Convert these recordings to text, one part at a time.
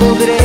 podré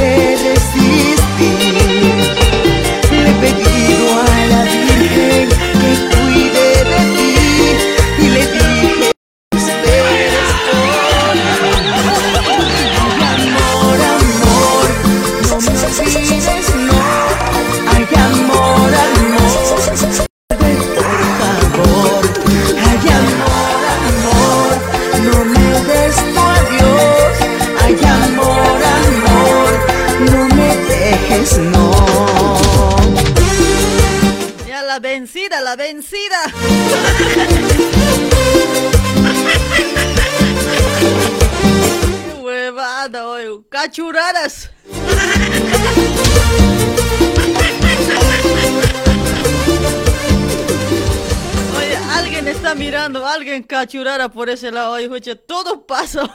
por ese lado. Oye, todo pasa.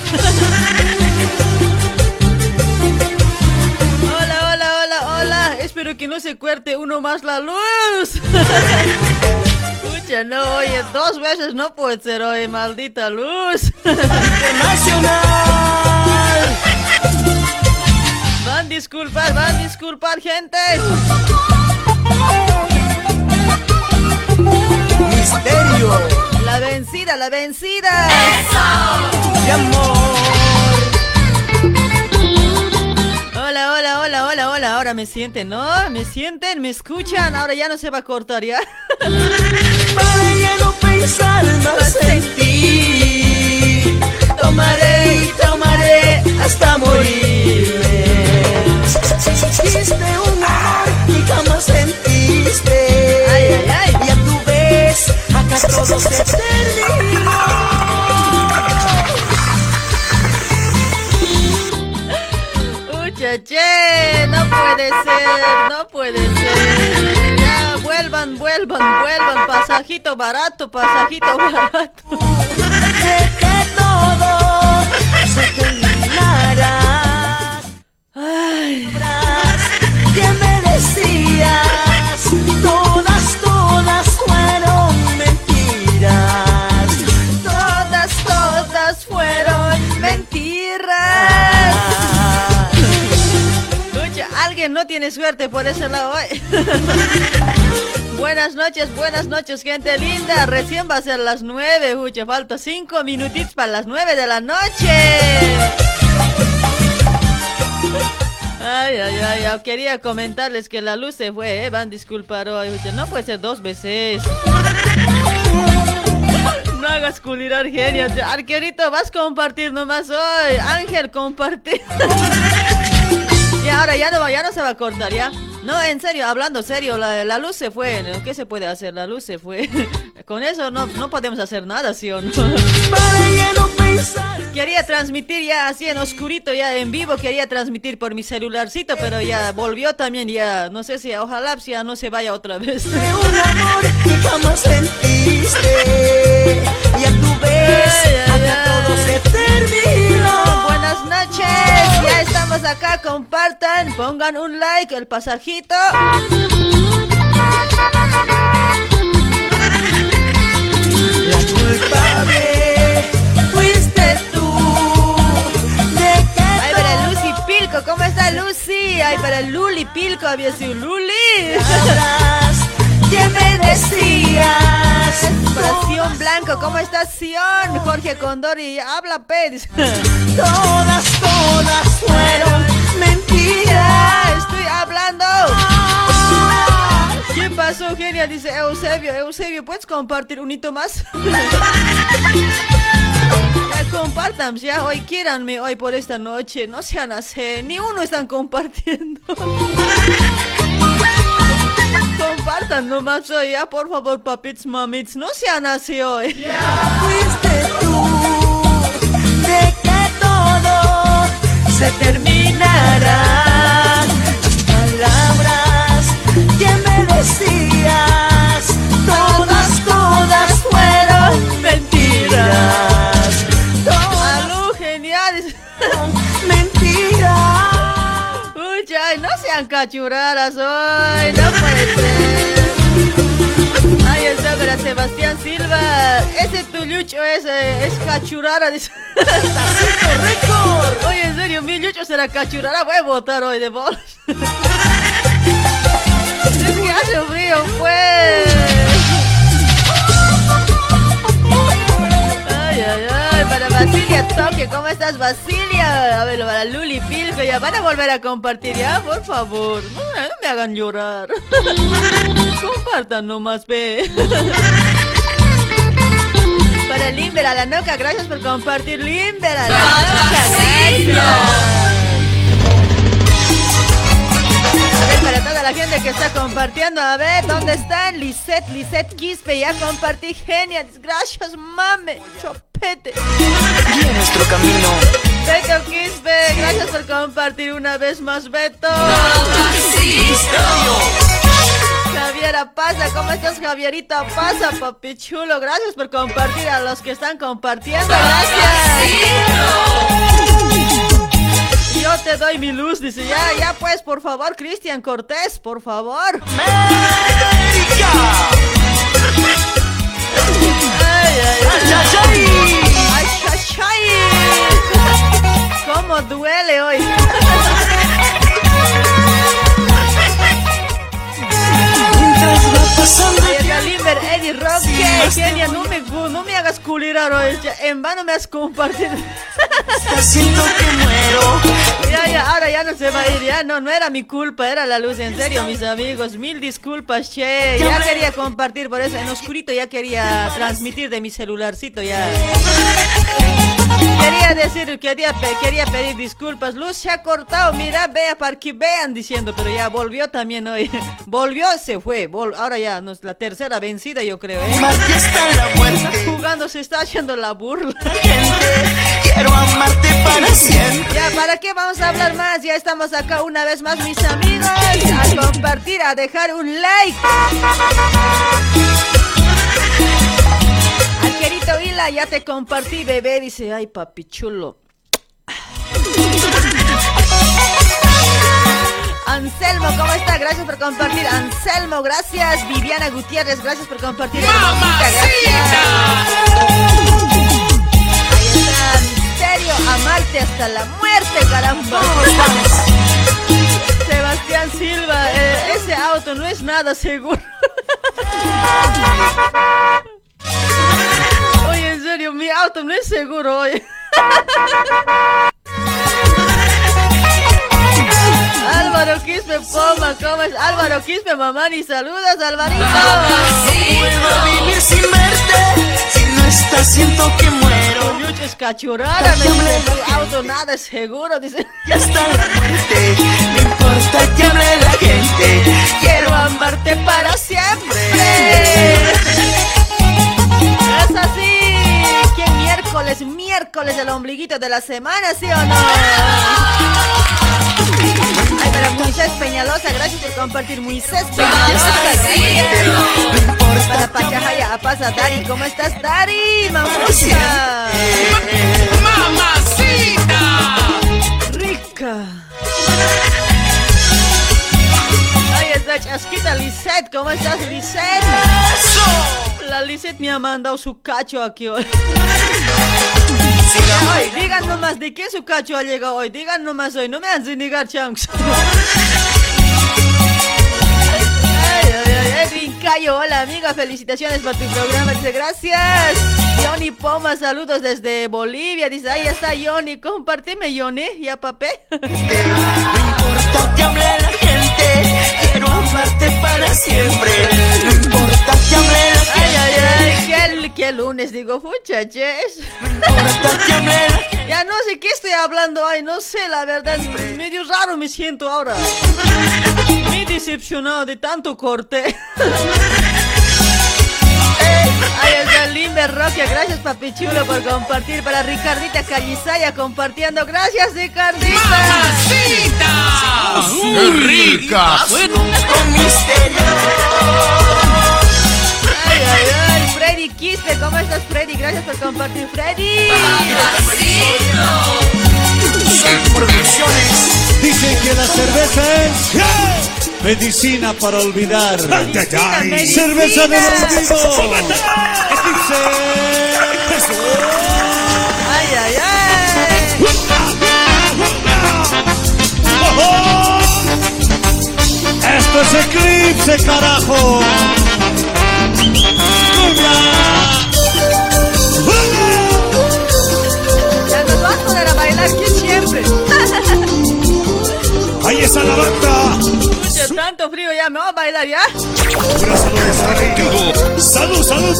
Hola, hola, hola, hola. Espero que no se cuerte uno más la luz. Escucha, no, oye, dos veces no puede ser, oye, maldita luz. Nacional. Van a disculpar, van a disculpar, gente. Misterio. La vencida, la vencida. Eso. De amor. Hola, hola, hola, hola, hola. Ahora me sienten, ¿no? ¿Me sienten? ¿Me escuchan? Ahora ya no se va a cortar, ¿ya? Para ya no pensar más en ti. Tomaré y tomaré hasta morir. Hiciste un amor que jamás sentiste. Acá todo se terminó. Che, no puede ser, no puede ser. Ya, vuelvan, vuelvan, vuelvan. Pasajito barato, pasajito barato. De que todo se terminará. Ay, ¿Qué me decías? Todas, no tiene suerte por ese lado buenas noches, buenas noches, gente linda. Recién va a ser las nueve, escucha, falta cinco minutitos para las nueve de la noche. Ay, ay, ay, quería comentarles que la luz se fue, eh, van disculpar hoy, no puede ser dos veces. No hagas culir Argelia. Arquerito, vas a compartir nomás hoy. Ángel, compartir. ahora ya no, ya no se va a cortar, ¿ya? No, en serio, hablando serio, la, la luz se fue. ¿Qué se puede hacer? La luz se fue. Con eso no, no podemos hacer nada, ¿sí o no? Quería transmitir ya así en oscurito, ya en vivo, quería transmitir por mi celularcito, pero ya volvió también, ya, no sé si, ojalá si ya no se vaya otra vez. De un amor que jamás sentiste. Y a tu vez, todo se terminó. Buenas noches, ya estamos acá, compartan, pongan un like, el pasajito. La culpable fuiste tú. Ay, para Lucy Pilco, ¿cómo está Lucy? Ay, para Luli Pilco, había sido Luli. me decías. Para Sion Blanco, ¿cómo está Sion? Jorge Condori, habla Pérez. Todas, todas fueron mentiras. Estoy hablando. ¿Qué pasó, Genia? Dice Eusebio. Eusebio, ¿puedes compartir un hito más? compartan, ya hoy quieranme hoy por esta noche. No sean así, ni uno están compartiendo. Compartan nomás hoy, ya, por favor, papits, mamits. No sean así hoy. Fuiste tú. De que todo se terminará. Palabras que me decías. Cachuraras hoy, no puede ser. El para Sebastián Silva. Ese tuyucho es, es cachurara. dice. récord. Oye, en serio, mi yucho será cachurara. Voy a votar hoy de bolas. Es que hace frío, pues. Ay, ay, ay, para Basilia Toque, ¿cómo estás, Basilia? A ver, para Luli Pilco, ya van a volver a compartir, ya, por favor. No, no me hagan llorar. Compartan nomás, ve. Para Limber, a la noca, gracias por compartir, Limber, a la noca. A ver, para toda la gente que está compartiendo. A ver, ¿dónde están? Lisette, Lisette Quispe, ya compartí. Genial. Gracias, mame. Chopete. En nuestro camino. Beto Quispe, gracias por compartir una vez más, Beto. Javiera Pasa, ¿cómo estás Javierita Pasa, papi chulo? Gracias por compartir a los que están compartiendo, gracias. Yo te doy mi luz, dice, ya, ya pues, por favor, Cristian Cortés, por favor. América. Ay, ay, ay. Ay, ¿Cómo duele hoy? Galimber, Eddie Roque, Kenia, no me, hagas culirar hoy, en vano me has compartido. Siento que muero. Ya, ya, ahora ya no se va a ir, ya no, no era mi culpa, era la luz, en serio, mis amigos, mil disculpas, che, ya quería compartir por eso, en oscurito ya quería transmitir de mi celularcito, ya. Quería decir, quería, quería pedir disculpas, Luz se ha cortado, mira, vea, para que vean diciendo, pero ya volvió también hoy, volvió, se fue, vol- ahora ya, no es la tercera vencida yo creo, ¿eh? Está jugando, se está haciendo la burla. Gente, quiero amarte para siempre. Ya, ¿para qué vamos a hablar más? Ya estamos acá una vez más, mis amigos. A compartir, a dejar un like. Al querido Hila, ya te compartí, bebé. Dice, ay, papi chulo. Anselmo, ¿cómo está? Gracias por compartir. Anselmo, gracias. Viviana Gutiérrez, gracias por compartir. Hermosita, gracias. Ahí está, misterio, amarte hasta la muerte, caramba. Sebastián Silva, eh, ese auto no es nada seguro. Serio, mi auto no es seguro, oye. Álvaro Quispe Poma, ¿cómo es? Álvaro Quispe Mamani, saludos, Alvarito. Puedo vivir sin verte. Si no estás, siento que muero. Yuches cachurada, me dice, tu auto nada es seguro, dice. Y hasta la muerte. De la semana, ¿sí o no? Ay, para Moisés Peñalosa, gracias por compartir. Moisés Peñalosa, gracias. Para Pachajaya, pasa Dari, ¿cómo estás, Dari? Mamucha. Rica. Ahí está Chasquita Lisette, ¿cómo estás, Lisette? La Lisette me ha mandado su cacho aquí hoy. Ay, digan nomás de qué su cacho ha llegado hoy. Digan nomás hoy, no me han de negar, chanks. Ay, ay, ay, Edwin Cayo, hola amiga, felicitaciones por tu programa, dice gracias. Johnny Poma, saludos desde Bolivia, dice, ahí está Johnny, compartime Johnny, ya papé. No importa que hable la gente. Quiero amarte para siempre. No importa que hable la Ay, ay, gente. ay, qué, qué lunes, digo, muchachos. Ya no sé qué estoy hablando, ay, no sé, la verdad, medio raro me siento ahora. Me he decepcionado de tanto corte. Ay, está Limber Roque, gracias papi chulo por compartir. Para Ricardita Callisaya compartiendo, gracias Ricardita. ¡Qué rica! Ay, ay, ay, Freddy Quispe, ¿cómo estás Freddy? Gracias por compartir, Freddy. Producciones. Dicen que la cerveza es medicina para olvidar. Medicina, medicina. Cerveza del olvido. Dice. Ay, ay, ay. Esto es eclipse, carajo. Ya nos vas a poner a bailar siempre. Ahí está la banda. Mucho tanto frío ya, a bailar ya. Salud, salud.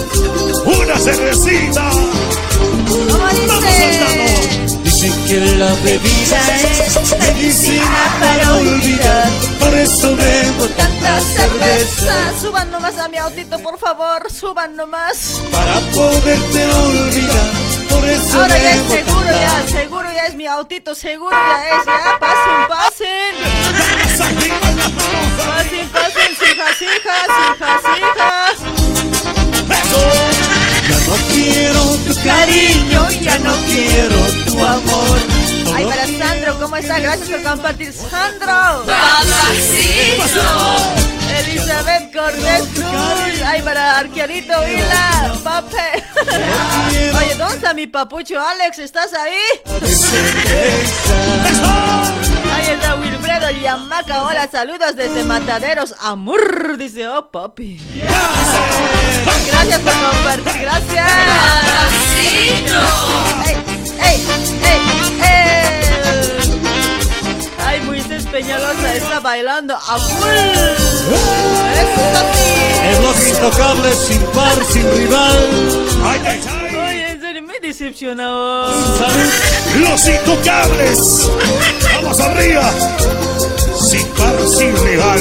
Una cervecita. ¿Cómo Vamos, dice? soldado. Dice Dicen que la bebida es medicina para olvidar. Por eso bebo tanta cerveza. Suban nomás a mi autito, por favor. Suban nomás. Para poderte olvidar. Por eso Ahora ya es seguro, ya, seguro ya es mi autito, seguro ya es, ya, pasen, pasen. Pasen, pasen, hijas, hijas, hijas, hijas. Ya no quiero tu cariño, ya no quiero tu amor. Ay, para Sandro, ¿cómo está? Gracias por compartir. ¡Sandro! Elizabeth Cortés Cruz. Ay, para Arquerito Vila. Pape. Oye, ¿dónde está mi papucho Alex? ¿Estás ahí? Ahí está Wilfredo Yamaca. Hola, saludos desde Mataderos. Amor, dice, oh, papi. Gracias por compartir, gracias. ¡Ey, ey, ey, ey! Ay, Moisés Peñalosa está bailando a full. En los intocables, sin par, sin rival. ¡Ay, ay, ay! Oye, en serio, me decepcionó. Salud. ¡Los intocables! ¡Vamos arriba! Sin par, sin rival.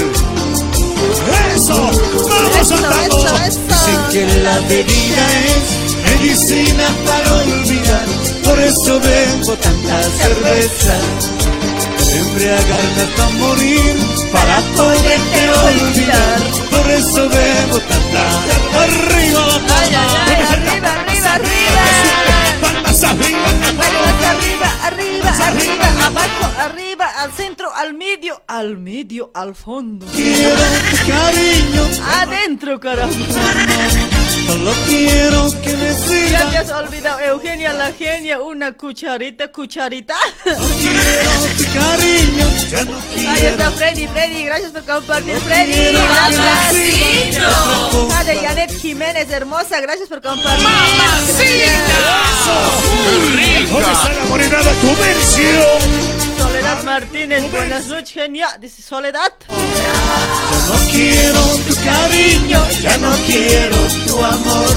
¡Eso! ¡Vamos Eso, andando! eso, eso. Dicen que la bebida es medicina para olvidar. Por eso bebo tanta cerveza. Embriagarme hasta morir para poderte olvidar. Por eso bebo tanta arriba la Ay, ay, ay, arriba, arriba, arriba. ¡Palmas arriba! Palmas arriba, arriba, arriba, abajo, arriba, al centro, al medio, al medio, al fondo. Quiero tu cariño, Adentro, carajo. Solo quiero que me Ya sigas. te has olvidado, Eugenia la genia, una cucharita, cucharita. Quiero tu cariño, ya no Ahí quiero. está Freddy, Freddy, gracias por compartir, Freddy. quiero Gracias. que Ah, de Janet Jiménez, hermosa, gracias por compartir. ¿Dónde está la morenada comercio? Soledad Martínez, buenas noches, genia. Dice Soledad. No quiero tu cariño, ya no quiero tu amor.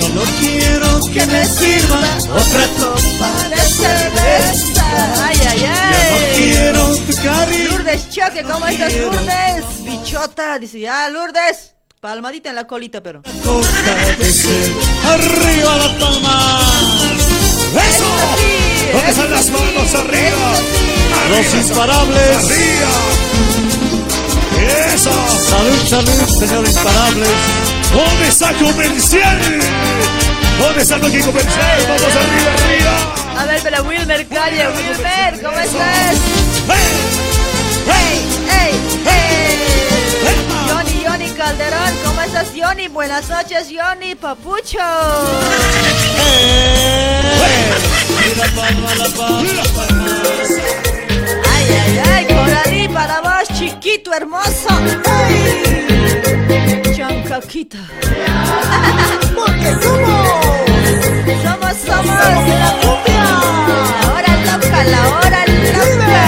Solo quiero que me sirva otra copa De cerveza. Ay, ay, No ay. quiero tu cariño. Lourdes Choque, ¿cómo estás, Lourdes? Bichota, dice, ya, Lourdes. Palmadita en la colita, pero. Arriba la palma. ¡Eso! ¿Dónde están las manos arriba? Los imparables. ¡Arriba! ¡Eso! Salud, salud, señor imparables. ¿Dónde está comercial? ¿Dónde está aquí comercial? ¡Vamos arriba, arriba! A ver, pero Wilmer Calle, Wilmer, ¿cómo estás? ¡Hey! ¡Hey, hey, hey! Johnny, Johnny Calderón, ¿cómo estás, Johnny? Buenas noches, Johnny, papucho. La palma, la palma. Ay, ay, ay, Coralí, para vos, chiquito, hermoso. Ay. Chancaquita. Porque somos. Somos, somos. La cumbia. La hora loca, la hora loca.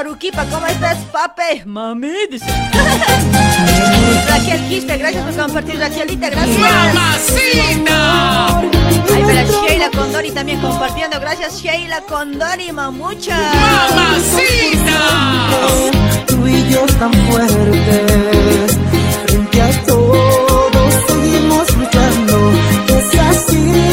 Aruquipa, ¿cómo estás, pape? Mami, dice. Raquel Quispe, gracias por compartir, Raquelita, gracias. ¡Mamacita! Ay, para Sheila Condori también compartiendo, gracias Sheila Condori, mamucha. ¡Mamacita! tú y yo tan fuertes frente a todos seguimos luchando es así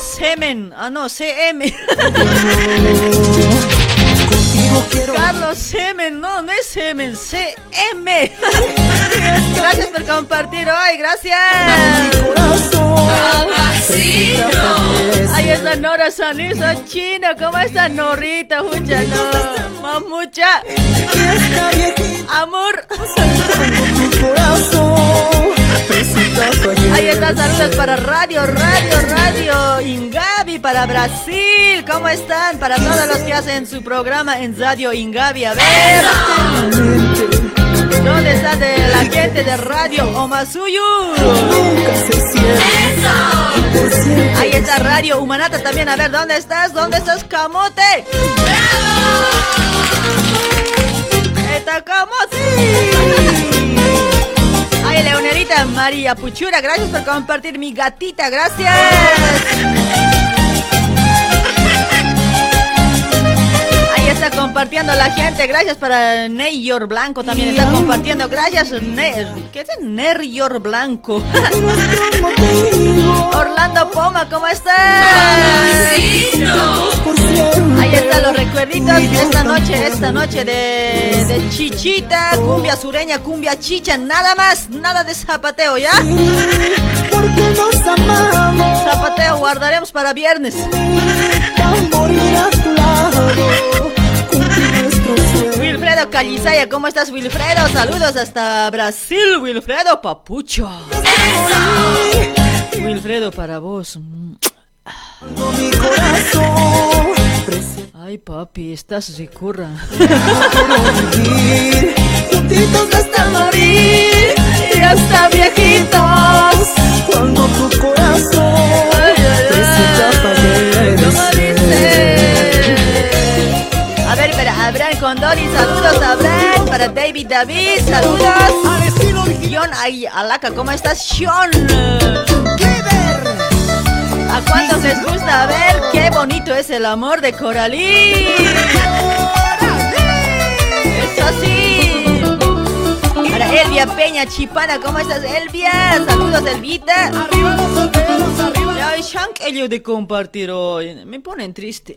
Semen. Ah, no, CM. Carlos Semen, no, no es Semen, CM. Gracias por compartir hoy, gracias. Ahí está Nora Saniza China. ¿Cómo está Norita? Mucha, no. Mamucha. Amor. Ahí está, saludos para Radio, Radio, Radio Ingavi para Brasil. ¿Cómo están? Para todos los que hacen su programa en Radio Ingavi. A ver. ¿Dónde está de la gente de Radio Omasuyu? Ahí está Radio Humanata también. A ver, ¿dónde estás? ¿Dónde estás, Camote? ¡Está Camote! Ay, Leonerita María Puchura, gracias por compartir mi gatita, gracias. Está compartiendo la gente, gracias para Neyor Blanco también está compartiendo, gracias ne ¿qué es Neyor Blanco? Orlando Poma, ¿cómo estás? Ahí están los recuerditos de esta noche, esta noche de, de chichita, cumbia sureña, cumbia chicha, nada más, nada de zapateo, ¿ya? Porque nos amamos. Zapateo guardaremos para viernes. Morir a tu lado. Wilfredo Calizaya, ¿cómo estás Wilfredo? Saludos hasta Brasil, Wilfredo Papucho. Wilfredo para vos. Mi corazón. Presiento Ay papi, estás ricurra. vivir. Juntitos hasta morir. Y hasta viejitos. Cuando tu corazón. A ver, para Abraham Condori, saludos Abraham. Para David David, saludos. Sean ay, Alaca, ¿cómo estás, Sean? ¿A cuántos les gusta ver qué bonito es el amor de Coralí? Eso sí. Para Elvia Peña Chipana, ¿cómo estás, Elvia? Saludos, Elvita. Arriba los solteros, arriba. Ay, Shank, ellos de compartir hoy. Me ponen triste.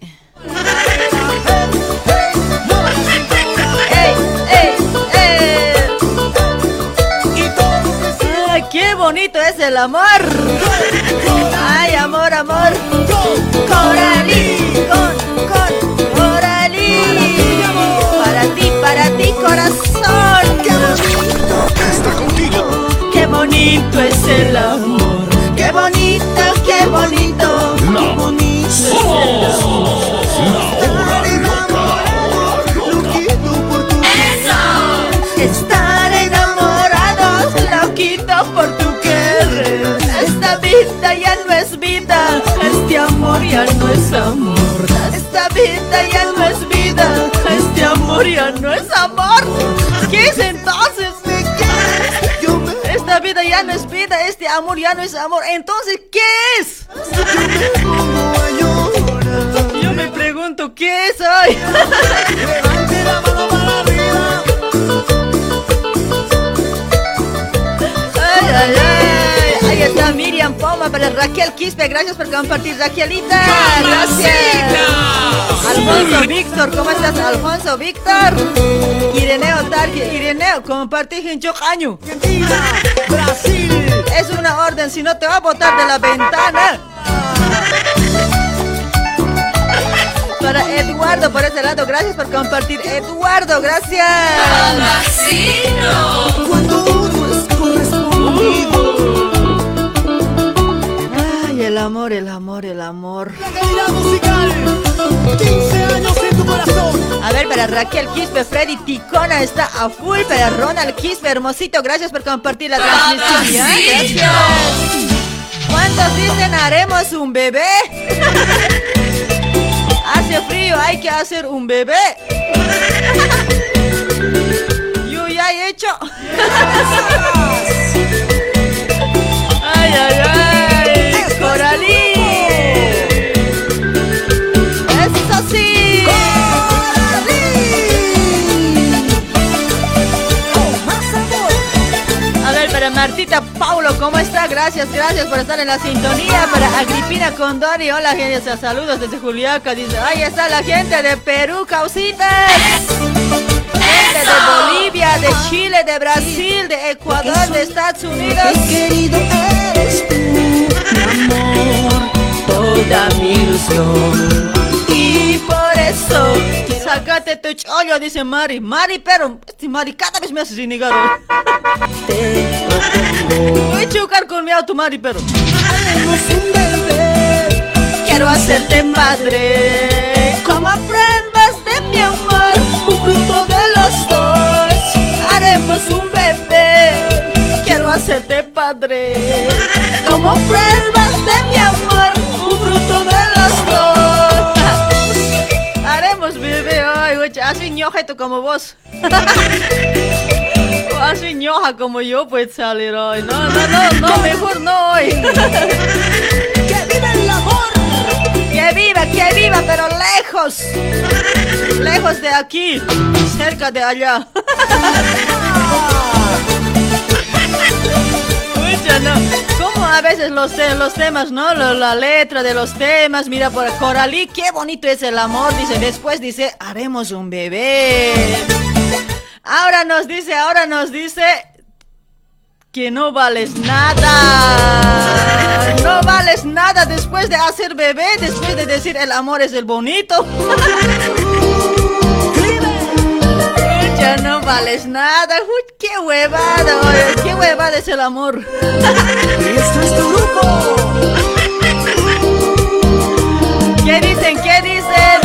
¡Ay, qué bonito es el amor! ¡Ay, amor, amor! ¡Coralí! ¡Con, con! ¡Coralí! Para ti, para ti, corazón. Está contigo. ¡Qué bonito es el amor! ¡Qué bonito, qué bonito! Ya no es amor. Esta vida ya no es vida, este amor ya no es amor. ¿Qué es entonces? Esta vida ya no es vida, este amor ya no es amor. Entonces, ¿qué es? Yo me pregunto, ¿qué es. Ay, ay, ay. Está Miriam Poma para Raquel Quispe. Gracias por compartir, Raquelita. Gracias. Alfonso Víctor, ¿cómo estás, Alfonso Víctor? Ireneo Tarque, Ireneo, compartí hincho año. Argentina, Brasil. Es una orden, si no te va a botar de la ventana. Para Eduardo por ese lado, gracias por compartir. Eduardo, gracias. Cuando no es correspondido. El amor, el amor, el amor. La calidad musical. 15 años en tu corazón. A ver, para Raquel Quispe, Freddy Ticona está a full. Para Ronald Quispe, hermosito, gracias por compartir la transmisión. Gracias. ¿Cuántos dicen haremos un bebé? Hace frío, hay que hacer un bebé. Yo ya he hecho. Ay, ay, ay. Paulo, ¿cómo está? Gracias, gracias por estar en la sintonía. Para Agripina Condori, hola, gente, saludos desde Juliaca. Dice, ahí está la gente de Perú, causitas. Gente de Bolivia, de Chile, de Brasil, de Ecuador, de Estados Unidos. Querido eres tú, mi amor, toda mi ilusión. Eso, sácate tu chollo, dice Mari. Mari, pero, este Mari cada vez me hace. Te propongo. Voy a chocar con mi auto, Mari, pero. Bebé. Quiero hacerte madre. Como pruebas de mi amor, un fruto de los dos. Haremos un padre. Como pruebas de mi amor, un fruto de los hoy, así ñojeto como vos. así ñoja como yo puede salir hoy. No, no, no, no, mejor no hoy. ¡Que viva el amor! Que viva, que viva, pero lejos. Lejos de aquí, cerca de allá. no. A veces los, los temas, ¿no? La, letra de los temas, mira por Coralí, qué bonito es el amor. Dice, después dice, haremos un bebé. Ahora nos dice, ahora nos dice que no vales nada. No vales nada después de hacer bebé, después de decir el amor es el bonito. vales nada. Uy, qué huevada, oye, qué huevada es el amor. Esto es tu grupo. ¿Qué dicen? ¿Qué dicen?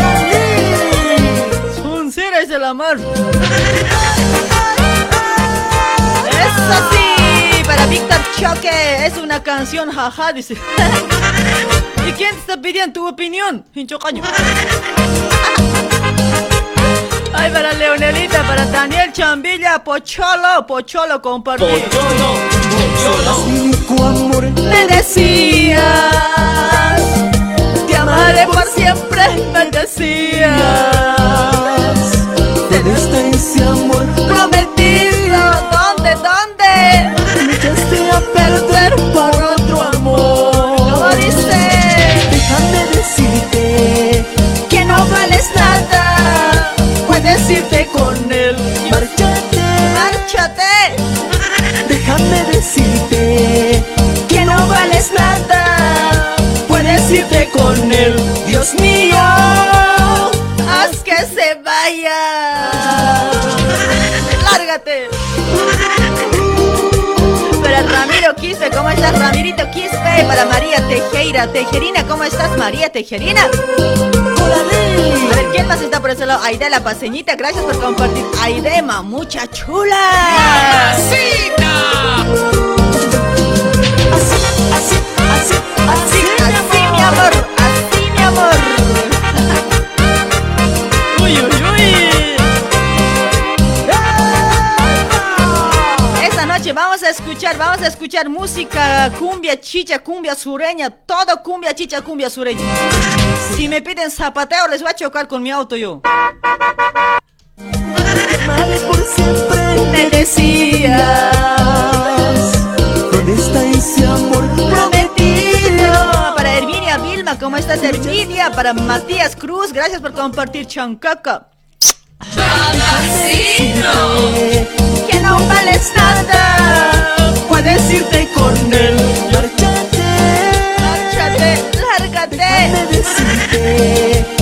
Sincero es el amor. Es así. Para Víctor Choque es una canción, jaja, dice. ¿Y quién te está pidiendo tu opinión? Hincho caño. Ay, para Leonelita, para Daniel Chambilla, Pocholo, Pocholo compartir. Pocholo, Pocholo. Me decías, te amaré por siempre, me decías. Te ese amor prometido, ¿dónde, dónde? Me echaste a perder decirte que no vales nada. Puedes irte con él. Dios mío, haz que se vaya. Lárgate. Ramiro Quispe, ¿cómo estás, Ramirito Quispe? Para María Tejera, Tejerina, ¿cómo estás, María Tejerina? A ver, ¿quién más está por ese lado? Aide la paseñita, gracias por compartir. Aidema, mucha chula. Así, así, así, así, así, mi amor, así, mi amor. Uy, uy, uy. Noche vamos a escuchar, vamos a escuchar música cumbia, chicha, cumbia sureña, todo cumbia, chicha, cumbia sureña. Si me piden zapateo, les voy a chocar con mi auto yo. por siempre me decías ¿Dónde está ese amor prometido? Para Herminia Vilma, ¿cómo estás Herminia? Para Matías Cruz, gracias por compartir chancaca. Que no vales nada, puedes irte con él. Márchate, márchate, lárgate. decirte que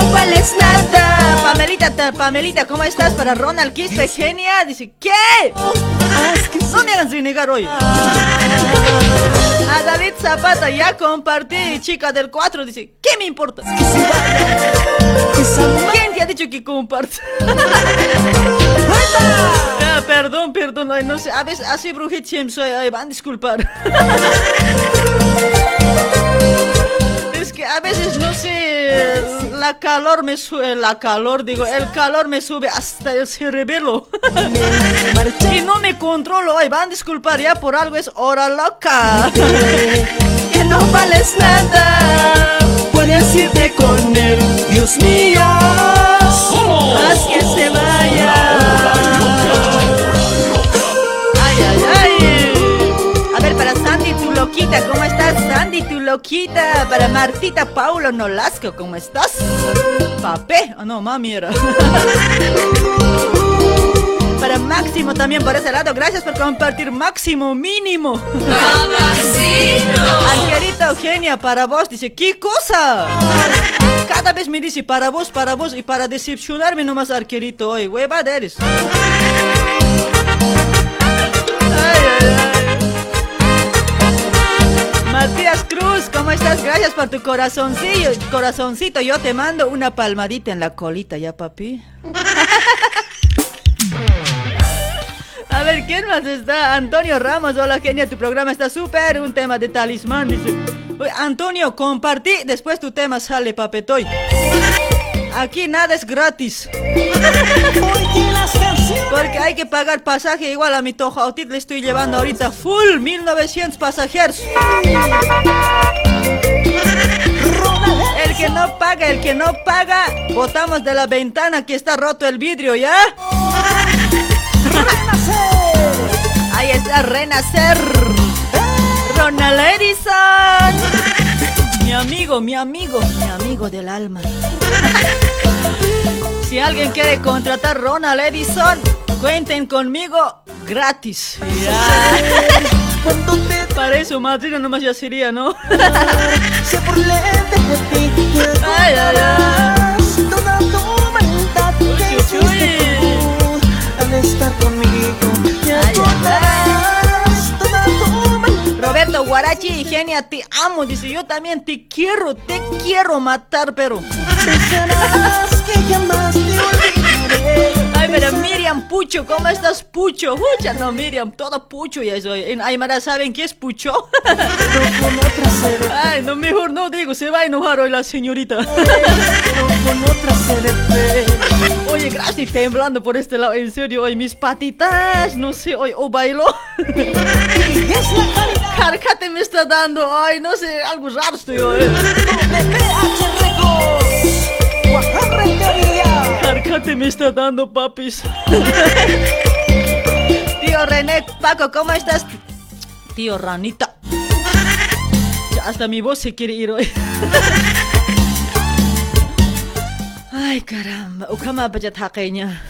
no vales nada. Pamelita, Pamelita, ¿cómo estás? Para Ronald Quispe, genia. Dice, ¿qué? No me hagan renegar hoy. A David Zapata, ya compartí, chica del 4, dice, ¿qué me importa? ¿Quién te ha dicho que compartes? ah, perdón, perdón, ay, no sé, a veces así brujit siempre soy, ay, van a disculpar. es que a veces no sé, la calor me sube, la calor, digo, el calor me sube hasta el cerebelo. y no me controlo, ay, van a disculpar, ya por algo es hora loca. que no vales nada, puedes irte con él, Dios mío. Haz que se vaya. Ay, ay, ay. A ver, para Sandy, tu loquita, ¿cómo estás, Sandy, tu loquita? Para Martita Paulo Nolasco, ¿cómo estás? Papé, oh no, mami era. Para Máximo también por ese lado, gracias por compartir Máximo mínimo. Angelita Eugenia, para vos, dice, ¿qué cosa? Cada vez me dice para vos, para vos y para decepcionarme nomás arquerito hoy, hueva eres. ¿Cómo estás? Gracias por tu corazoncillo, corazoncito. Yo te mando una palmadita en la colita, ¿ya, papi? A ver, ¿quién más está? Antonio Ramos, hola genia, tu programa está súper, un tema de talismán, dice. Antonio, compartí, después tu tema sale, papetoy. Aquí nada es gratis. Porque hay que pagar pasaje igual a mi Tojautit le estoy llevando ahorita full 1900 pasajeros. El que no paga, el que no paga, botamos de la ventana que está roto el vidrio, ¿ya? Ahí está Renacer. Ronald Edison. Mi amigo, mi amigo, mi amigo del alma. Si alguien quiere contratar Ronald Edison, cuenten conmigo gratis. Para eso madrina nomás ya sería, ¿no? ay, ay, ay. Al estar conmigo, Roberto Guarachi Genia, te amo. Dice, yo también te quiero, te quiero matar, pero. Pero Miriam Pucho, ¿cómo estás, Pucho? Pucha, no, Miriam, todo Pucho ya soy. En Aymara, ¿saben qué es Pucho? Ay, no, mejor no digo, se va a enojar hoy la señorita. Oye, gracias, temblando por este lado, en serio, hoy mis patitas, no sé, hoy, o bailo. Carcate me está dando, ay, no sé, algo raro estoy hoy. Carcate me está dando, papis. Tío René, Paco, ¿cómo estás? Tío Ranita. hasta mi voz se quiere ir hoy. Ay, caramba. Ukama taqueña.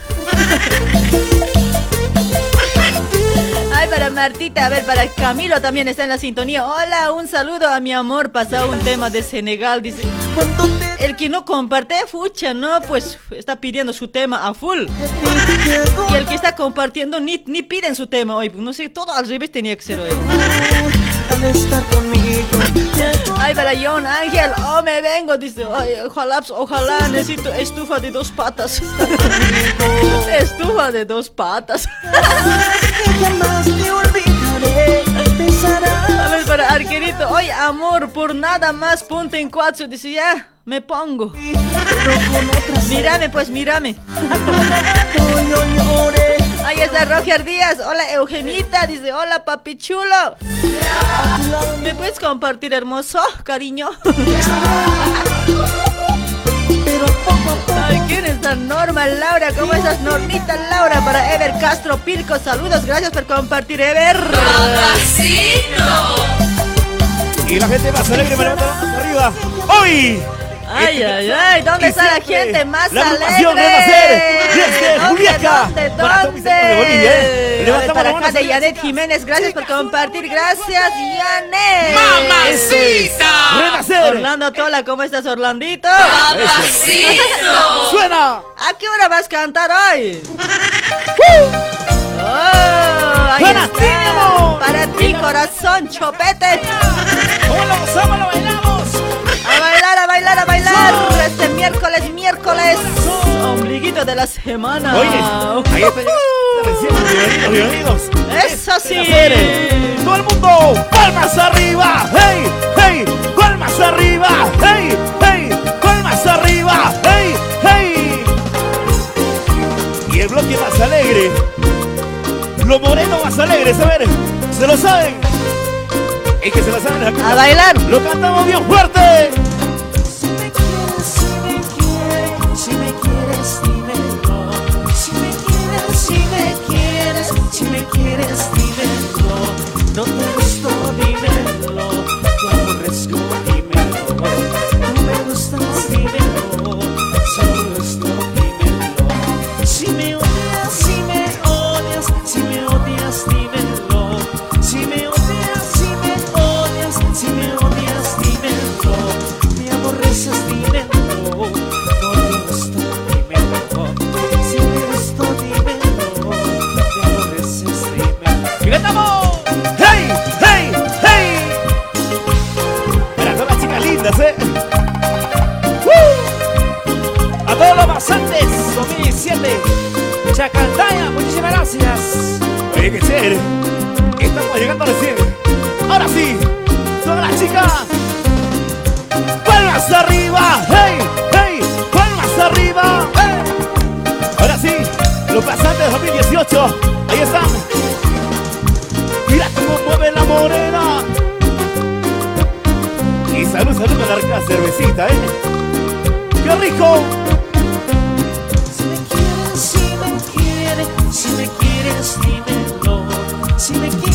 Para Martita, a ver, para Camilo también está en la sintonía. Hola, un saludo a mi amor. Pasado un tema de Senegal, dice. El que no comparte, fucha, ¿no? Pues está pidiendo su tema a full. Y el que está compartiendo ni, ni piden su tema hoy. No sé, todo al revés tenía que ser. Ay, para John Ángel, oh, me vengo, dice. Ay, ojalá, ojalá, necesito estufa de dos patas. estufa de dos patas. A ver, para Arquerito, oye, amor, por nada más ponte en cuatro. Dice, ya, me pongo. Mírame, pues, mírame. Ahí está Roger Díaz. Hola, Eugenita. Dice, hola, papi chulo. ¿Me puedes compartir, hermoso, cariño? Ay, ¿quién está? Norma Laura. ¿Cómo estás, Normita Laura? Para Ever Castro Pirco. Saludos, gracias por compartir, Ever. Y la gente más alegre arriba. ¡Hoy! Ay, ay, ay, ¿dónde está la gente más la alegre? Desde Juliaca. ¿Dónde? ¿Dónde? ¿eh? Para acá de Yanet Jiménez, gracias por compartir. Gracias, Yanet. ¡Mamacita! Renacer. Orlando Tola, ¿cómo estás, Orlandito? ¡Papacito! ¡Suena! ¿A qué hora vas a cantar hoy? Oh, ahí Suena, está. sí, mi amor. Para ti, corazón, chopete. ¿Cómo lo gozamos, lo bailamos? A bailar, a bailar, a bailar. Este miércoles, miércoles. Ombliguito de la semana. Oye, ahí está bienvenidos. Eso sí. Todo el mundo, palmas arriba, hey, hey, palmas arriba, hey, hey, palmas arriba, hey, hey. Y el bloque más alegre, lo moreno más alegre, a ver, ¿se lo saben? Es que se lo saben. A bailar. Lo cantamos bien fuerte. Chacaldaya, muchísimas gracias. Oye, qué chévere. Estamos llegando recién. Ahora sí, todas las chicas. Palmas arriba, hey, hey, palmas arriba. Hey. Ahora sí, los pasantes 2018, ahí están. Mira cómo mueve la morena. Y salud, salud con la rica cervecita, ¿eh? ¡Qué rico! Si me quieres, dímelo. Si me quieres,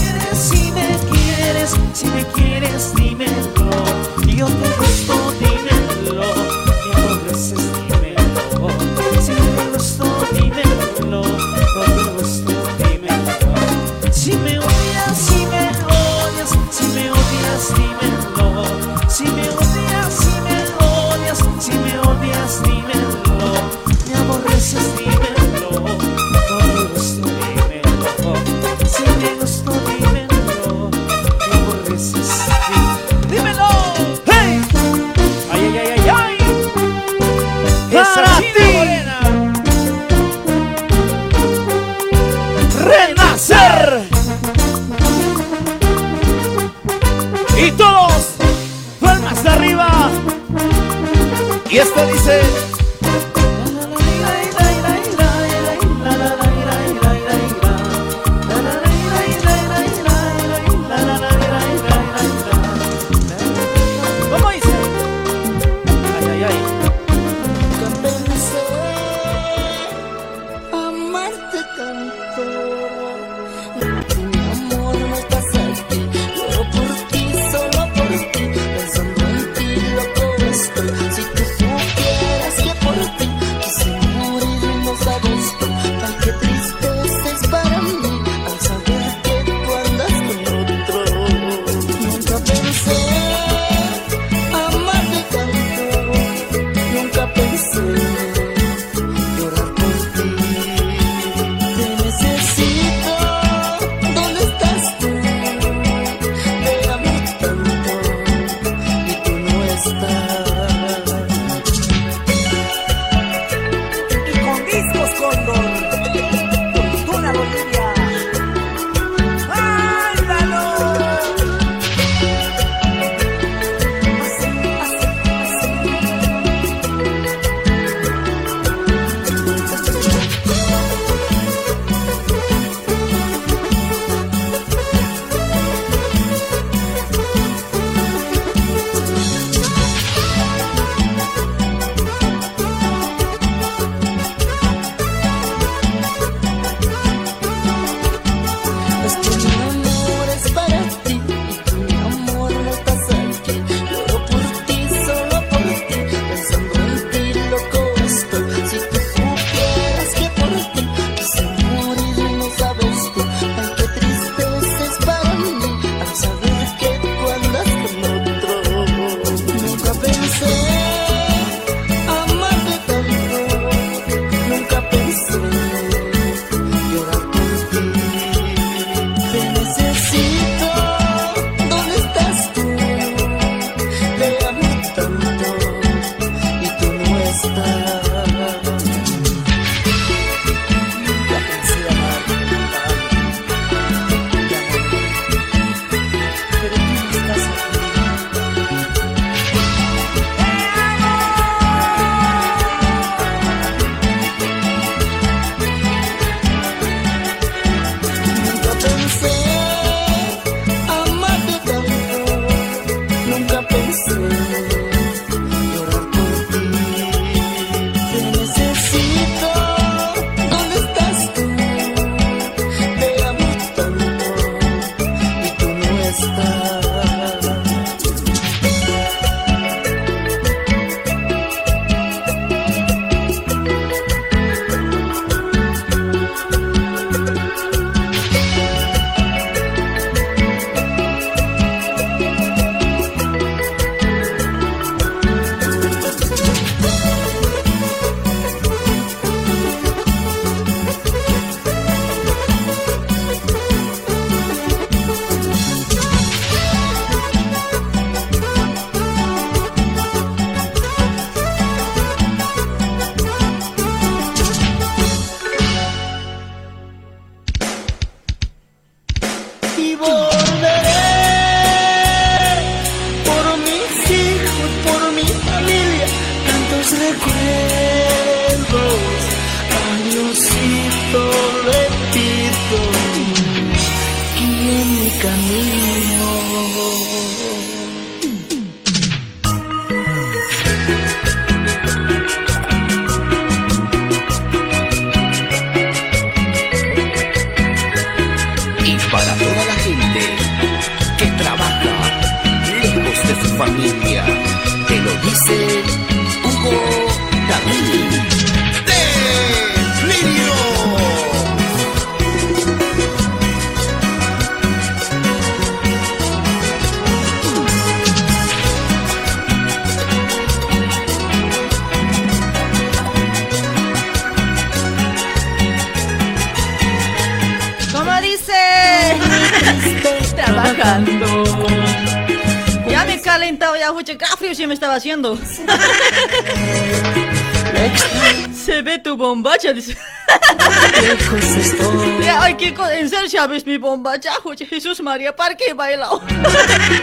María, parque y.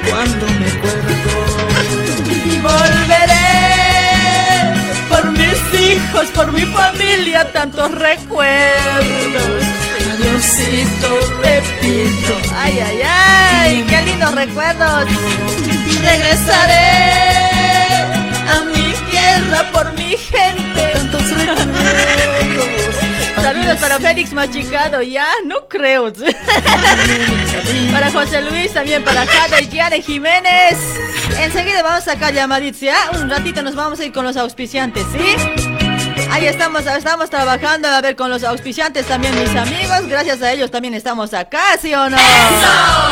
Cuando me acuerdo, volveré por mis hijos, por mi familia, tantos recuerdos. Diosito, repito. Ay, ay, ay, qué lindos recuerdos. Regresaré Félix Machicado, ya, no creo. para José Luis, también para Cada Yare Jiménez. Enseguida vamos a sacar llamaditos, ¿ya? Un ratito nos vamos a ir con los auspiciantes, ¿sí? Ahí estamos, estamos trabajando a ver con los auspiciantes también, mis amigos. Gracias a ellos también estamos acá, ¿sí o no? ¡Eso!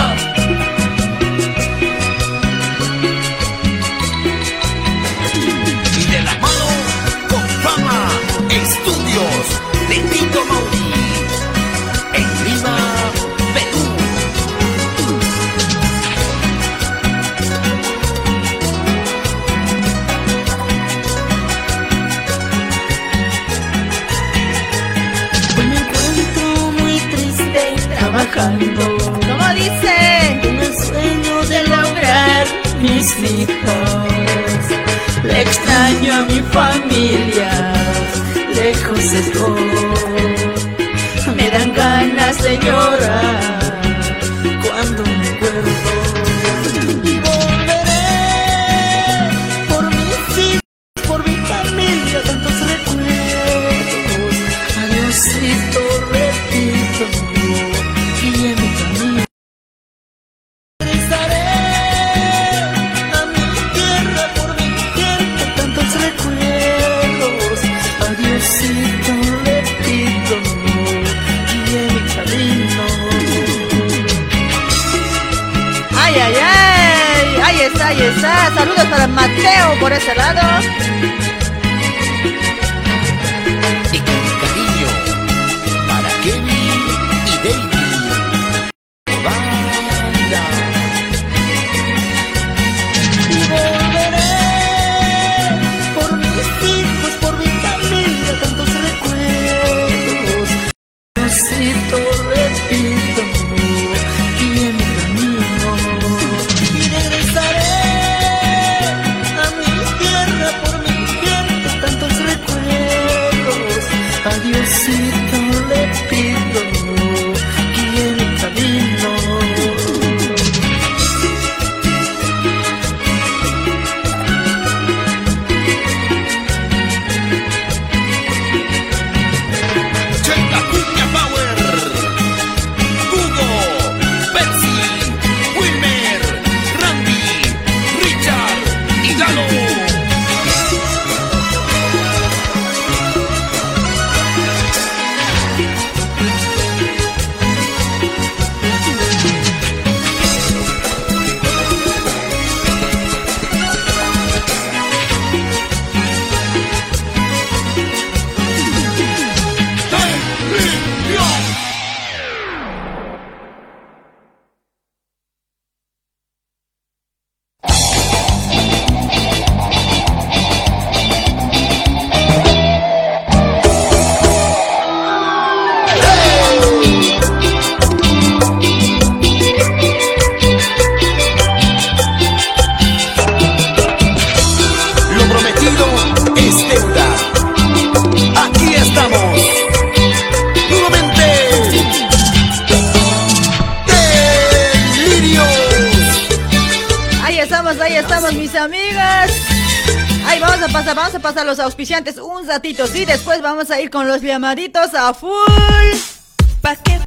Sí, después vamos a ir con los llamaditos a full. ¿Pa qué?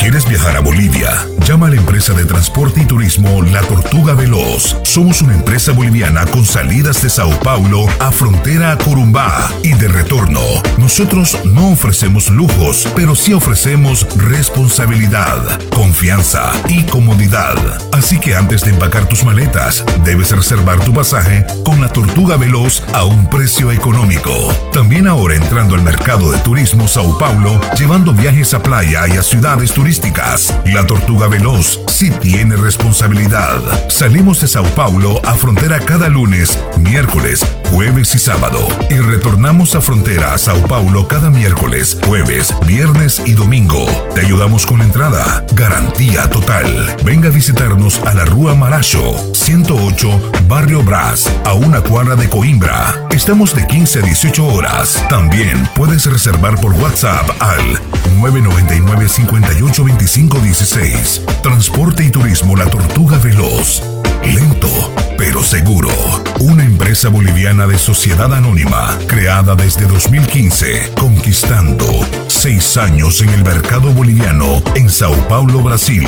¿Quieres viajar a Bolivia? Llama a la empresa de transporte y turismo La Tortuga Veloz. Somos una empresa boliviana con salidas de Sao Paulo a frontera a Corumbá y de retorno. Nosotros no ofrecemos lujos, pero sí ofrecemos responsabilidad, confianza y comodidad. Así que antes de empacar tus maletas, debes reservar tu pasaje con La Tortuga Veloz a un precio económico. También ahora entrando al mercado de turismo Sao Paulo, llevando viajes a playa y a ciudades turísticas. La Tortuga Veloz sí tiene responsabilidad. Salimos de Sao Paulo a frontera cada lunes, miércoles, jueves y sábado. Y retornamos a frontera a Sao Paulo cada miércoles, jueves, viernes y domingo. Te ayudamos con la entrada. Garantía total. Venga a visitarnos a la Rúa Maracho, 108, Barrio Brás, a una cuadra de Coimbra. Estamos de 15 a 18 horas. También puedes reservar por WhatsApp al 999 58 2516. Transporte y Turismo La Tortuga Veloz. Lento, pero seguro. Una empresa boliviana de sociedad anónima, creada desde 2015, conquistando seis años en el mercado boliviano en Sao Paulo, Brasil.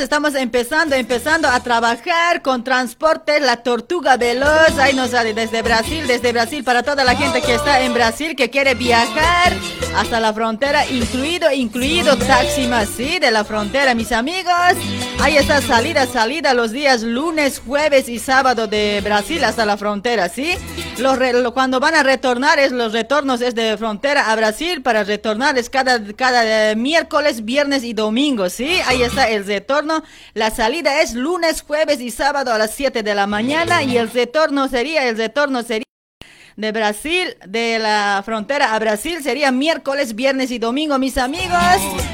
Estamos empezando, empezando a trabajar con transporte La Tortuga Veloz. Ahí nos sale desde Brasil, desde Brasil para toda la gente que está en Brasil, que quiere viajar hasta la frontera, incluido, incluido Taxi sí, de la frontera, mis amigos. Ahí está salida, salida los días lunes, jueves y sábado de Brasil hasta la frontera, ¿sí? Los cuando van a retornar, es los retornos es de frontera a Brasil para retornar es cada, cada eh, miércoles, viernes y domingo, ¿sí? Ahí está el retorno. La salida es lunes, jueves y sábado a las 7 de la mañana y el retorno sería, el retorno sería de Brasil, de la frontera a Brasil, sería miércoles, viernes y domingo, mis amigos.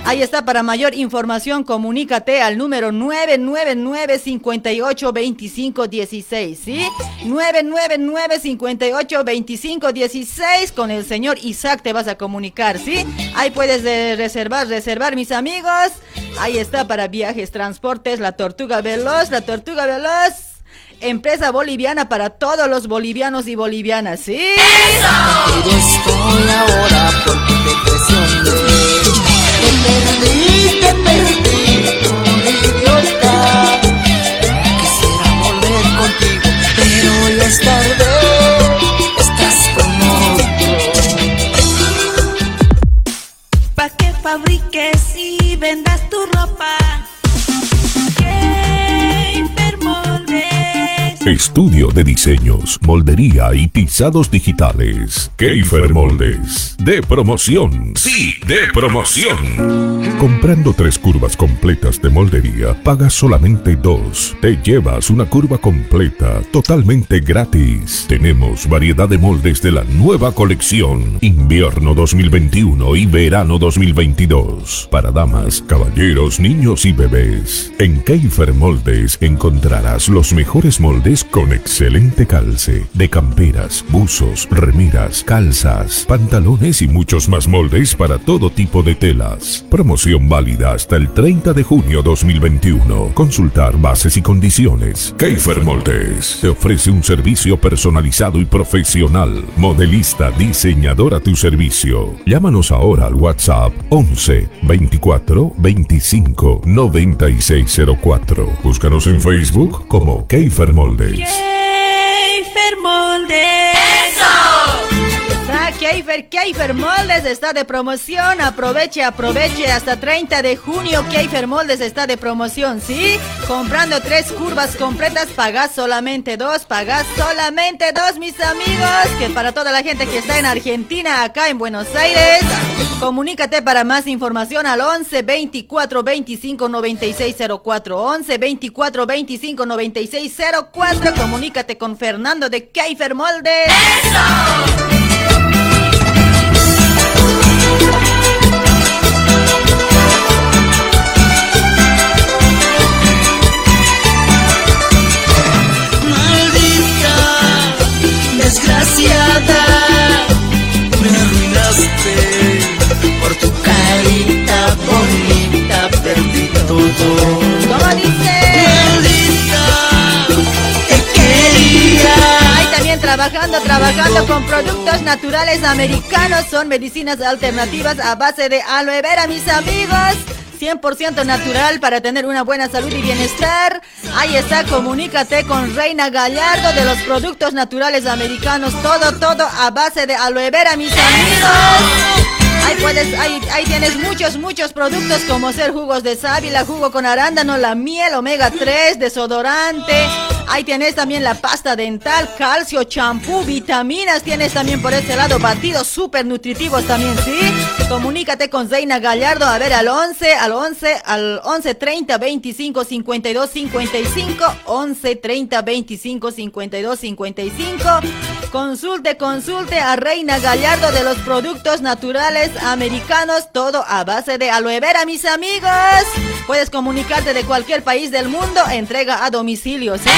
Ahí está, para mayor información, comunícate al número 999-582516, ¿sí? 999-582516, con el señor Isaac te vas a comunicar, ¿sí? Ahí puedes reservar, reservar, mis amigos. Ahí está, para viajes, transportes, la Tortuga Veloz, la Tortuga Veloz. Empresa boliviana para todos los bolivianos y bolivianas, ¿sí? Pero estoy ahora porque te presioné. Te perdí, te perdí, por idiota. Quisiera volver contigo, pero ya es tarde. Estás con otro. Pa' que fabriques y vendas tu ropa. Estudio de diseños, moldería y pisados digitales. Keifer Moldes. De promoción. Sí, de promoción. Comprando tres curvas completas de moldería, pagas solamente dos. Te llevas una curva completa, totalmente gratis. Tenemos variedad de moldes de la nueva colección. Invierno 2021 y verano 2022. Para damas, caballeros, niños y bebés. En Keifer Moldes encontrarás los mejores moldes con excelente calce. De camperas, buzos, remiras, calzas, pantalones y muchos más moldes para todo tipo de telas. Promoción válida hasta el 30 de junio 2021. Consultar bases y condiciones. Keifer Moldes te ofrece un servicio personalizado y profesional. Modelista, diseñador a tu servicio. Llámanos ahora al WhatsApp 11 24 25 9604. Búscanos en Facebook como Keifer Moldes. Gamer Moldes. Está Keifer, Keifer Moldes está de promoción. Aproveche, aproveche. Hasta 30 de junio Keifer Moldes está de promoción, ¿sí? Comprando tres curvas completas, pagas solamente dos. Pagas solamente dos, mis amigos. Que para toda la gente que está en Argentina, acá en Buenos Aires, comunícate para más información al 11 24 25 96 04. 11 24 25 96 04. Comunícate con Fernando de Keifer Moldes. Maldita, todo. ¿Cómo dice? Maldita, te quería. Ahí también trabajando, trabajando con productos naturales americanos. Son medicinas alternativas a base de aloe vera, mis amigos. 100% natural para tener una buena salud y bienestar. Ahí está, comunícate con Reina Gallardo de los productos naturales americanos. Todo, todo a base de aloe vera, mis amigos. Ahí tienes muchos, muchos productos como ser jugos de sábila, jugo con arándano, la miel, omega 3, desodorante. Ahí tienes también la pasta dental, calcio, champú, vitaminas. Tienes también por este lado batidos súper nutritivos también, ¿sí? Comunícate con Zeina Gallardo, a ver, al 11, al 11, al 11 30 25 52 55, 11 30 25 52 55. Consulte, consulte a Reina Gallardo de los productos naturales americanos, todo a base de aloe vera, mis amigos. Puedes comunicarte de cualquier país del mundo, entrega a domicilio, ¿sí?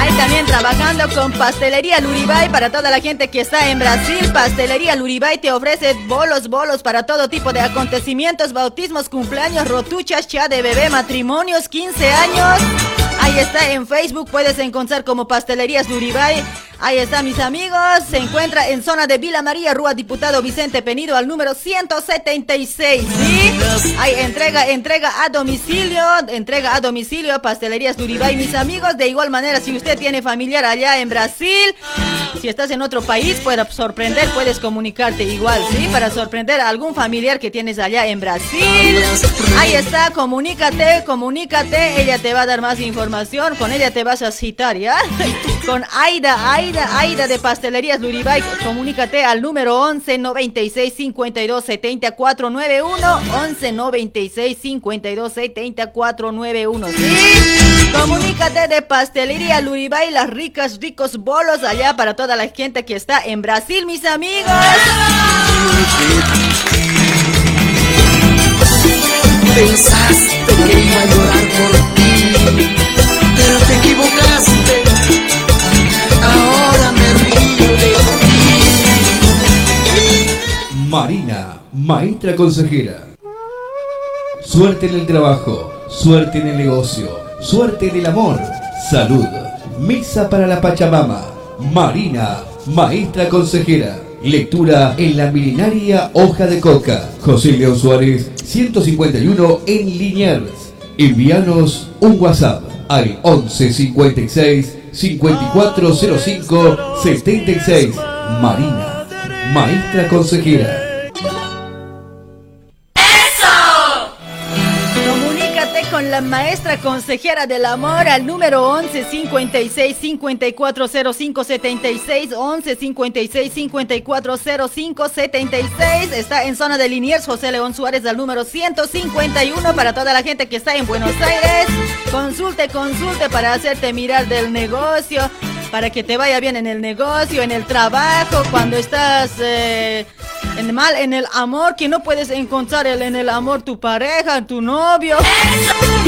Ahí también trabajando con Pastelería Luribay para toda la gente que está en Brasil. Pastelería Luribay te ofrece bolos, bolos para todo tipo de acontecimientos, bautismos, cumpleaños, rotuchas, cha de bebé, matrimonios, 15 años. Ahí está en Facebook, puedes encontrar como Pastelerías Luribay. Ahí está, mis amigos. Se encuentra en zona de Vila María, Rúa Diputado Vicente Penido, al número 176. ¿Sí? Ahí entrega, entrega a domicilio, entrega a domicilio Pastelerías Luribay, mis amigos. De igual manera, si usted tiene familiar allá en Brasil, si estás en otro país, puede sorprender, puedes comunicarte igual, ¿sí? Para sorprender a algún familiar que tienes allá en Brasil. Ahí está, comunícate, comunícate. Ella te va a dar más información. Con ella te vas a citar, ¿ya? Con Aida, Aida, Aida de Pastelerías Luribay. Comunícate al número 11 96 52 74 91. 11 96 52 74 91. ¿Sí? Comunícate de Pastelería Luribay, las ricas, ricos bolos allá para toda la gente que está en Brasil, mis amigos. Pensaste que iba a llorar por ti, Marina, maestra consejera. Suerte en el trabajo, suerte en el negocio, suerte en el amor, salud. Misa para la Pachamama. Marina, maestra consejera. Lectura en la milenaria hoja de coca. José León Suárez, 151 en Liniers. Envíanos un WhatsApp al 11 56 5405 76. Marina, maestra consejera. Maestra consejera del amor al número 11 56 54 05 76 11 56 54 05 76 está en zona de Liniers José León Suárez al número 151 para toda la gente que está en Buenos Aires. Consulte consulte para hacerte mirar del negocio para que te vaya bien en el negocio en el trabajo cuando estás eh, en mal en el amor que no puedes encontrar el- en el amor tu pareja, tu novio.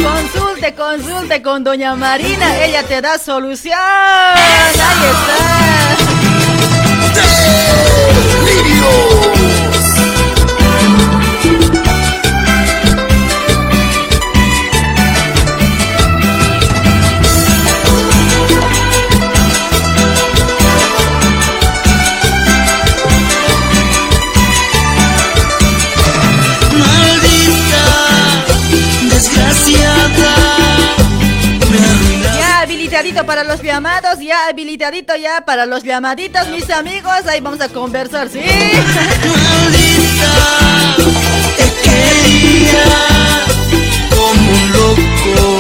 Consulte, consulte con doña Marina, ella te da solución. Ahí está. Para los llamados, ya habilitadito ya para los llamaditos, mis amigos. Ahí vamos a conversar, ¿sí? Como un loco,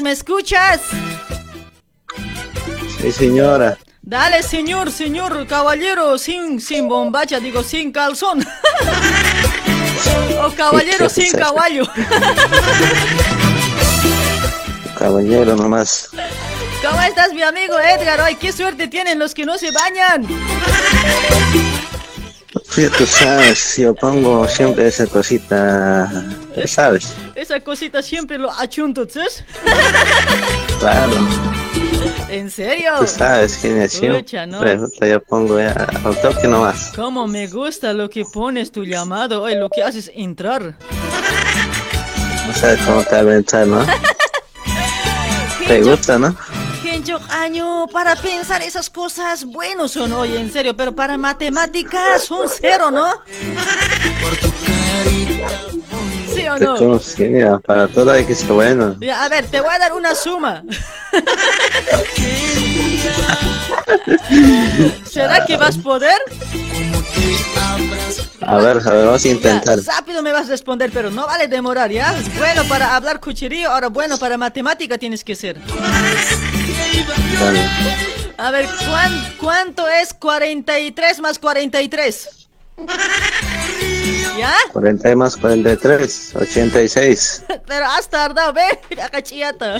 escuchas? ¿Me escuchas? Sí, señora. Dale, señor, señor, caballero, sin, sin bombacha, digo, sin calzón. o caballero sin caballo. caballero nomás. ¿Cómo estás, mi amigo Edgar? Ay, qué suerte tienen los que no se bañan. Sí, tú sabes, yo pongo siempre esa cosita, sabes, Esa cosita siempre lo achunto, ¿sabes? claro, ¿En serio? tú sabes, genia, siempre, Pucha, ¿no? puta, yo pongo ya al toque nomás. Cómo me gusta lo que pones tu llamado, ay, lo que haces entrar. No sabes cómo te va a entrar, ¿no? Te gusta, ¿no? Gencho año para pensar esas cosas buenos son, oye, en serio, pero para matemáticas son cero, ¿no? ¿Sí o no? para todo hay que ser bueno. Ya, a ver, te voy a dar una suma. ¿Será que vas a poder? A ver, a ver, vamos a intentar. Ya, rápido me vas a responder, pero no vale demorar, ¿ya? Bueno para hablar cucherío, ahora bueno para matemática tienes que ser. Dale. A ver, ¿cuán- ¿cuánto es 43 más 43? ¿Ya? 40 más 43, 86. Pero has tardado, ve, cachillata.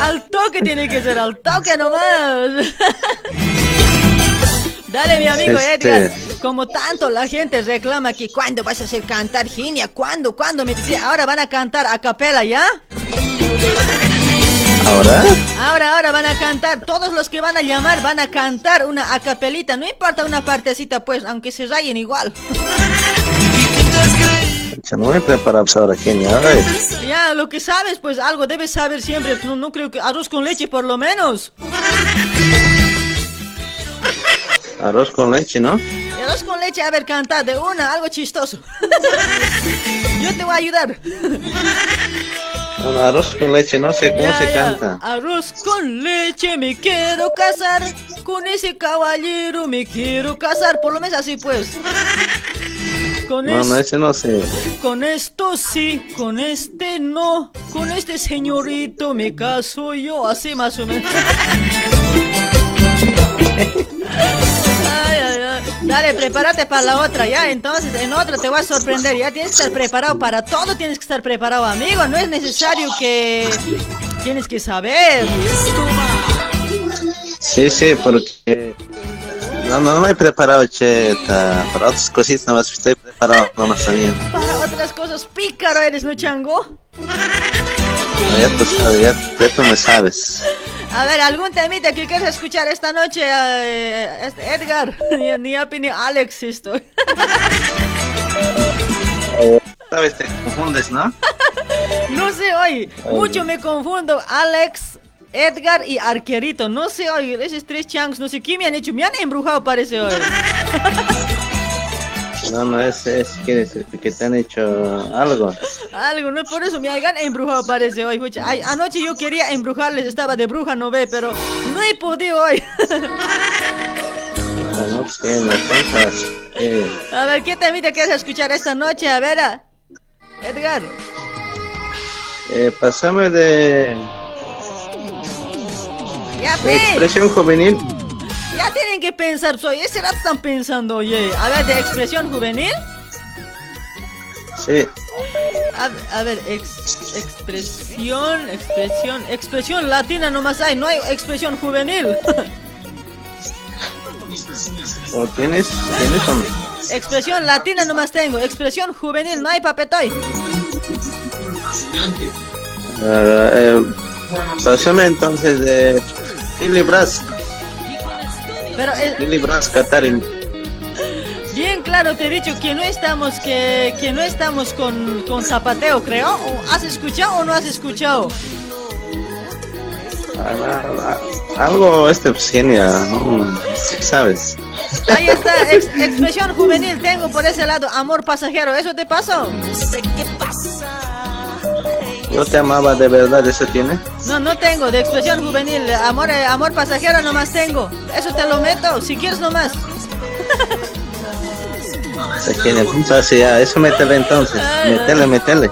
Al toque tiene que ser, al toque nomás. Dale, mi amigo Este- Edgar. Como tanto la gente reclama que cuándo vas a hacer cantar Ginia, cuándo, cuándo me decía, ahora van a cantar a capela, ¿ya? ¿Ahora? Ahora, ahora van a cantar, todos los que van a llamar van a cantar una acapelita, no importa una partecita pues, aunque se rayen igual. Ya no me he preparado ahora, genia. A ver, Ya, lo que sabes, pues algo debes saber siempre, no, no creo que arroz con leche por lo menos. arroz con leche, ¿no? Arroz con leche, a ver, cantar de una, algo chistoso. Yo te voy a ayudar. Un arroz con leche, no sé cómo Ya, se ya. canta. Arroz con leche, me quiero casar. Con ese caballero me quiero casar. Por lo menos así pues. Con, No, no, ese no sé. con esto sí, con este no. Con este señorito me caso yo. Así más o menos. Ay, ay, ay. Dale, prepárate para la otra, ya. Entonces, en otra te voy a sorprender. Ya tienes que estar preparado para todo. Tienes que estar preparado, amigo. No es necesario que. Tienes que saber. Sí, sí, porque... No, no, no me he preparado, che, ta- para otras cositas nomás estoy preparado nomás también. Para otras cosas, pícaro eres, ¿no, chango? Ya tú sabes, ya, ya tú me sabes. A ver, algún temita que quieras escuchar esta noche, eh, este Edgar. Ni, ni Api ni Alex estoy. Sabes, te confundes, ¿no? No sé hoy, mucho me confundo. Alex, Edgar y Arquerito. No sé hoy, esos tres changs, no sé qué me han hecho. Me han embrujado, parece hoy. No, no, es, es que, es que te han hecho algo. Algo, no por eso me hayan embrujado, parece hoy. Ay, anoche yo quería embrujarles, estaba de bruja, no ve, pero no he podido hoy. No, no, pues. Eh, A ver, ¿qué temita quieres escuchar esta noche? A ver. Edgar. eh, pasame de, Ya, expresión juvenil. Ya tienen que pensar, soy ese rato están pensando, oye. A ver, de expresión juvenil. Sí, A, a ver, ex- expresión, expresión, expresión latina nomás hay, no hay expresión juvenil. ¿o tienes? ¿Tienes no? expresión latina nomás tengo, expresión juvenil, no hay papetoy. Ah, eh, entonces de Lili Brass, Pero eh, Lili Brass, Catarin. bien claro te he dicho que no estamos, que, que no estamos con, con zapateo, creo. ¿O ¿Has escuchado o no has escuchado? Ah, Algo este mm, sí sabes. Ahí está, ex- expresión juvenil tengo por ese lado, amor pasajero, ¿eso te pasó? Yo te amaba de verdad, ¿eso tiene? No, no tengo, de expresión juvenil, amor, eh, amor pasajero nomás tengo. Eso te lo meto, si quieres nomás. Se tiene punta así, ya, eso métele entonces, métele, métele.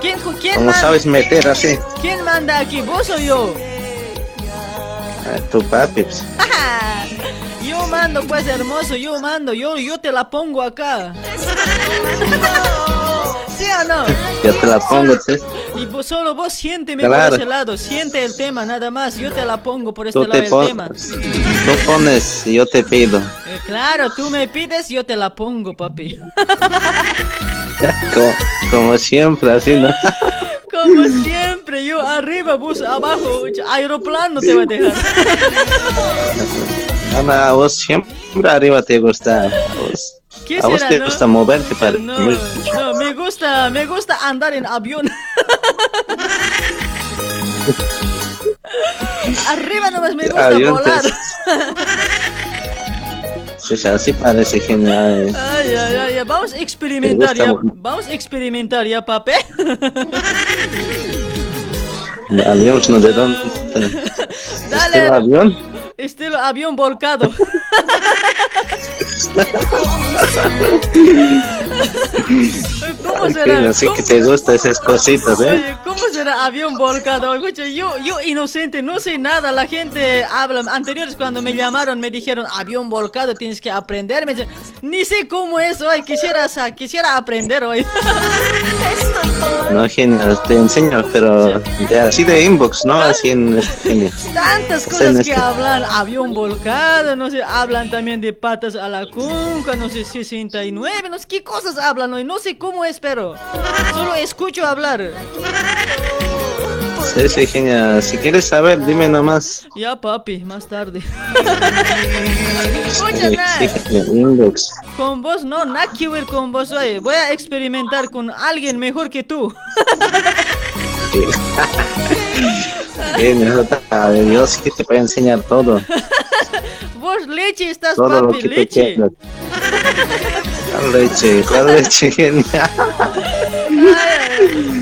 ¿Quién, quién, Como manda, sabes meter así, ¿Quién manda aquí, vos o yo? Ah, tu papi. pues. yo mando pues hermoso, yo mando, yo, yo te la pongo acá. ¿Sí o o no? Yo te la pongo, che. Y vos, solo vos siénteme Claro. por ese lado, siente el tema nada más, yo te la pongo por este Tú lado pon- tema. Tú pones y yo te pido. Eh, claro, tú me pides, yo te la pongo, papi. Como, como siempre, así, ¿no? Como siempre, yo arriba, vos abajo, aeroplano te voy a dejar. Ana, vos siempre arriba te gusta. Vos, ¿Qué a vos te no? gusta moverte para. No, no, me gusta, me gusta andar en avión. Arriba nomás me gusta Avión, volar. pues. Sí, así parece genial. Ay, ay, ay, ay, vamos a experimentar ya, vamos a experimentar ya, papi. El avión, ¿no? ¿De dónde? Dale. ¿Este avión? Estilo avión volcado. ¿Cómo será? que- Así ¿Cómo- que te gustan esas cositas, ¿eh? Oye, ¿cómo será avión volcado? Escucha, yo, yo inocente, no sé nada. La gente habla. Anteriores cuando me llamaron me dijeron avión volcado, tienes que aprender. Me dicen, ni sé cómo es hoy. Quisiera, quisiera aprender hoy. No, genial, te enseño, pero de- así de inbox, ¿no? Así en este, Tantas cosas en que este- hablan, avión volcado, no sé, hablan también de patas a la cunca, no sé, 69, no sé qué cosas hablan hoy, no sé cómo es, pero solo escucho hablar. Sí, sí, genial. Si quieres saber, dime nomás. Ya, papi, más tarde. Escucha, nada. Con vos no, nada que ver con vos hoy. Voy a experimentar con alguien mejor que tú. Sí. Genial, a ver, yo sí que te a enseñar todo. Vos leche estás, Todo lo papi, que te leche. quieras. Leche, la leche, genial.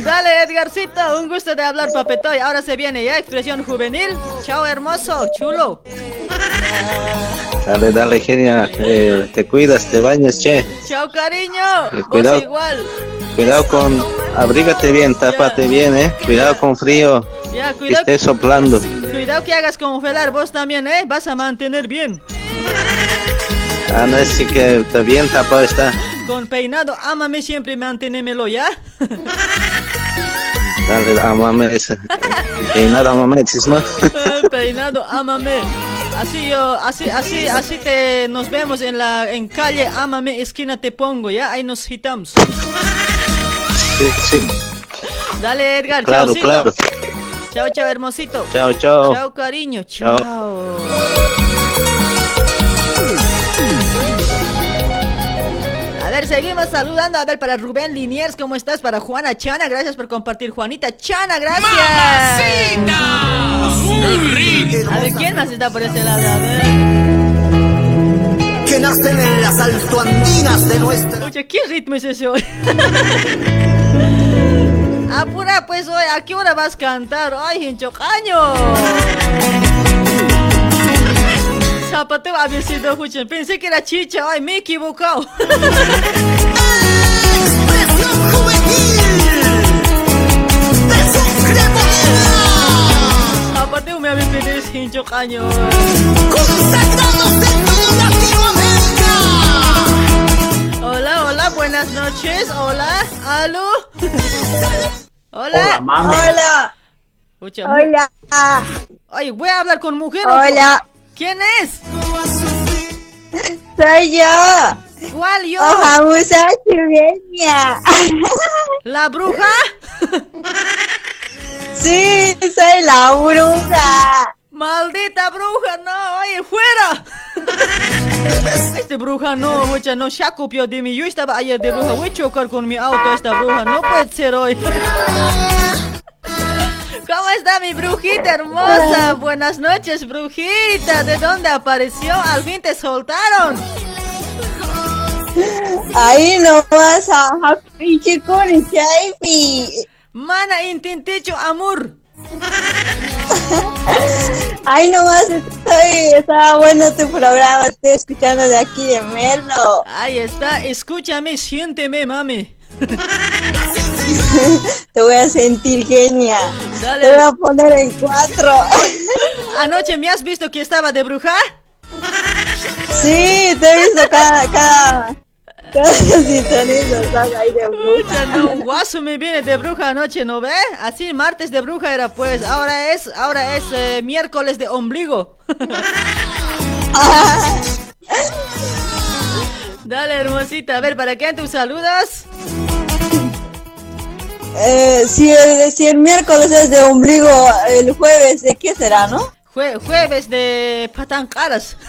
Dale, Edgarcito, un gusto de hablar, papetoy. Ahora se viene ya, expresión juvenil. Chao, hermoso, chulo. Dale, dale, genial. Eh, te cuidas, te bañas, che. Chao, cariño. Eh, cuidado. igual. Cuidado con. Abrígate bien, tápate bien, eh. Cuidado con frío. Ya, Que cuidado. esté soplando. Cuidado que hagas congelar vos también, ¿eh? Vas a mantener bien. Ah, no es que está bien tapado está. Con peinado, ámame siempre, manténemelo, ¿ya? Dale, amame esa. Peinado, amame, ¿sí, ¿no? peinado, ámame. Así yo, así, así, así te nos vemos en la en calle, ámame, esquina te pongo, ¿ya? Ahí nos hitamos. Sí, sí. Dale, Edgar, Claro, chaucito. claro. Chao, chao, hermosito. Chao, chao. Chao, cariño. Chao. Chao. Ver, seguimos saludando. A ver, para Rubén Liniers, ¿cómo estás? Para Juana Chana, gracias por compartir. Juanita Chana, gracias. A ver, ¿quién más está por ese lado? A ver. que nacen en las altoandinas de nuestra Oye, ¿qué ritmo es ese hoy? Apura pues hoy, ¿a qué hora vas a cantar? ¡Ay, hinchocaño! Zapateo había sido escuchen, pensé que era chicha, ay, me he equivocado. Zapateo me había pedido ese hinchocaño. Hola, hola, buenas noches, hola, aló. Hola. Hola, mami. Hola. Hola. Ay, voy a hablar con mujer. o- Hola. ¿Quién es? Soy yo. ¿Cuál yo? Ojamusa Chubenia. ¿La bruja? Sí, soy la bruja. Maldita bruja, no, oye, fuera. Este bruja no, mucha, no se acopió de mí. Yo estaba ayer de bruja, voy a chocar con mi auto esta bruja, no puede ser hoy. ¿Cómo está mi brujita hermosa? Buenas noches, brujita. ¿De dónde apareció? Al fin te soltaron. Ahí no vas a pinche con. Mana intenticho amor. Ahí nomás estoy, estaba bueno tu programa, estoy escuchando de aquí de Merlo. Ahí está, escúchame, siénteme, mami. Te voy a sentir genia. Dale. Te voy a poner en cuatro. Anoche me has visto que estaba de bruja. Sí, te he visto cada, cada, Sintonizo, estás ahí de bruja. No, un guaso me viene de bruja anoche, ¿no ve? Así martes de bruja era pues, ahora es, ahora es eh, miércoles de ombligo. Dale, hermosita, a ver, ¿para quién tú saludas? Eh, si, el, si el miércoles es de ombligo, el jueves, ¿de qué será, no? Jue- jueves de patancaras.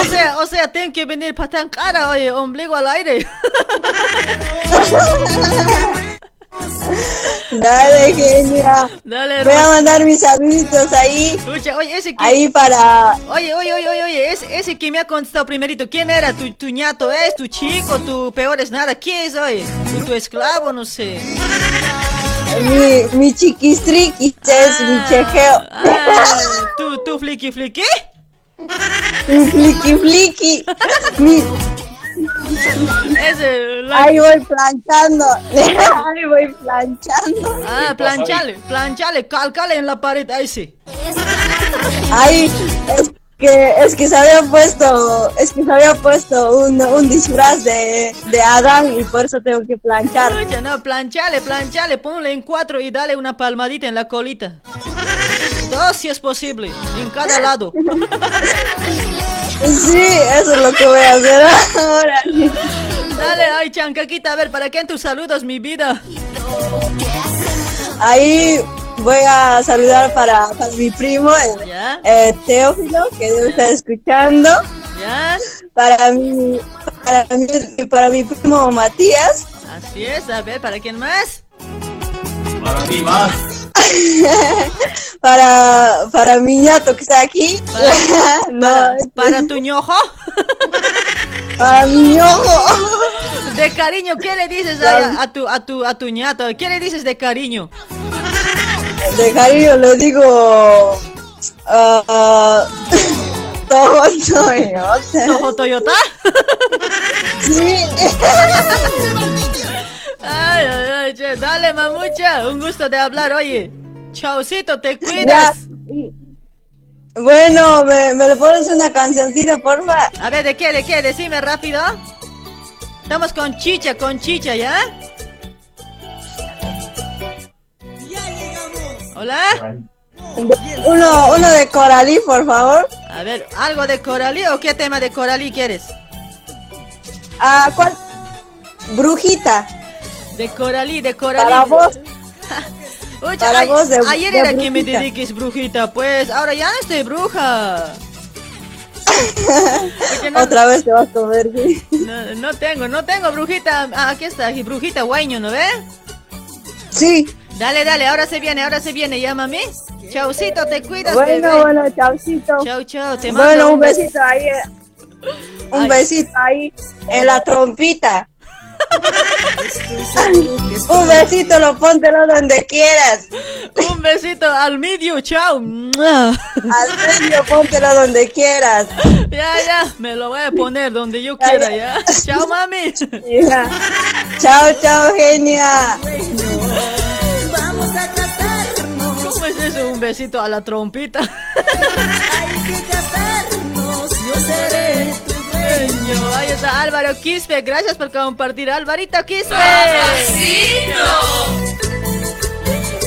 O sea, o sea, tengo que venir patancara, oye, ombligo al aire. Dale, genia. Dale, Voy a mandar mis saluditos ahí. Escucha, oye, ese que... Ahí para. Oye, oye, oye, oye, oye, ese, ese que me ha contestado primerito, ¿quién era? ¿Tu, tu ñato es? ¿Tu chico? ¿Tu peor es nada? ¿Quién es, oye? ¿Tu, tu esclavo? No sé. Mi, mi chiquistriquis es mi chejeo. Ah, ¿Tu, tu fliqui fliqui? Mi fliqui fliqui. Mi, Ese, ahí voy planchando. Ahí voy planchando. Ah, planchale, planchale, calcale en la pared, ahí sí. Ahí es que es que se había puesto es que se había puesto un, un disfraz de, de Adán y por eso tengo que planchar. No, planchale, planchale, ponle en cuatro y dale una palmadita en la colita. Dos si es posible, en cada lado. Sí, eso es lo que voy a hacer ahora. Dale, ay, chancaquita, a ver, ¿para quién tus saludos, mi vida? Ahí voy a saludar para, para mi primo, eh, Teófilo, que debe estar escuchando. ¿Ya? Para mi, para mi, para mi primo Matías. Así es, a ver, ¿para quién más? Para ti más. para, para mi ñato que está aquí. no, ¿Para, para tu ñojo? para mi ñojo. De cariño, ¿qué le dices a, a tu, a, tu, a tu ñato? ¿Qué le dices de cariño? De cariño le digo. ah, todo Toyota. ¿Tojo Toyota? Sí. Ay, ay, ay, che, dale, mamucha, un gusto de hablar, oye. Chaucito, te Ya. cuidas. Bueno, ¿me, me le pones una cancioncita, porfa? A ver, ¿de qué, de qué? Decime rápido. Estamos con chicha, con chicha, ¿ya? Hola. Uno, uno de Coralí, por favor. A ver, ¿algo de Coralí o qué tema de Coralí quieres? Ah, ¿cuál? Brujita. De Coralí, de Coralí. Para vos. Oye, para ay- vos de- ayer de era que me brujita. dediques brujita, pues ahora ya no estoy bruja. No, Otra vez te vas a comer. sí. no, no tengo, no tengo brujita. Ah, aquí está, brujita guaño, ¿no ve? Sí. Dale, dale, ahora se viene, ahora se viene, llámame. Chaucito, te cuidas, Bueno, bebé. bueno, chaucito. Chau, chau, te mando Bueno, un bes- besito ahí. eh. Un besito ahí en la trompita. Un besito, lo póntelo donde quieras. Un besito al medio, chao. Al medio, póntelo donde quieras. Ya, ya, me lo voy a poner donde yo quiera, ya. Chao, mami. Chao, chao, genia. Vamos a casarnos, ¿Cómo es eso? Un besito a la trompita. hay que casarnos, yo seré Ahí está Álvaro Quispe, gracias por compartir. Alvarito Quispe.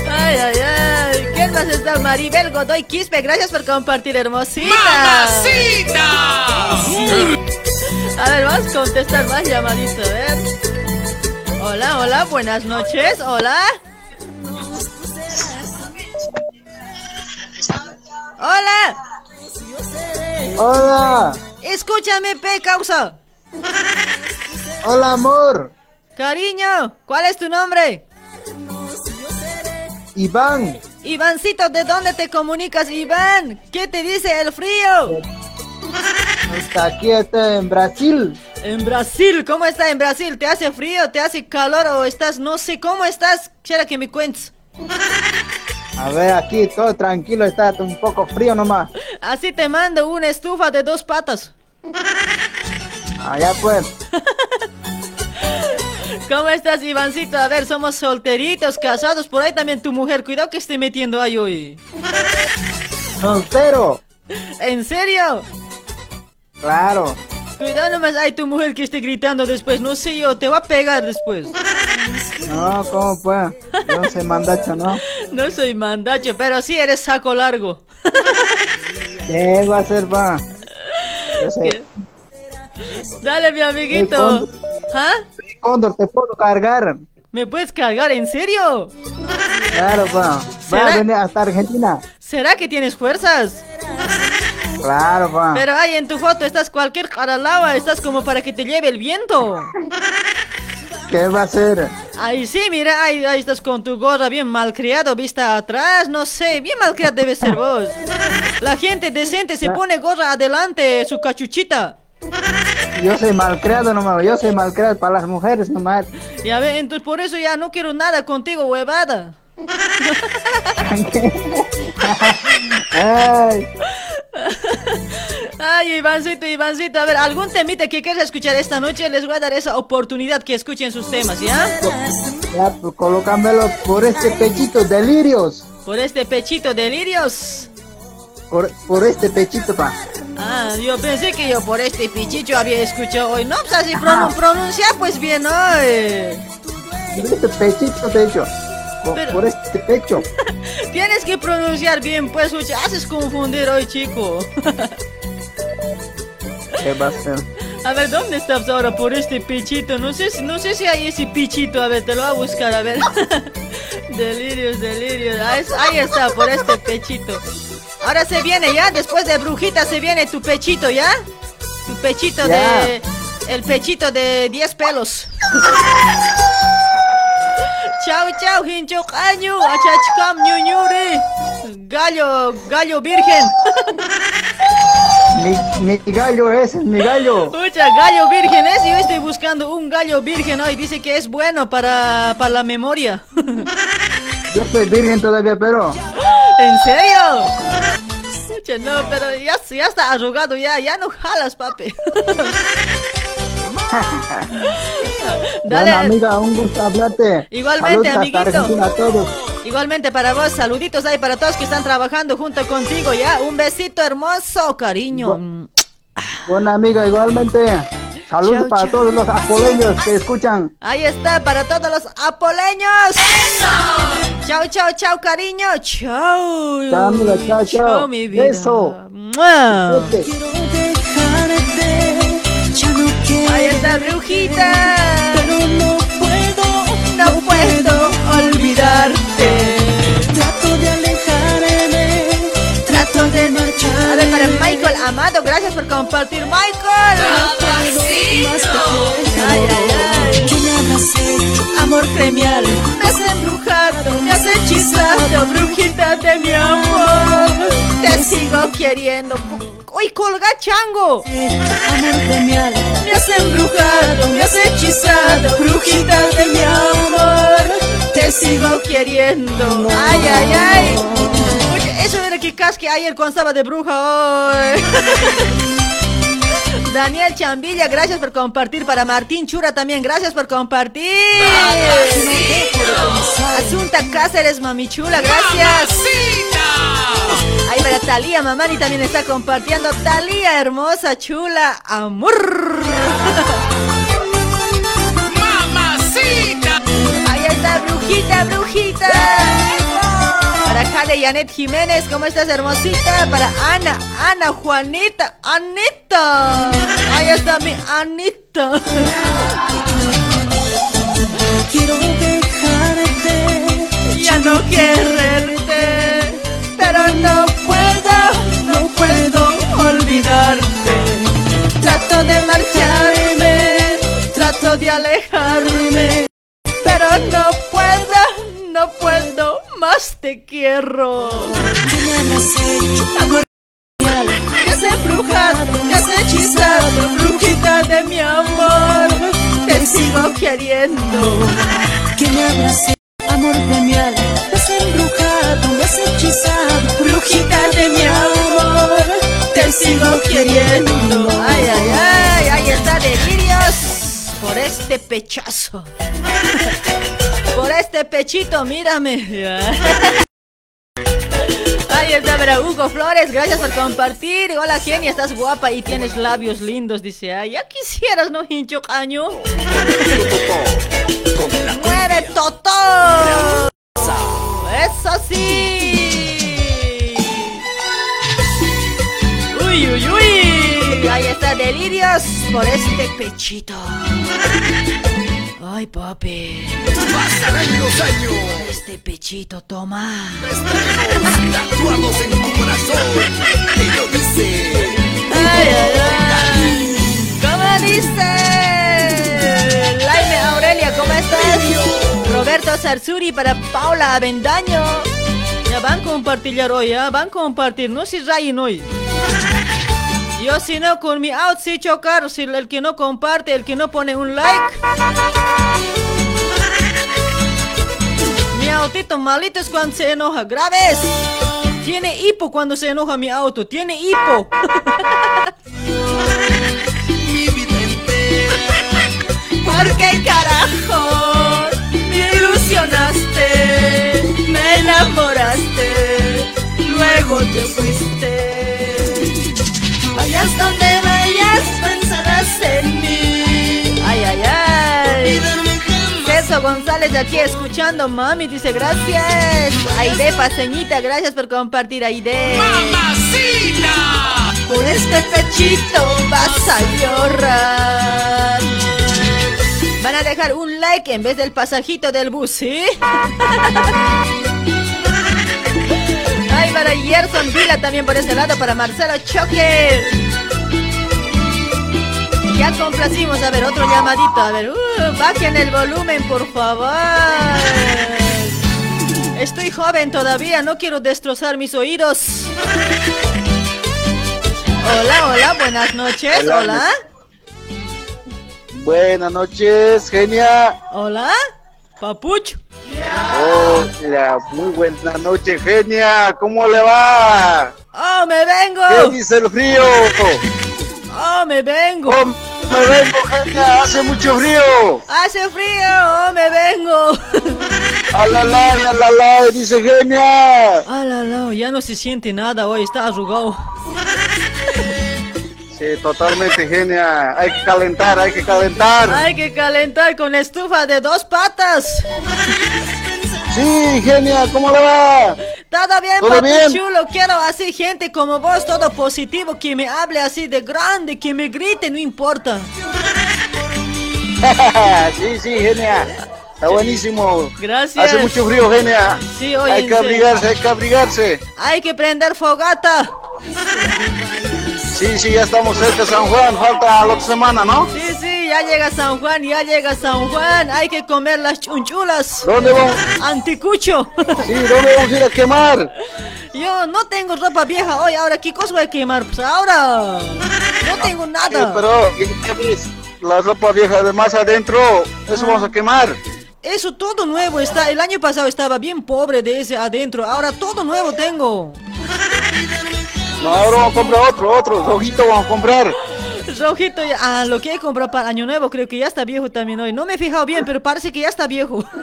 Ay, ay, ay. ¿Quién más está? Maribel Godoy Quispe, gracias por compartir, hermosita. A ver, vamos a contestar más llamaditos, a ver. Hola, hola, buenas noches, hola. Hola, Hola, escúchame, pe causa. hola amor, Cariño, ¿cuál es tu nombre? Iván, Ivancito, ¿de dónde te comunicas, Iván? ¿Qué te dice el frío? está aquí está en Brasil. En Brasil, ¿cómo está en Brasil? ¿Te hace frío, te hace calor o estás, no sé, cómo estás? Quisiera que me cuentes. A ver, aquí todo tranquilo, está un poco frío nomás. Así te mando una estufa de dos patas. Allá pues, ¿Cómo estás, Ivancito? A ver, somos solteritos, casados, por ahí también tu mujer. Cuidado que esté metiendo ahí hoy. soltero, ¿En serio? claro. Cuidado nomás, hay tu mujer que esté gritando después, no sé yo, te va a pegar después. No, ¿cómo pues? No soy mandacho, ¿no? No soy mandacho, pero sí eres saco largo. ¿Qué va a ser, sé. Dale, mi amiguito. Cóndor. ¿Ah? Cóndor, te puedo cargar. ¿Me puedes cargar? ¿En serio? Claro, pa. Va a venir hasta Argentina. ¿Será que tienes fuerzas? Claro, pa. Pero ahí en tu foto estás cualquier caralaba, estás como para que te lleve el viento. ¿Qué va a ser? Ahí sí, mira, ahí, ahí estás con tu gorra bien malcriado, vista atrás, no sé, bien malcriado debe ser vos. La gente decente se pone gorra adelante, su cachuchita. Yo soy malcriado nomás, yo soy malcriado para las mujeres nomás. Ya ve, entonces por eso ya no quiero nada contigo, huevada. Ay, Ay, Ivancito, Ivancito, a ver, algún temita que quieras escuchar esta noche, les voy a dar esa oportunidad que escuchen sus temas, ¿ya? ya, pues colócamelo por este pechito, delirios. Por este pechito de lirios. Por, por este pechito, pa. Ah, yo pensé que yo por este pichicho había escuchado hoy. No, pues así pronun- pronuncia pues bien hoy. Por este pechito, pecho. Por, Pero- por este pecho. Tienes que pronunciar bien, pues, oye, haces confundir hoy, chico. ¿Qué va a ver, ¿dónde estás ahora por este pichito? No sé, si- no sé si hay ese pichito, a ver, te lo voy a buscar, a ver. delirios, delirios. Ah, Ahí está, por este pechito. Ahora se viene ya, después de brujita se viene tu pechito, ¿ya? Tu pechito de... El pechito de 10 pelos. chao, chao, hincho caño, achachcam ñuñuri. Gallo, gallo virgen. Mi, mi gallo ese es mi gallo. Escucha, gallo virgen es, yo estoy buscando un gallo virgen hoy, dice que es bueno para, para la memoria. Yo soy virgen todavía, pero. ¿En serio? Escucha, no, pero ya, ya está arrugado, ya, ya no jalas, papi. Bueno, amiga, un gusto hablarte. Igualmente, Saludos amiguito. A todos. Igualmente para vos, saluditos ahí para todos que están trabajando junto contigo, ya. Un besito hermoso, cariño. Bueno, amiga, igualmente. Saludos Chau, para chau. todos los apoleños que escuchan. Ahí está, para todos los apoleños. Chao, chao, chao, cariño. Chao. Chao, chao, chao. mi vida. Beso. ¡Mua! Vete. Está, brujita. Pero no puedo, no puedo olvidarte. Trato de alejarme, Trato de marchar. A ver, para Michael Amado, gracias por compartir, Michael. Ay, ay, ay. Amor premial, me has embrujado, me has hechizado, brujita de mi amor. Te sigo queriendo. Uy, colga chango. amor de mi alma. Me has embrujado, me has hechizado, brujita de mi amor. Te sigo queriendo. Ay, ay, ay. Oye, eso era que casque ayer cuando estaba de bruja hoy. Daniel Chambilla, gracias por compartir. Para Martín Chura también, gracias por compartir. Asunta Cáceres, mami chula, gracias. Ahí para Talía Mamani también está compartiendo. Talía, hermosa, chula, amor. Mamacita. Ahí está, brujita, brujita. Jade Janet Jiménez, ¿cómo estás, hermosita? Para Ana, Ana, Juanita, Anita. Ahí está mi Anita. Quiero dejarte, Ya no quererte, pero no puedo, no puedo olvidarte. Trato de marcharme, trato de alejarme, pero no puedo, no puedo, más te quiero. que has embrujado, me has hechizado, brujita de mi amor. Te sigo queriendo. que me abrace, amor de mi alma. Me has embrujado, me has hechizado, Brujita de mi amor, te sigo queriendo. Ay, ay, ay, ahí está delirios por este pechazo. Por este pechito, mírame. Ahí está, verá, Flores, gracias por compartir. Hola, Genia, estás guapa y tienes labios lindos, dice. Ay, ya quisieras, ¿no, hincho caño? ¡Muere Totó! ¡Eso sí! ¡Uy, uy, uy! Ahí está, delirios por este pechito. Ay, papi. Pasarán los años. Este pechito, toma. Tatuados en tu corazón. Te lo dice. Ay, ay, ay. ¿Cómo dice? Laime Aurelia, ¿cómo estás? Roberto Sarsuri para Paula Avendaño. Ya van a compartir hoy, ¿ya? Van a compartir, no si rayen hoy. Yo si no con mi outfit chocar, si el que no comparte, el que no pone un like. Autito malito es cuando se enoja, graves. Tiene hipo cuando se enoja mi auto, tiene hipo. Mi vida entera. ¿Por qué carajo me ilusionaste? Me enamoraste, luego te fuiste. Vayas donde Celso González de aquí escuchando, mami, dice gracias. Aide Paseñita, gracias por compartir, Aide. ¡Mamacita! Por este pechito vas a llorar. Van a dejar un like en vez del pasajito del bus, ¿sí? Ay, para Gerson Vila también por ese lado, para Marcelo Choque. Ya complacimos, a ver, otro llamadito, a ver, uh, bajen el volumen, por favor. Estoy joven todavía, no quiero destrozar mis oídos. Hola, hola, buenas noches, Hola. hola. Buenas noches, genia. Hola, papucho. Hola, muy buena noche, genia. ¿Cómo le va? ¡Oh, me vengo! ¿Qué dice el frío? ¡Oh, me vengo! Oh, me vengo, genia. Hace mucho frío. ¡Hace frío! ¡Oh, me vengo! Alala, alala, dice genia. ¡Ah, la, la! Ya no se siente nada hoy, está arrugado. Sí, totalmente genia. Hay que calentar, hay que calentar. Hay que calentar con estufa de dos patas. Sí, genia, ¿cómo le va? Todo bien, ¿Todo papi bien? chulo. Quiero así gente como vos, todo positivo, que me hable así de grande, que me grite, no importa. sí, sí, genia. Está buenísimo. Gracias. Hace mucho frío, genia. Sí, oye, Hay que abrigarse, hay que abrigarse. Hay que prender fogata. Sí, sí, ya estamos cerca de San Juan. Falta la otra semana, ¿no? Sí, sí, ya llega San Juan, ya llega San Juan. Hay que comer las chunchulas. ¿Dónde vamos? Anticucho. Sí, ¿dónde vamos a ir a quemar? Yo no tengo ropa vieja hoy, ahora ¿qué cosa voy a quemar? Pues ahora no tengo Sí, nada. pero ¿qué- ves? la ropa vieja de más adentro, eso vamos a quemar. Eso todo nuevo está. El año pasado estaba bien pobre de ese adentro. Ahora todo nuevo tengo. No, ahora vamos a comprar otro, otro, rojito vamos a comprar. Rojito, ya- ah, lo que he comprado para año nuevo creo que ya está viejo también hoy. No me he fijado bien, pero parece que ya está viejo.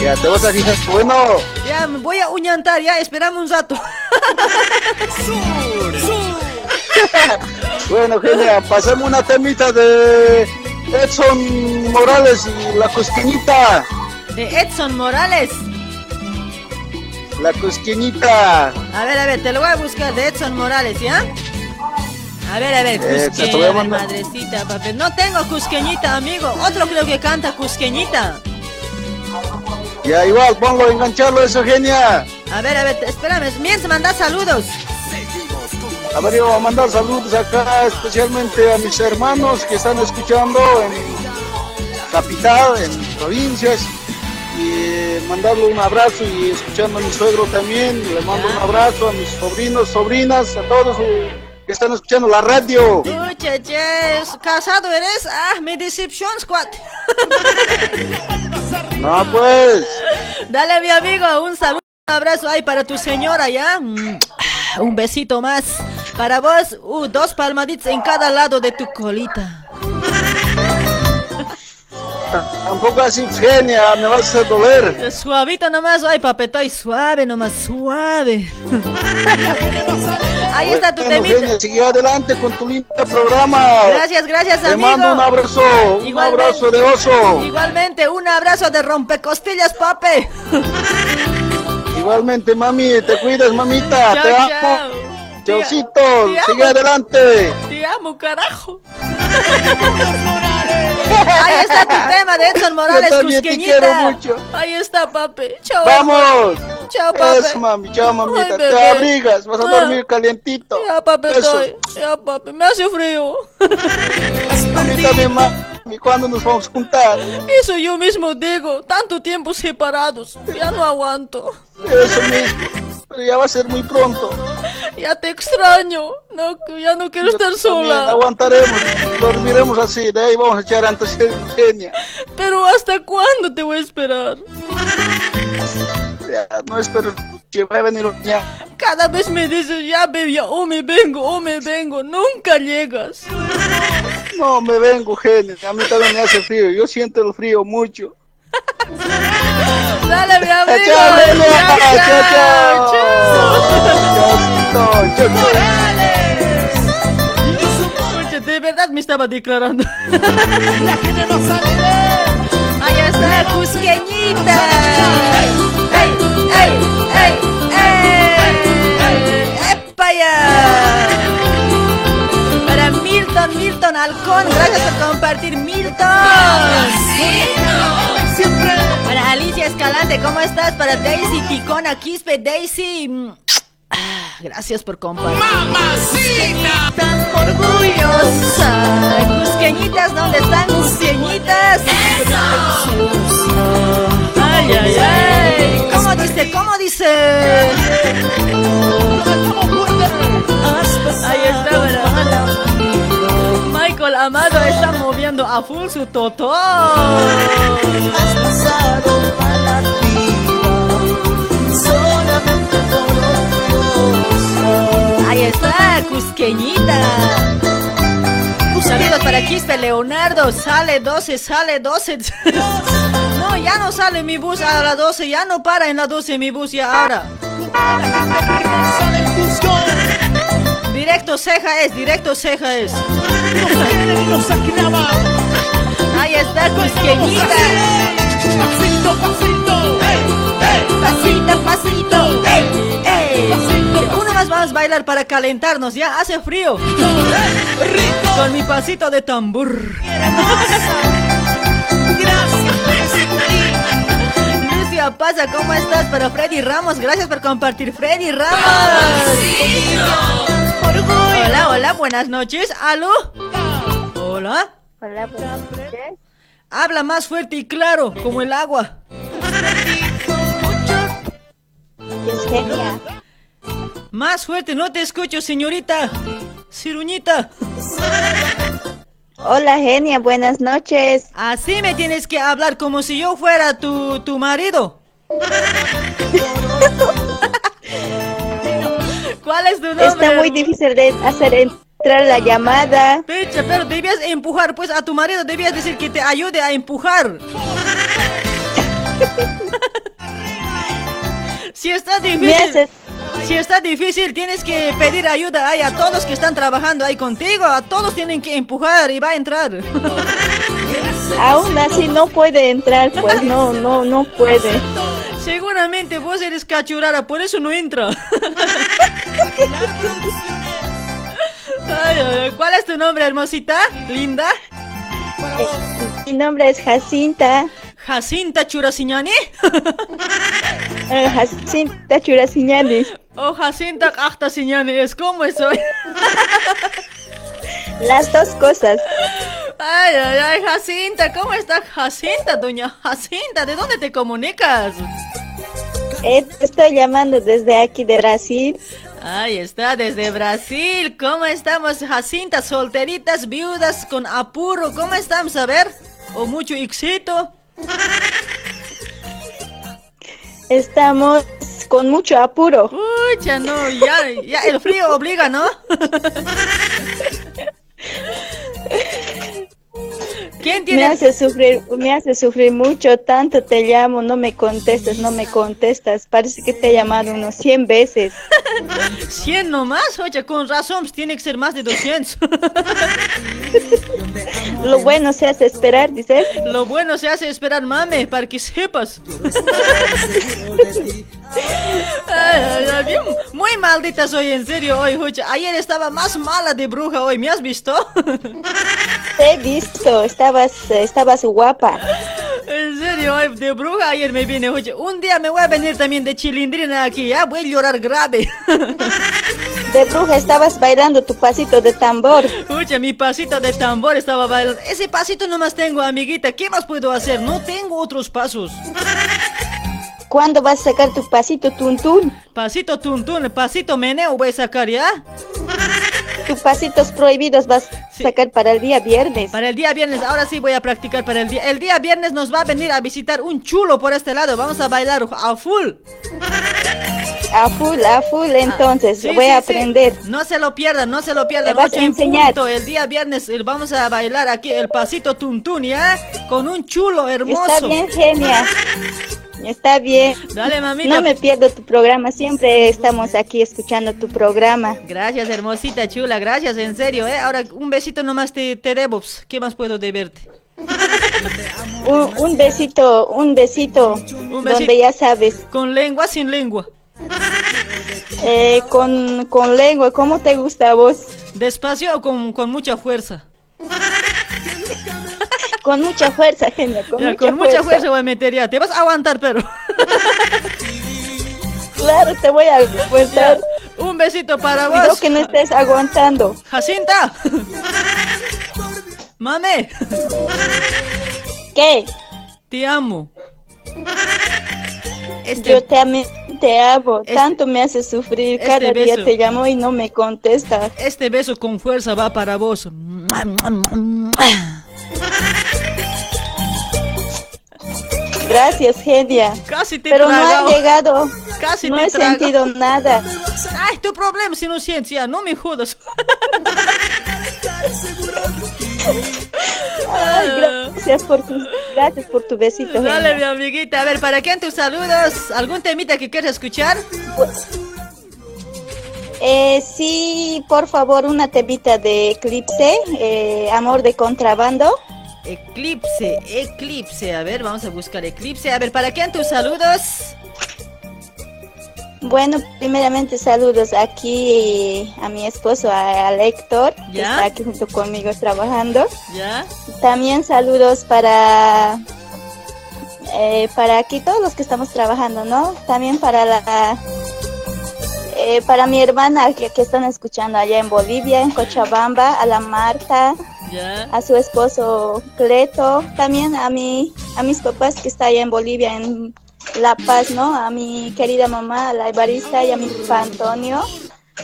Ya te vas a fijar, bueno, ya me voy a uñantar, ya esperamos un rato. bueno, genia, pasemos una temita de Edson Morales y la cosqueñita. De Edson Morales. La cosqueñita. A ver, a ver, te lo voy a buscar de Edson Morales, ¿ya? A ver, a ver, Eh, a cusqueña, madrecita, papel. No tengo cusqueñita, amigo. Otro creo que canta cusqueñita. Ya igual, ponlo, engancharlo eso, genia. A ver, a ver, espérame. Mientras manda saludos. A ver, yo voy a mandar saludos acá, especialmente a mis hermanos que están escuchando en capital, en provincias. Y eh, mandarle un abrazo y escuchando a mi suegro también. Le mando un abrazo a mis sobrinos, sobrinas, a todos que están escuchando la radio. Che, ¿casado eres? Ah, mi decepción, squad. No, pues. Dale, mi amigo, un saludo, un abrazo ahí para tu señora, ¿ya? Mm, Un besito más. Para vos, uh, dos palmaditas en cada lado de tu colita. Tampoco así, genia, me vas a hacer doler. Suavito nomás, ay papetoy, suave nomás, suave. Ahí está tu Bueno, temita. genia, sigue adelante con tu lindo programa. Gracias, gracias, Te amigo. mando un abrazo, un Igualmente. abrazo de oso. Igualmente, un abrazo de rompecostillas, pape. Igualmente, mami, te cuidas, mamita. Chao, te amo. chao. Chaucito, Te sigue adelante. Te amo, carajo. Ahí está tu tema de Edson Morales, Yo también te Cusqueñita. quiero mucho. Ahí está, pape. Chao. Vamos. Chao, pape. Eso, mami, chao, mamita. Ay, te abrigas, vas a Ah. dormir calientito. Ya, pape, Eso. estoy. Ya, pape, me hace frío. A mí también, mami, ¿cuándo nos vamos a juntar? Eso yo mismo digo. Tanto tiempo separados. Ya no aguanto. Eso mismo. Pero ya va a ser muy pronto. Ya te extraño. No, ya no quiero estar También sola. aguantaremos, dormiremos así, de ahí vamos a echar antes genia. Pero ¿hasta cuándo te voy a esperar? Ya, no espero que va a venir ya. Cada vez me dices, ya bebé, ya, o me vengo, o me vengo. Nunca llegas. No, me vengo, genia. A mí también me hace frío. Yo siento el frío mucho. Dale, mi amigo. Chao. Chao, Chao, chao. chao. Chao. Oye, de verdad me estaba declarando. Ahí está, Cusqueñita. ¡Ey, ey, ey, ey! ¡Epa ya! Para Milton, Milton Halcón, gracias por compartir, Milton. Para Alicia Escalante, ¿cómo estás? Para Daisy Ticona Quispe, Daisy. Ah, Gracias por compartir. ¡Mamacita! Tan orgullosa. Cusqueñitas, ¿dónde están cusqueñitas? Ay, ay, ay. ¿Cómo dice? ¿Cómo dice? Ahí está, ¿verdad? Michael Amado está moviendo a full su totó. Ahí está, Cusqueñita. Saludos para Quispe Leonardo. Sale 12, sale 12. No, ya no sale mi bus a las 12. Ya no para en la 12 mi bus ya ahora. Directo ceja es, directo ceja es. Ahí está Cusqueñita. Pasito, pasito. Pasito, pasito. Uno más vamos a bailar para calentarnos, ya hace frío. Con mi pasito de tambor. Lucia Pasa, ¿cómo estás? Para Freddy Ramos, gracias por compartir, Freddy Ramos. Hola, hola, buenas noches. ¿Aló? Hola. Hola, buenas noches. Habla más fuerte y claro, como el agua. Más fuerte, no te escucho, señorita. Ciruñita. Hola, genia, buenas noches. Así me tienes que hablar como si yo fuera tu, tu marido. ¿Cuál es tu nombre? Está muy difícil de hacer entrar la llamada. Pecha, pero debías empujar, pues a tu marido debías decir que te ayude a empujar. si está difícil, si está difícil, tienes que pedir ayuda ahí a todos que están trabajando ahí contigo. A todos tienen que empujar y va a entrar. Aún así no puede entrar, pues no, no, no puede. Seguramente vos eres cachurara, por eso no entra. Ay, ¿Cuál es tu nombre, hermosita? ¿Linda? Mi nombre es Jacinta. ¿Jacinta Churasiñani? eh, Jacinta Churasiñanis. ¿O Jacinta Achtasiñani? ¿Es cómo es hoy? Las dos cosas. Ay, ay, ay, Jacinta, ¿cómo está Jacinta, doña Jacinta? ¿De dónde te comunicas? Eh, te estoy llamando desde aquí de Brasil. Ahí está, desde Brasil. ¿Cómo estamos, Jacinta? Solteritas, viudas, con apuro. ¿Cómo estamos? A ver. ¿O mucho éxito? Estamos con mucho apuro. Uy, ya no, ya, ya el frío obliga, ¿no? ¿Quién Me hace sufrir, me hace sufrir mucho, tanto te llamo, no me contestas, no me contestas. Parece que te he llamado unos 100 veces. 100 nomás, oye, con razón, pues tiene que ser más de 200. Lo bueno se hace esperar, dices. Lo bueno se hace esperar, mame, para que sepas. Muy maldita soy, en serio, hoy, oye. Ayer estaba más mala de bruja hoy, ¿me has visto? Te he visto, estabas, estabas guapa. En serio, hoy de bruja ayer me vine, oye. Un día me voy a venir también de chilindrina aquí, ya voy a llorar grave. De bruja estabas bailando tu pasito de tambor. Oye, mi pasito de tambor estaba bailando. Ese pasito nomás tengo, amiguita. ¿Qué más puedo hacer? No tengo otros pasos. ¿Cuándo vas a sacar tu pasito tuntún? Pasito tuntún, pasito meneo voy a sacar, ¿ya? Tus pasitos prohibidos vas a sacar para el día viernes. Para el día viernes, ahora sí voy a practicar para el día. El día viernes nos va a venir a visitar un chulo por este lado. Vamos a bailar a full. A full, a full, entonces, Sí, voy sí, a aprender. No se lo pierdan, no se lo pierdan. Vas a en enseñar. punto. El día viernes eh, vamos a bailar aquí el pasito tuntún, ¿ya? Con un chulo hermoso. Está bien, genia. Está bien. Dale, mamita. No me pierdo tu programa, siempre estamos aquí escuchando tu programa. Gracias, hermosita chula, gracias, en serio, ¿eh? Ahora un besito nomás te, te debo. pues, ¿Qué más puedo deberte? Un, un besito, un besito, donde besito. ya sabes, ¿Con lengua, sin lengua? eh, con, con lengua, ¿cómo te gusta a vos? ¿Despacio o con, con mucha fuerza? Con mucha fuerza, genia, con, Ya, mucha, con mucha fuerza. fuerza voy a meter ya. Te vas a aguantar, pero. Claro, te voy a aguantar. Un besito para Cuidado vos. que no estés aguantando. Jacinta. Mame. ¿Qué? Te amo. Este- Yo te, ame- te amo, tanto me hace sufrir. este Cada día te llamo y no me contestas. Este beso con fuerza va para vos. Gracias, genia. Casi te Pero no ha llegado. Casi no te he sentido nada. Ay, tu problema si no sientes ya, no me jodas. Ay, gracias por tu, gracias por tu besito, Dale, mi amiguita. A ver, ¿para quién tus saludos? ¿Algún temita que quieras escuchar? Eh, sí, por favor, una tebita de Eclipse, eh, Amor de Contrabando. Eclipse, eclipse. A ver, vamos a buscar eclipse. A ver, ¿para quién tus saludos? Bueno, primeramente saludos aquí a mi esposo, a, al Héctor, que ¿Ya? está aquí junto conmigo trabajando. ¿Ya? También saludos para eh, para aquí todos los que estamos trabajando, ¿no? También para la eh, para mi hermana que, que están escuchando allá en Bolivia, en Cochabamba, a la Marta, ¿Ya? a su esposo Cleto, también a mi a mis papás que está allá en Bolivia en La Paz, ¿no? A mi querida mamá, a la Evarista y a mi papá Antonio.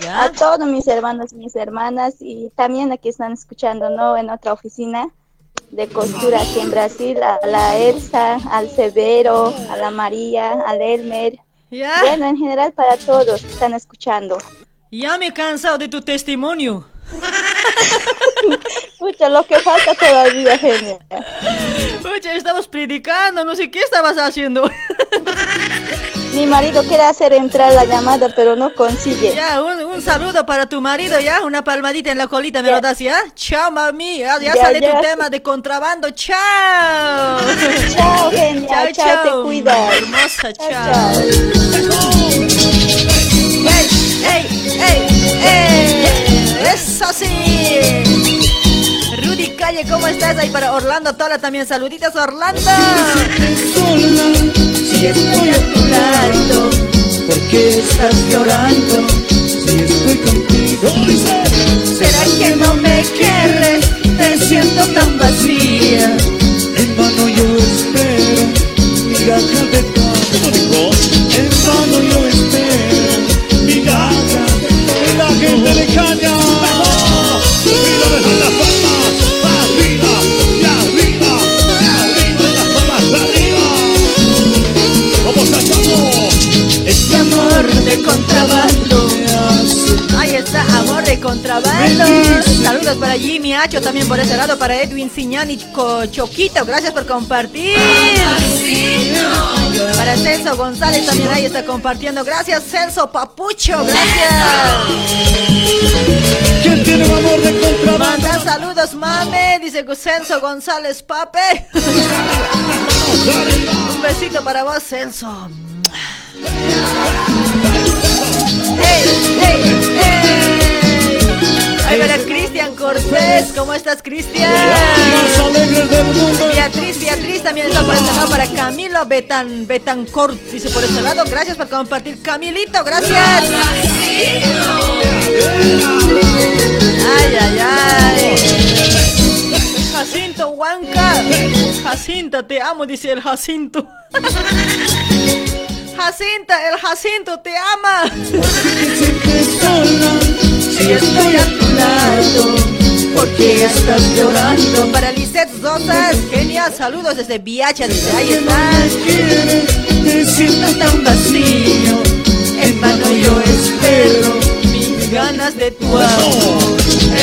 ¿Ya? A todos mis hermanos y mis hermanas y también aquí están escuchando, ¿no? En otra oficina de costura aquí en Brasil, a la Elsa, al Severo, a la María, al Elmer. ¿Ya? Bueno, en general para todos que están escuchando. Ya me he cansado de tu testimonio. Escucha, lo que falta todavía, genia. Oye, estamos predicando, no sé qué estabas haciendo. Mi marido quiere hacer entrar la llamada, pero no consigue. Ya, un, un saludo para tu marido, ya, una palmadita en la colita, ¿me lo das, ya? Chao, mami, ya, ya Ya, sale ya. tu tema de contrabando, chao. Chao, genia, chao, te cuidas. Hermosa, chao. ¡Ey, ey, ey, ey! ¡Eso sí! Rudy Calle, ¿cómo estás ahí para Orlando Tola también? Saluditos, Orlando. Si estoy a tu ¿por qué estás llorando? Si estoy contigo, ¿Será que no me quieres? Te siento tan vacía. en vano yo espero, migaja de campo. En vano yo espero, migaja de La gente de caña. De contrabando. Ahí está, amor de contrabando. Saludos para Jimmy Hacho, también por ese lado, para Edwin Siñani Choquito, gracias por compartir. Para Celso González también ahí está compartiendo. Gracias, Celso Papucho, gracias. ¿Quién tiene un amor de contrabando? Manda saludos, mame, dice Celso González Pape. Un besito para vos, Celso. Cortés, ¿cómo estás, Cristian? Beatriz, Beatriz también está por este lado para Camilo Betan, Betancourt, dice por este lado. Gracias por compartir, Camilito, gracias. Ay, ay, ay. Jacinto Huanca. Jacinta, te amo, dice el Jacinto. Jacinta, el Jacinto te ama. Si estoy a tu lado, ¿por qué estás llorando? Para Lisette Rosas, genial, saludos desde Viacha, dice, ahí está. Te sientas tan vacío. En vano yo espero mis ganas de tu amor.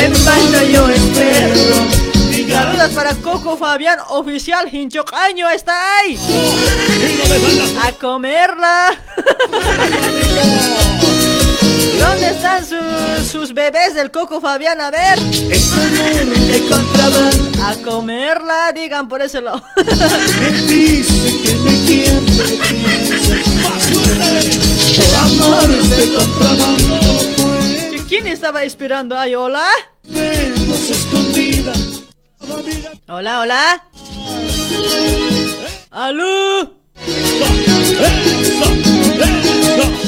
En vano yo espero. Saludos para Coco Fabián, oficial Hinchocaño, está ahí. A comerla. ¿Dónde están sus, sus bebés del Coco Fabián? A ver. A comerla, digan por ese lado. ¿Quién estaba esperando ahí? ¿Hola? Hola, hola. ¡Aló!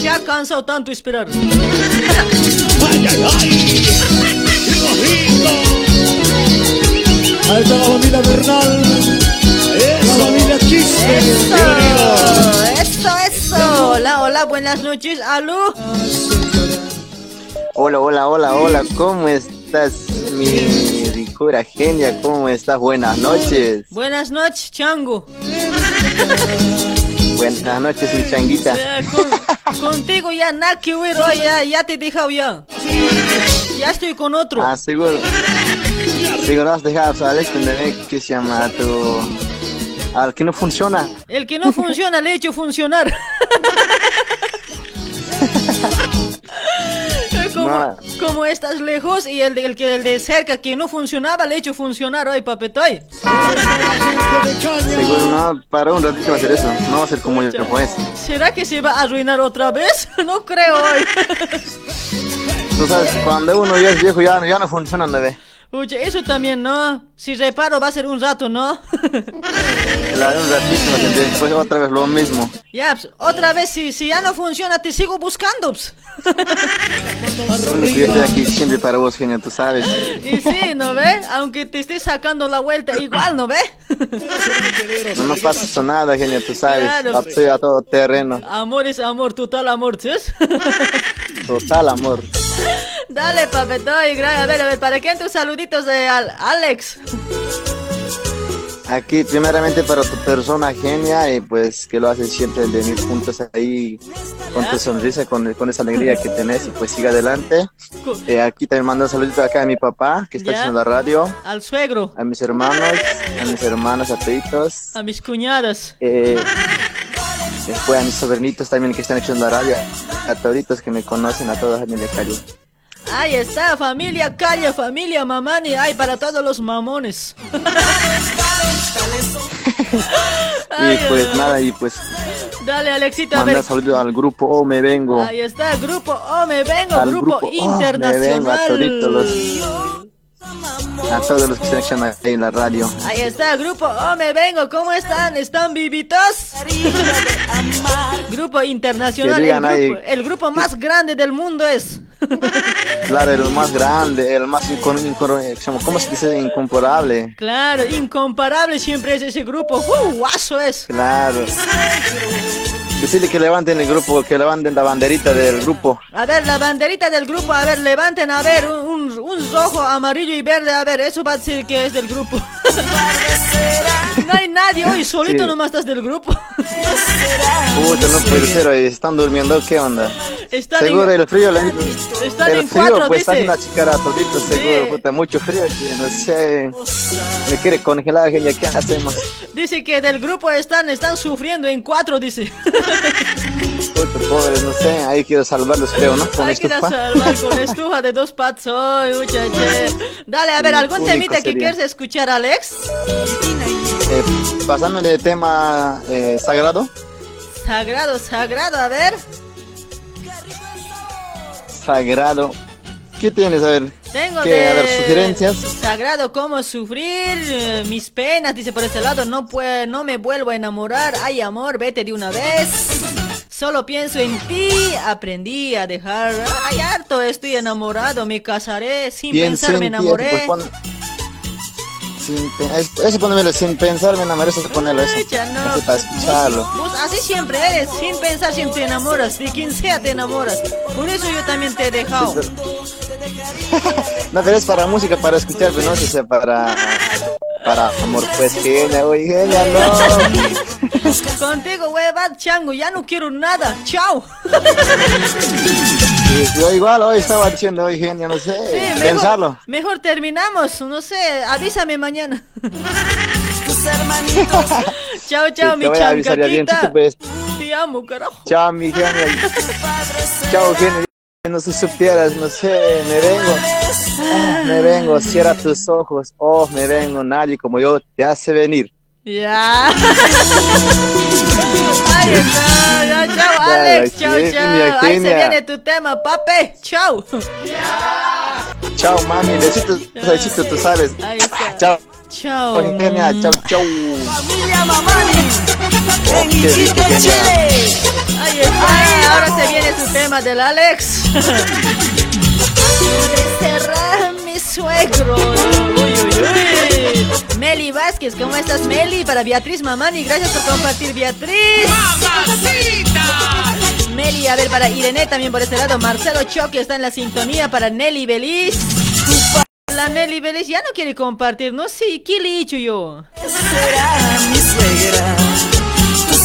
Ya ha cansado tanto esperar. ¡Ay, ay, ay! ¡Qué bonito! Ahí está la familia Bernal. La familia Chiste. Eso, eso, eso. Hola, hola, buenas noches. ¿Aló? Hola, hola, hola, hola, ¿cómo estás, mi genia? ¿Cómo estás? Buenas noches. Buenas noches, Chango. Buenas noches, mi changuita. Con- contigo ya nada que ver, ya, ya te he dejado ya. Ya estoy con otro. Ah, seguro. Seguro has dejado, ¿sabes? ¿Qué se llama tu...? Al que no funciona. El que no funciona le he hecho funcionar. como, No. como estás lejos y el de, el que el de cerca que no funcionaba le he hecho funcionar hoy, papetoy. Seguro no, para un ratito va a ser eso. No va a ser como yo pues. ¿Será que se va a arruinar otra vez? No creo hoy. Tú sabes, cuando uno ya es viejo ya, ya no funciona, bebé. Oye, eso también, ¿no? Si reparo va a ser un rato, ¿no? La de un ratito, ¿me entiendes? después otra vez lo mismo. ya, pues, otra vez, si, si ya no funciona, te sigo buscando. pues. Yo estoy aquí siempre para vos, genio, tú sabes. Y sí, ¿no ve? Aunque te esté sacando la vuelta, igual, ¿no ve? No nos pasa nada, genio, tú sabes. Claro. Estoy a todo terreno. Amor es amor, total amor, ¿sí? Total amor. Dale, papetoy, gra- a ver, a ver, ¿para quién tus saluditos de Al- Alex? Aquí, primeramente para tu persona genia, y pues que lo haces siempre de mil puntos ahí, con tu sonrisa, con, con esa alegría que tenés, y pues siga adelante. Eh, aquí también mando un saludito acá a mi papá, que está Ya. haciendo la radio, Al suegro, a mis hermanos, a mis hermanos, a toditos, a mis cuñadas. eh, después a mis sobrinitos también que están haciendo la radio, a toditos que me conocen, a toda la familia Cali. Ahí está, familia Calle, familia Mamani, ay, para todos los mamones. Y pues nada, y pues Dale, Alexito, a ver. saludos al grupo Oh Me Vengo. Ahí está, grupo Oh, me vengo, Al grupo, grupo Oh, me vengo, a internacional. los- A todos los que están escuchando ahí en la radio. Ahí está, grupo Oh, me vengo, ¿cómo están? ¿Están vivitos? grupo internacional, grupo, el grupo más grande del mundo es. Claro, el más grande, el más incon- incon- ¿cómo se dice? Incomparable. Claro, incomparable siempre es ese grupo. ¡Uh, guaso es! Claro. Decirle que levanten el grupo, que levanten la banderita del grupo. A ver, la banderita del grupo, a ver, levanten, a ver, un, un- un rojo, amarillo y verde. A ver, eso va a decir que es del grupo. no hay nadie hoy, solito Sí. nomás estás del grupo. Puta, no puede ser, están durmiendo, ¿qué onda? Están seguro en- el frío, le Están el en frío, cuatro, pues dice. están una chicara todito, seguro, puta, mucho frío, que no sé, me quiere congelar, ¿qué hacemos? Dice que del grupo están, están sufriendo en cuatro, dice. Puta, pobres, no sé, ahí quiero salvarlos, creo, ¿no? Con Hay que ir a estufa. salvar con estufa de dos patas hoy, muchache. Dale, a ver, ¿algún temita que sería. quieres escuchar, Alex? Eh, pasándole el tema eh, sagrado, Sagrado, sagrado, a ver. sagrado, ¿qué tienes? A ver, Tengo ¿qué? de A ver, sugerencias. Sagrado, cómo sufrir eh, mis penas, dice por este lado, no puedo, no me vuelvo a enamorar, ay amor, vete de una vez. Solo pienso en ti, aprendí a dejar, ay harto, estoy enamorado, me casaré, sin pensar me ti, enamoré. pues, pon- sin ponémelo sin pensar, me enamoré, eso ponerlo eso. Ya no, Así para escucharlo. Vos así siempre eres, sin pensar siempre te enamoras, de quien sea te enamoras. Por eso yo también te he dejado. No, pero es para música, para escuchar, pero no sé si para, para amor, pues genia, oye, genia, no. Contigo, hueva, chango, ya no quiero nada. Chao. Yo igual hoy estaba diciendo, oye, genia, no sé, mejor- pensarlo. Mejor terminamos, no sé, avísame mañana. chao, chao, mi bien, chancaquita. pues. Te amo, carajo. Chao, mi genia. Chao, genia. No se supieras, no sé, me vengo. Me vengo, cierra tus ojos. Oh, me vengo, nadie como yo te hace venir. Ya. Ahí está, ya, chao, Alex, chao, chao. Ahí se viene tu tema, pape. Chao. Chao, mami, besitos, besitos, tú sabes. Ahí está. Chao. Chao. Chao, chao. Familia Mamani, en Iquique. Chile. Su tema del Alex. Cerrar mi suegro. Uy, uy, uy. Meli Vázquez, ¿cómo estás, Meli? Para Beatriz Mamani, gracias por compartir, Beatriz. Meli, a ver, para Irene también por este lado. Marcelo Choque está en la sintonía para Nelly Belis. La Nelly Belis ya no quiere compartir, no sé, ¿qué le he hecho yo? Será mi suegra,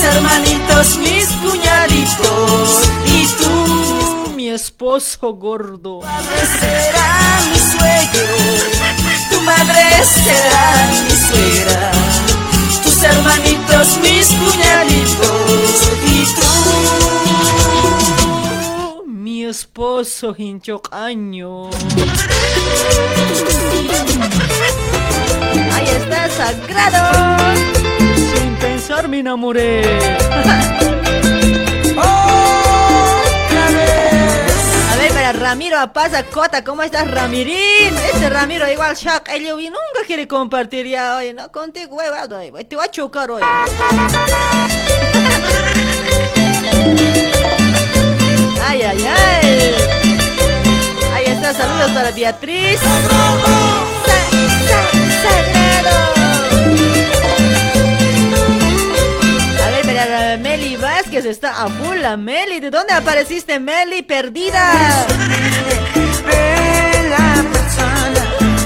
hermanitos, mis cuñaditos y tú. Mi esposo gordo. Será mi suegro, tu madre será mi suegra, tus hermanitos, mis cuñaditos y tú. Mi esposo hinchocaño. Ahí está, sagrado. Pensar me enamoré. A ver, para Ramiro Apaza Cota, ¿cómo estás, Ramirín? Este Ramiro igual Shaq, el y nunca quiere compartir ya hoy, ¿no? Contigo, huevado, hoy, te va a chocar hoy. Ay, ay, ay. Ahí está, saludos para Beatriz. A Vázquez está a full, la Meli. ¿De dónde apareciste, Meli? Perdida. la persona,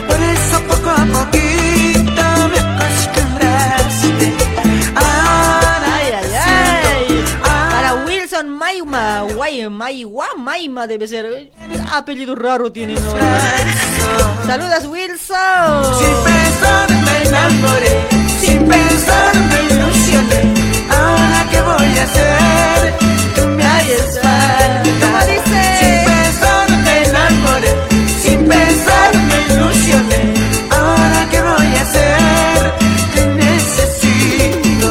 por eso poco a poquito me acostumbraste. Ay, ay, ay. Para Wilson Maima, guay, Maiwa, Maima debe ser. Apellido raro tiene, ¿no? Saludos, Wilson. Sin pensar me enamoré, sin pensar voy a hacer, me. ¿Cómo dice? Sin pensar me enamoré, sin pensar me ilusioné. Ahora qué voy a hacer, te necesito.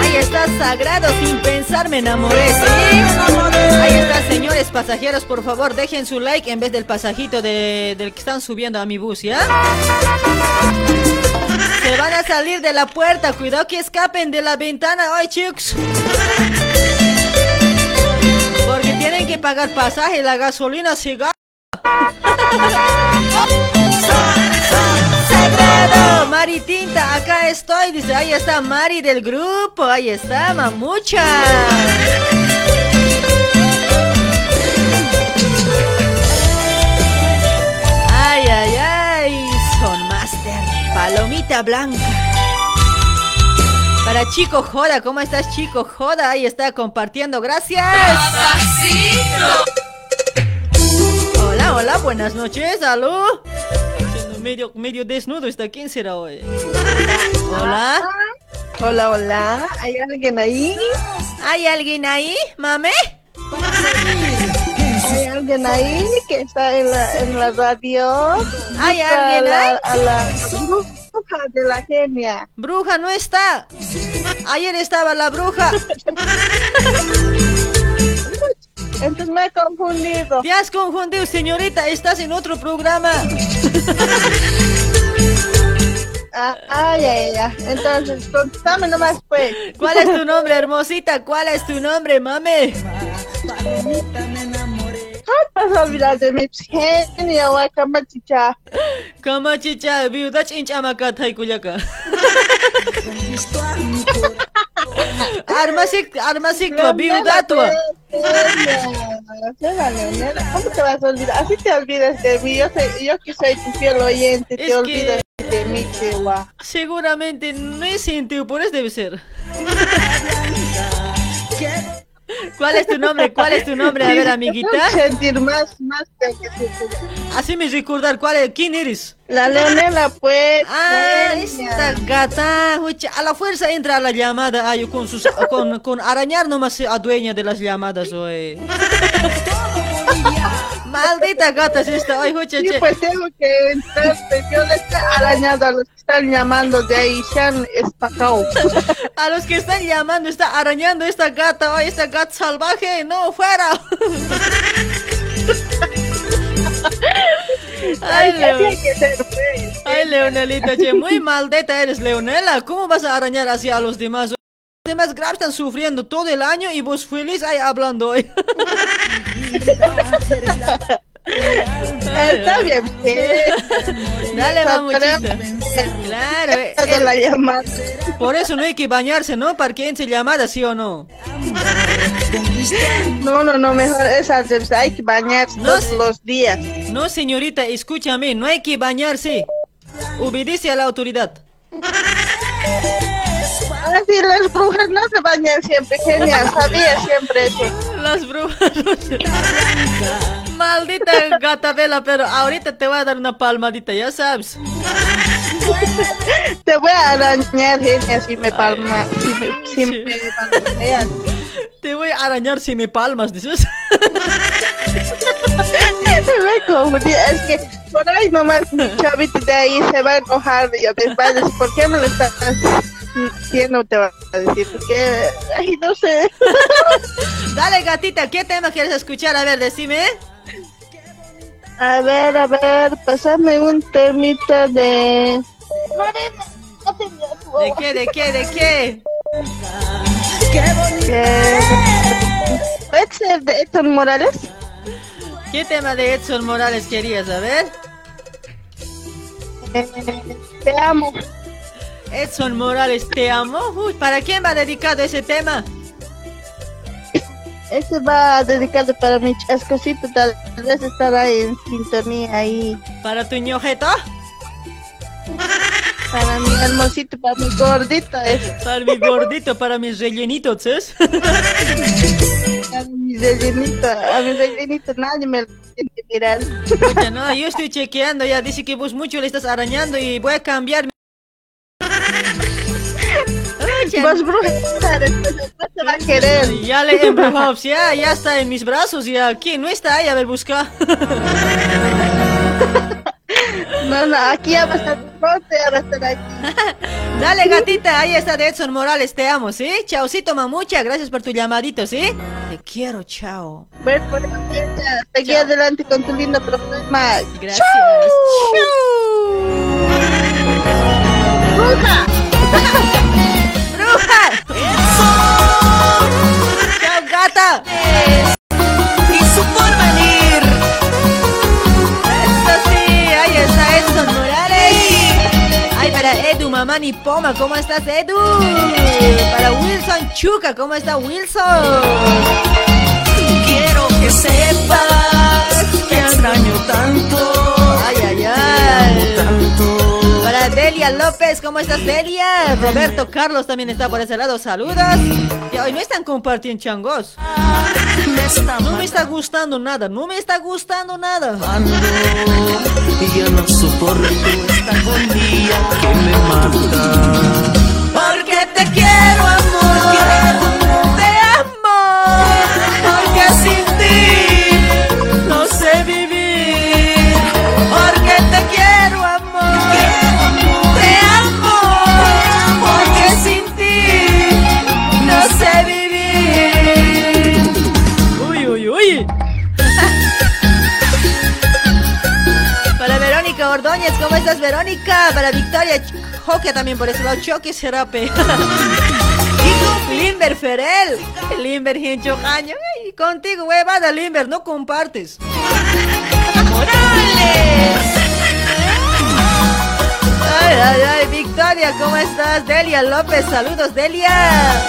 Ahí está, sagrado, sin pensar me enamoré, ¿sí? Pasajeros, por favor, dejen su like en vez del pasajito de- del que están subiendo a mi bus, ¿ya? Se van a salir de la puerta, cuidado que escapen de la ventana, ¡ay, chicos! Porque tienen que pagar pasaje, la gasolina se gasta. Sagrado, Mari Tinta, acá estoy, dice, ahí está Mari del grupo, ahí está, mamucha. Rosita Blanca. Para Chico Joda, ¿cómo estás Chico Joda? Ahí está compartiendo, gracias. Hola, hola, buenas noches, aló. Siendo Medio, medio desnudo está, ¿quién será hoy? Hola. Hola, hola. ¿Hay alguien ahí? ¿Hay alguien ahí, mame? ¿Hay alguien ahí que está en la, en la radio? ¿Hay alguien a la- ahí? A la bruja de la genia. Bruja no está. Ayer estaba la bruja. Entonces me he confundido. Te has confundido, señorita. Estás en otro programa. Ah, ya, ya, ya. Entonces, contame nomás, pues. ¿Cuál es tu nombre, hermosita? ¿Cuál es tu nombre, mame? ¿Cómo vas a olvidar de mi genia, guacamachicha? Kamachicha, viuda chinchamaca taikuyaka. Armasik, armasik tua, viuda tua. ¿Cómo te vas a olvidar? Así te olvidas de mí. Yo, sé- yo que soy tu fiel oyente, te olvidas de mí, chihuahua. Seguramente no es sentido, por eso debe ser. ¿Cuál es tu nombre? ¿Cuál es tu nombre? A ver, amiguita. sentir más, más que que Así me recordar, ¿cuál es? ¿Quién eres? La Leonela, pues. Ah, esta gata, a la fuerza entra a la llamada, ay, con sus, con, con arañar nomás se adueña de las llamadas, oye. Maldita gata es esta, ay, huicha, Sí, pues tengo que entrar, pues, yo le estoy arañando a los que están llamando de ahí, se han espacado. A los que están llamando, está arañando esta gata, ay, esta gata salvaje, no, fuera. Ay, ¿qué Leo- tiene que ser, pues? Ay, Leonelita, che, muy maldita eres, Leonela. ¿Cómo vas a arañar así a los demás? Los demás Grab están sufriendo todo el año y vos feliz ahí hablando hoy. Está bien. Dale, crema, Claro, eh, la eh, llamada. por eso no hay que bañarse, ¿no? Para que entre llamada, ¿sí o no? No, no, no, mejor esa de- hay que bañarse No todos los días. No, señorita, escúchame, no hay que bañarse. Obedece a la autoridad. Así las brujas no se bañan siempre, genial, sabía siempre eso. Las brujas. no se- Maldita gata vela, pero ahorita te voy a dar una palmadita, ya sabes. Te voy a arañar, genia, si me palma, si me, si me. Te voy a arañar si me palmas, dices. Me confundí, es que por ahí nomás mi chavito de ahí se va a enojar y a a decir, ¿por qué me lo estás diciendo? Te va a decir, porque, ay, no sé. Dale, gatita, ¿qué tema quieres escuchar? A ver, decime. A ver, a ver, pasame un temita de... ¿De qué, de qué, de qué? que- ¿Puede ser de Edson Morales? ¿Qué tema de Edson Morales querías? A ver. Eh, te amo. Edson Morales, te amo. Uy, ¿para quién va dedicado ese tema? Este va dedicado para mi chascosito, tal vez estará en sintonía ahí. ¿Para tu ñojeto? Para mi hermosito, para mi gordito. Para mi gordito, para mis rellenitos, ¿sabes? A mi rellenito, a mi rellenito nadie me lo tiene que mirar. No, yo estoy chequeando, ya dice que vos mucho le estás arañando y voy a cambiar. Bruja, después después te va a querer. Ya le he embrujado, ya, ya está en mis brazos, ya. ¿Quién no está ahí? A ver, busca. No, no, aquí ya va a estar pronto, ya va a estar aquí. Dale, gatita, ahí está de Edson Morales, te amo, ¿sí? Chaucito, mamucha, gracias por tu llamadito, ¿sí? Te quiero, chao. Ven por seguí adelante con tu lindo programa. Gracias. ¡Bruja! ¡Bruja! ¡Chao, gata! Y su porvenir. Eso sí, ahí está Edson Morales. Ay, para Edu, mamá ni poma, ¿cómo estás, Edu? Para Wilson Chuca, ¿cómo está Wilson? Quiero que sepas que extraño tanto. Ay, ay, ay. Tanto. Para Delia López, ¿cómo estás, Delia? Roberto Carlos también está por ese lado, saludos. Y hoy no están compartiendo changos. No me está gustando nada, no me está gustando nada. Y yo no soporto esta agonía que me mata. Porque te quiero, amor. Verónica? Para Victoria Joque también por ese lado, Choque Serape. Limber Ferel. Limber Hincho Caño. Y contigo, huevada, Limber, no compartes. ¡Morales! Ay, ay, ay, Victoria, ¿cómo estás? Delia López, saludos, Delia.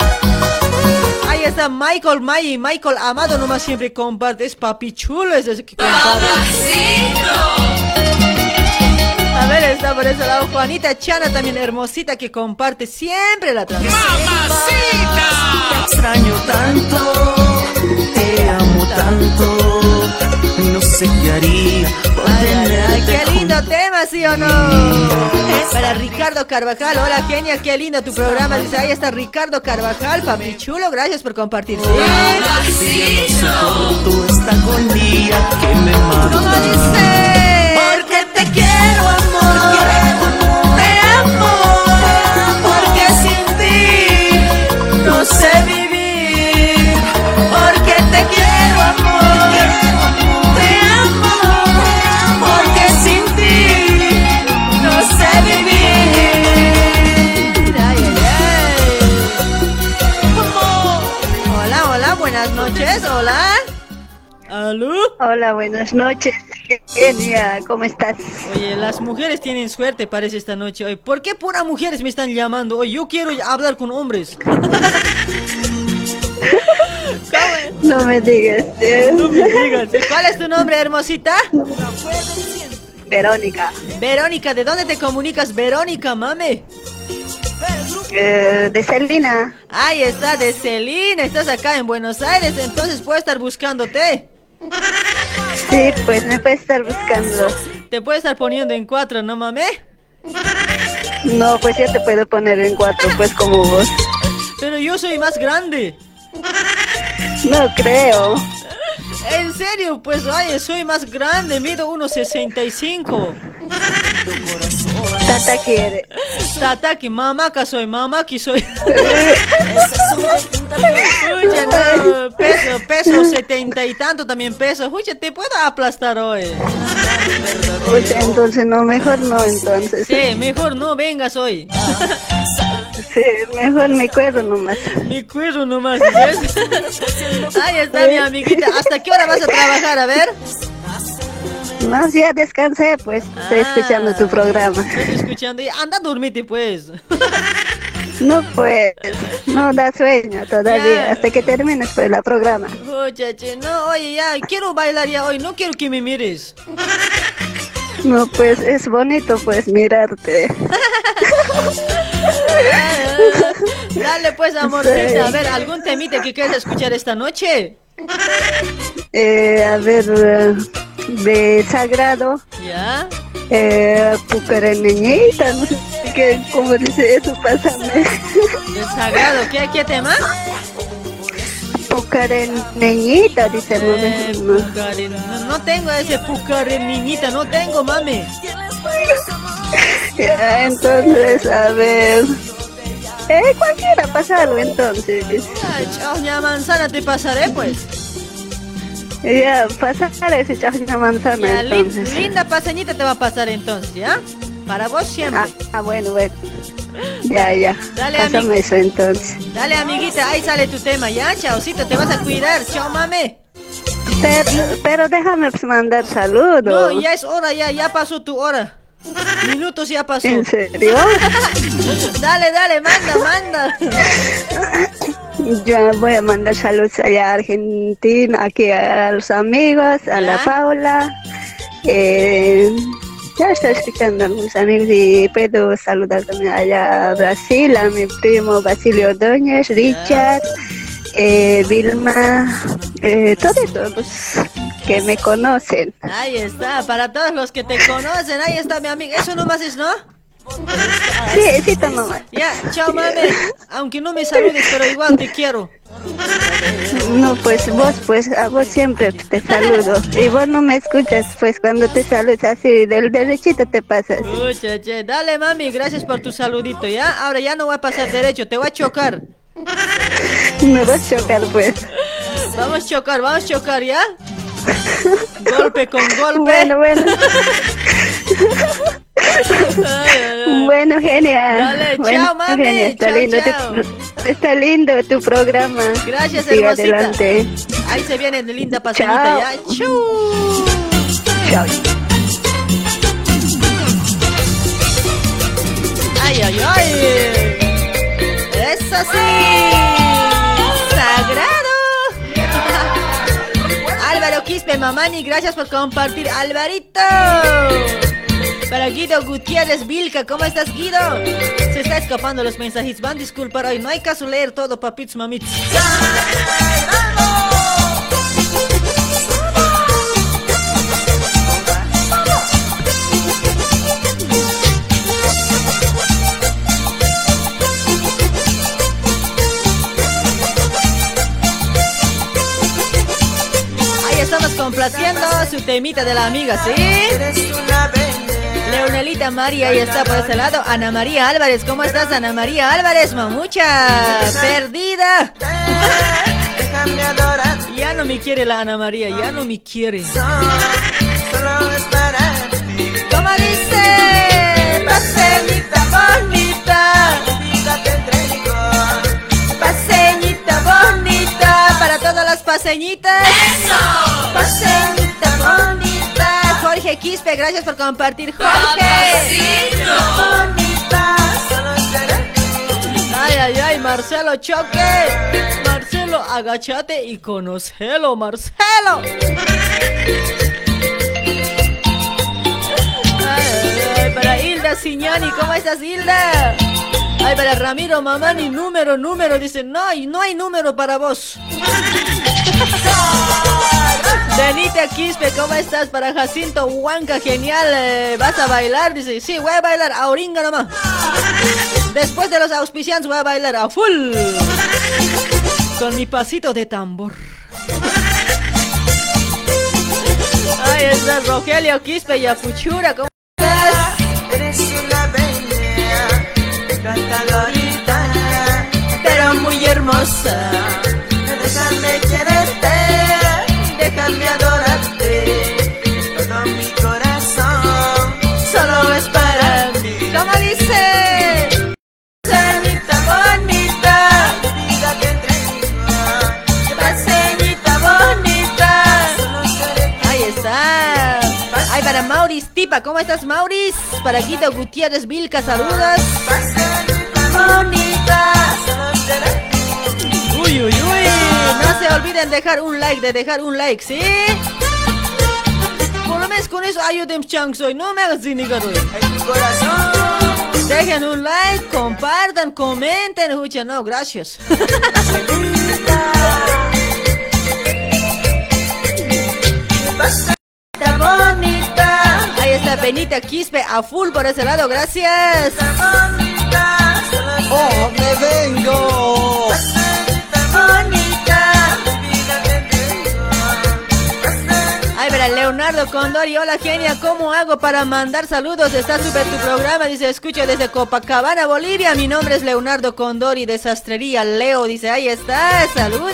Ahí está Michael May, Michael Amado nomás siempre comparte, es papi chulo ese que comparte. Está por ese lado Juanita Chana también hermosita que comparte siempre la transmisión. Te extraño tanto, te amo tanto, no sé qué haría Ay, qué lindo tema, ¿sí o no? Para Ricardo Carvajal, hola genia, qué lindo tu programa. Dice, ahí está Ricardo Carvajal, papi chulo, gracias por compartir. Yo no soporto esta agonía que me mata. Sé vivir. Porque te quiero, amor. Te amo. Porque sin ti no sé vivir. Ay, ay, ay. Hola, hola, buenas noches. Hola. Hola, buenas noches. Genia, ¿cómo estás? Oye, las mujeres tienen suerte, parece, esta noche hoy. ¿Por qué puras mujeres me están llamando hoy? Yo quiero hablar con hombres. No me digas. ¿eh? No me digas. ¿Cuál es tu nombre, hermosita? Verónica, Verónica, ¿de dónde te comunicas? Verónica, mame. eh, de Celina. Ahí está, de Celina. Estás acá en Buenos Aires, entonces puedo estar buscándote. Sí, pues me puedes estar buscando. Te puedo estar poniendo en cuatro, ¿no, mame? No, pues ya te puedo poner en cuatro, pues como vos. Pero yo soy más grande. No creo. En serio, pues oye, soy más grande, mido 1.65. Tata quiere. Tata que mamá soy, que soy. Escucha, no, peso, peso setenta y tanto también peso. Escucha, te puedo aplastar hoy. Pues entonces no, mejor no, entonces. Sí, mejor no vengas hoy. Sí, mejor me cuido nomás. Me cuido nomás, ¿ves? Ahí está mi amiguita. ¿Hasta qué hora vas a trabajar? A ver. No, ya descansé, pues. Estoy escuchando tu programa. Estás escuchando y anda a dormirte, pues. No, pues. No da sueño todavía. Ya. Hasta que termines, pues, la programa. Oye, no, oye, ya, quiero bailar ya hoy, no quiero que me mires. No, pues es bonito, pues, mirarte. Dale pues, amorcita, a ver, ¿algún temite que quieras escuchar esta noche? Eh, a ver, eh, de Sagrado. ¿Ya? Eh, Pucareneñita, no sé qué, cómo dice eso, pásame. ¿Del sagrado? ¿Qué, qué tema? Pucareneñita, dice Eh, no, no. pucare- no, no tengo ese pucare niñita, no tengo, mami. Ya, entonces, a ver. Eh, cualquiera, pásalo entonces. Chauña manzana te pasaré, pues. Ya, pasar ese manzana Ya, entonces. linda paseñita te va a pasar entonces, ¿ya? Para vos siempre. Ah, bueno, bueno. Ya, ya. Dale, Pásame eso entonces. Dale, amiguita, ahí sale tu tema, ¿ya? Chaocito, te vas a cuidar. Chao, mami. Pero, pero déjame mandar saludos. No, ya es hora, ya, ya pasó tu hora. Minutos ya pasó. ¿En serio? dale, dale, manda, manda. Yo voy a mandar saludos allá a Argentina, aquí a los amigos, a la. Paula, eh, Ya estoy escuchando a mis amigos y puedo saludar también allá a Brasil, a mi primo Basilio Ordóñez, Richard, eh, Vilma, eh, todos, todos que me conocen. Ahí está, para todos los que te conocen, ahí está mi amiga. Eso nomás es, ¿no? Sí, sí, mamá. Ya, chao mami. Aunque no me saludes, pero igual te quiero. No, pues vos, pues a vos siempre te saludo. Y vos no me escuchas, pues cuando te saludas así, del derechito te pasas. Che, dale mami, gracias por tu saludito, ¿ya? Ahora ya no voy a pasar derecho, te voy a chocar. Me vas a chocar, pues. Vamos a chocar, vamos a chocar, ¿ya? Golpe con golpe. Bueno, bueno. Bueno, genial. Dale, bueno, chao, mami. genial, Está, Chao, lindo chao. Tu, está lindo tu programa. Gracias, hermosita. adelante. Ahí se viene de linda pasadita, ¿ya? Chau. Chao. Ay, ay, ay. Es así. Mamani, gracias por compartir. Alvarito. Para Guido Gutiérrez Vilca, ¿cómo estás Guido? Se está escapando los mensajes, van a disculpar hoy, no hay caso leer todo, papitos, mamitos. Complaciendo su temita de la amiga, ¿sí? Leonelita María, ahí está por ese lado. Ana María Álvarez, ¿cómo estás, Ana María Álvarez? Mamucha, perdida. Ya no me quiere la Ana María, ya no me quiere. Paseñitas. ¡Eso! Paseñita bonita. Jorge Quispe, gracias por compartir, Jorge. Ay, ay, ay, Marcelo Choque. Marcelo, agachate y conocelo, Marcelo. Para Hilda Siñani, ¿cómo estás, Hilda? Ay, para Ramiro Mamani, número, número. Dice, no hay, no hay número para vos. Denita Quispe, ¿cómo estás? Para Jacinto Huanca, genial. eh, ¿Vas a bailar? Dice, sí, voy a bailar a oringa nomás. Después de los auspiciantes voy a bailar a full. Con mi pasito de tambor. Ahí está Rogelio Quispe y Afuchura, ¿cómo estás? Eres una bella cantadorita, Pero muy hermosa. Déjame quererte, déjame adorarte, todo mi corazón Solo es para ti. ¿Cómo dice? Bonita. vida Paseñita bonita. Ahí está. Ay, para Mauris Tipa, ¿cómo estás, Mauris? Para Guido Gutiérrez Vilca, saludos. bonita, Uy, uy, uy. No se olviden dejar un like, de dejar un like, ¿sí? Por lo menos con eso ayuden chang soy. No me hagas cínico, güey. Dejen un like, compartan, comenten. Escucha, no, gracias. Está bonita. Ahí está Benita Quispe a full por ese lado, gracias. Oh, me vengo. Ay, verá, Leonardo Condori, hola genia, ¿cómo hago para mandar saludos? Está súper tu programa, dice, escucho desde Copacabana, Bolivia. Mi nombre es Leonardo Condori, de Sastrería Leo, dice, ahí está, saludos.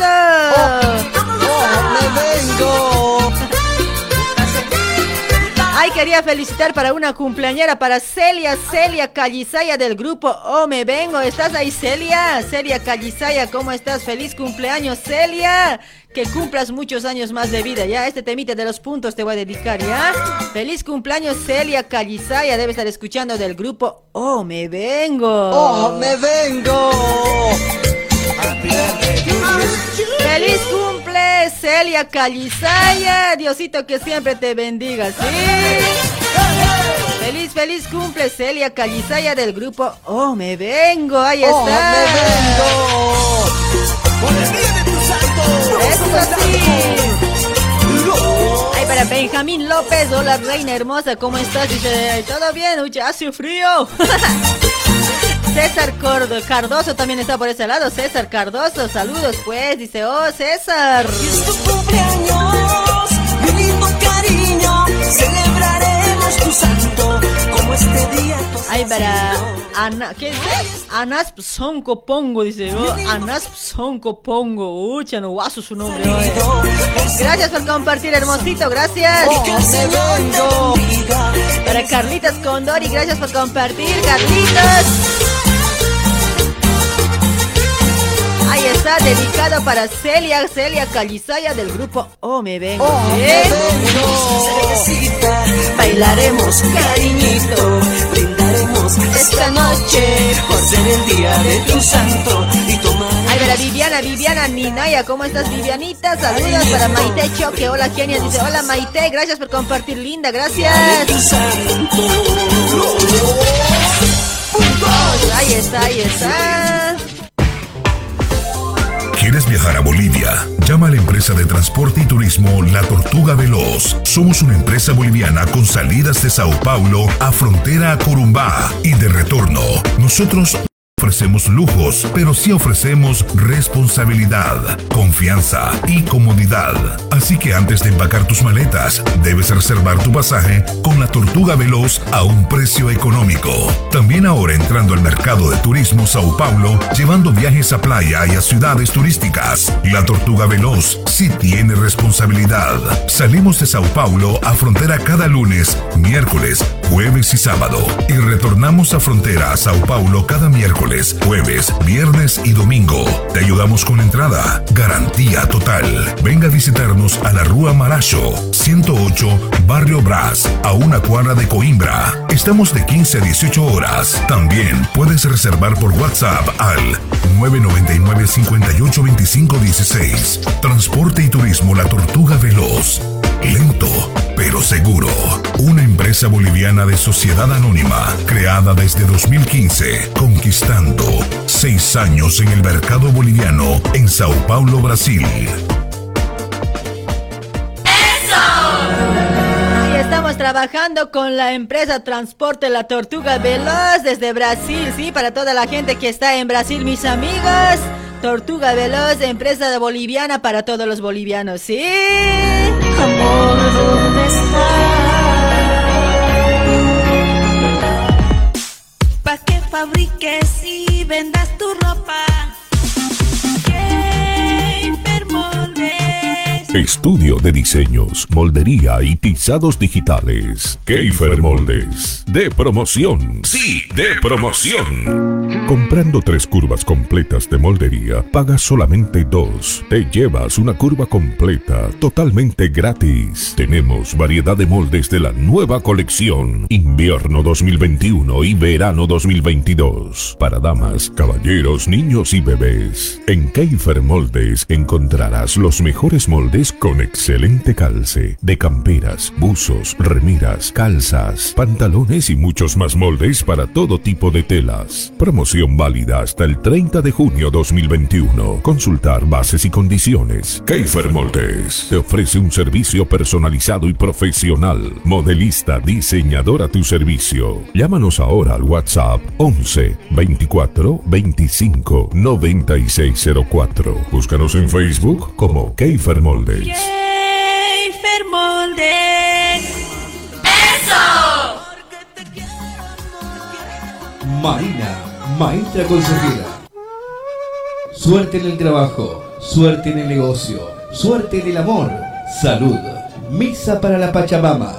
me vengo. Ay, quería felicitar para una cumpleañera, para Celia, Celia Callizaya del grupo Oh Me Vengo. ¿Estás ahí, Celia? Celia Callizaya, ¿cómo estás? Feliz cumpleaños, Celia. Que cumplas muchos años más de vida, ¿ya? Este temita de los puntos te voy a dedicar, ¿ya? Feliz cumpleaños, Celia Callizaya. Debe estar escuchando del grupo Oh Me Vengo. Oh, me vengo. ¡Feliz cumple, Celia Callizaya! Diosito que siempre te bendiga, ¿sí? Feliz, feliz cumple Celia Calizaya del grupo Oh Me Vengo. Ahí Oh, está. me vengo. Por el día de tu santo. Eso sí. Ay, para Benjamín López, hola reina hermosa, ¿cómo estás? Dice, todo bien, uy, hace frío. César Cordo- Cardoso también está por ese lado. César Cardoso, saludos pues. Dice, oh César. Es tu cumpleaños, mi lindo cariño. Celebraremos tu santo como este día. Ay, para. Ana, ¿qué dice? Anasp Sonko Pongo, dice. Oh, Anasp Sonko Pongo. Ucha, no guaso su nombre. oye. Gracias por compartir, hermosito, gracias. Oh. Para Carlitos Condori, gracias por compartir, Carlitos. Está, dedicado para Celia, Celia Calizaya del grupo Oh Me Vengo. Oh, me ¿eh? Cerecita, bailaremos cariñito, brindaremos esta noche por ser el día de tu santo y tomar. Ay, para Viviana, Viviana Ninaya, ¿cómo estás, Vivianita? Saludos para Maite Choque, hola Kenia, dice, hola Maite, gracias por compartir, linda, gracias. Ahí está, ahí está. ¿Quieres viajar a Bolivia? Llama a la empresa de transporte y turismo La Tortuga Veloz. Somos una empresa boliviana con salidas de Sao Paulo a frontera a Corumbá y de retorno. Nosotros ofrecemos lujos, pero sí ofrecemos responsabilidad, confianza y comodidad. Así que antes de empacar tus maletas, debes reservar tu pasaje con la Tortuga Veloz a un precio económico. También ahora entrando al mercado de turismo Sao Paulo, llevando viajes a playa y a ciudades turísticas. La Tortuga Veloz sí tiene responsabilidad. Salimos de Sao Paulo a frontera cada lunes, miércoles, jueves y sábado. Y retornamos a frontera a Sao Paulo cada miércoles, jueves, viernes y domingo. Te ayudamos con entrada. Garantía total. Venga a visitarnos a la Rúa Maracho, 108, Barrio Brás, a una cuadra de Coimbra. Estamos de 15 a 18 horas. También puedes reservar por WhatsApp al 999 58 25 16. Transporte y turismo La Tortuga Veloz. Lento, pero seguro. Una empresa boliviana de sociedad anónima, creada desde 2015, conquistando seis años en el mercado boliviano en Sao Paulo, Brasil. Estamos trabajando con la empresa Transporte La Tortuga Veloz desde Brasil, sí, para toda la gente que está en Brasil, mis amigos. Tortuga Veloz, empresa boliviana para todos los bolivianos, sí. Amor, ¿dónde Pa' que fabriques y vendas tu ropa. Estudio de diseños, moldería y tizados digitales. Keifer Moldes. De promoción. Sí, de promoción. Comprando tres curvas completas de moldería, pagas solamente dos. Te llevas una curva completa, totalmente gratis. Tenemos variedad de moldes de la nueva colección. Invierno 2021 y verano 2022. Para damas, caballeros, niños y bebés. En Keifer Moldes encontrarás los mejores moldes con excelente calce. De camperas, buzos, remiras, calzas, pantalones y muchos más moldes para todo tipo de telas. Promoción válida hasta el 30 de junio 2021. Consultar bases y condiciones. Keifer Moldes te ofrece un servicio personalizado y profesional. Modelista, diseñador a tu servicio. Llámanos ahora al WhatsApp 11 24 25 9604. Búscanos en Facebook como Keifer Moldes. Keifer Moldes. ¡Eso! Marina, maestra consejera. Suerte en el trabajo, suerte en el negocio, suerte en el amor, salud. Misa para la Pachamama.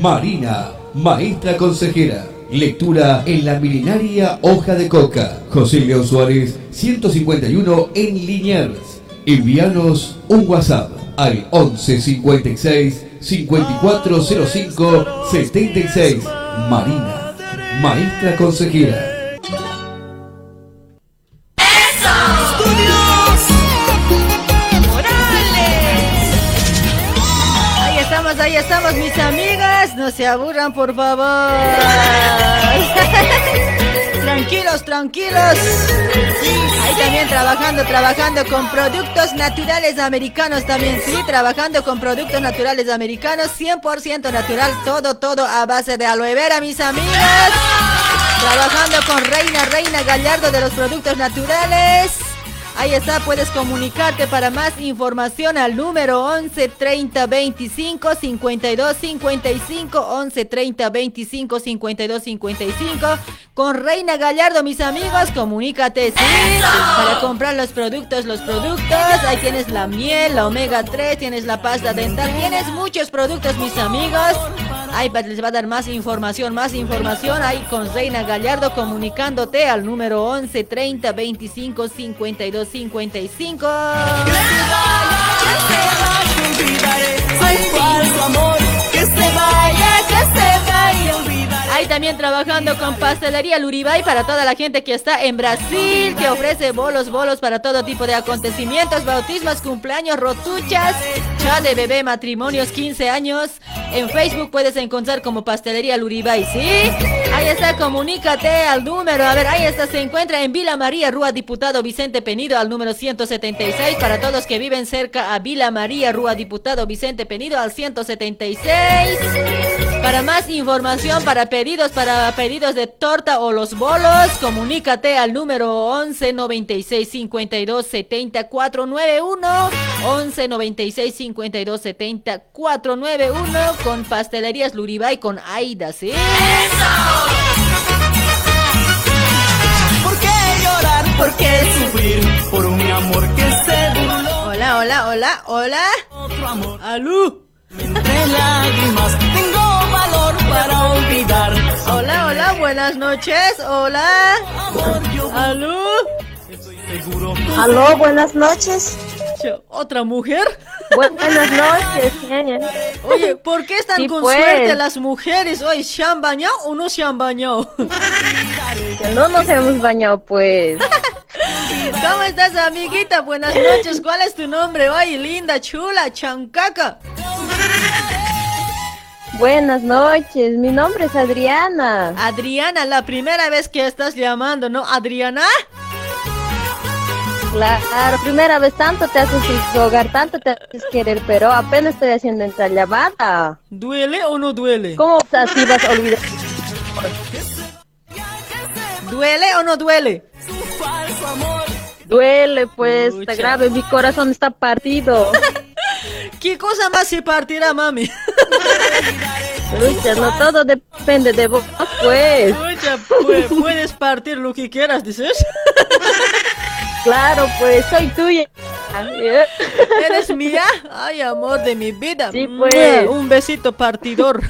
Marina, maestra consejera. Lectura en la milenaria Hoja de Coca. José León Suárez, 151 en Liniers. Envíanos un WhatsApp al 1156 5405 76. Marina, maestra consejera. Ahí estamos, mis amigas. Nos se aburran, por favor. tranquilos, tranquilos. Ahí también trabajando, trabajando con productos naturales americanos también, sí, trabajando con productos naturales americanos, 100% natural, todo, todo a base de aloe vera, mis amigas. Trabajando con Reina, Reina Gallardo de los productos naturales. Ahí está, puedes comunicarte. Para más información al número 11 30 25 52 55 11 30 25 52 55 con Reina Gallardo, mis amigos, comunícate, sí, para comprar los productos, los productos, ahí tienes la miel, la omega 3, tienes la pasta dental, tienes muchos productos, mis amigos. Ahí les va a dar más información, más información. Ahí con Reina Gallardo comunicándote al número 11 30 25 52 55. Ahí también trabajando con Pastelería Luribay para toda la gente que está en Brasil, que ofrece bolos, bolos para todo tipo de acontecimientos, bautismos, cumpleaños, rotuchas, chat de bebé, matrimonios, 15 años. En Facebook puedes encontrar como Pastelería Luribay, ¿sí? Ahí está, comunícate al número. A ver, ahí está, se encuentra en Vila María, Rúa Diputado Vicente Penido, al número 176. Para todos que viven cerca a Vila María, Rúa Diputado Vicente Penido, al 176. Para más información, para pedidos, para pedidos de torta o los bolos, comunícate al número 11 96 52 70 491. 11 96 52 70 491 con Pastelerías Luribay con Aida, ¿sí? ¿Por qué llorar? ¿Por qué sufrir? Por un amor que se burló. Hola, hola, hola, hola. Otro amor. ¡Alú! Entre lágrimas tengo valor para olvidar. Hola, hola, buenas noches. Hola. ¿Aló? Aló, buenas noches. ¿Otra mujer? Buenas noches. Oye, ¿por qué están Sí, con pues. suerte las mujeres hoy? ¿Se han bañado o no se han bañado? No nos hemos bañado, pues. ¿Cómo estás, amiguita? Buenas noches. ¿Cuál es tu nombre? Ay, linda, chula, chancaca. Buenas noches, mi nombre es Adriana. Adriana, la primera vez que estás llamando, ¿no? Adriana. Claro, primera vez tanto te haces hogar, tanto te haces querer, pero apenas estoy haciendo esta llamada. ¿Duele o no duele? ¿Cómo así vas a olvidar? ¿Duele o no duele? Duele, pues, Pucha. está grave, mi corazón está partido. ¿Qué cosa más se partirá, mami? Lucha, no todo depende de vos, pues. Escucha, pu- puedes partir lo que quieras, dices. Claro, pues, soy tuya. ¿Eres mía? Ay, amor de mi vida. Sí, pues. Un besito partidor.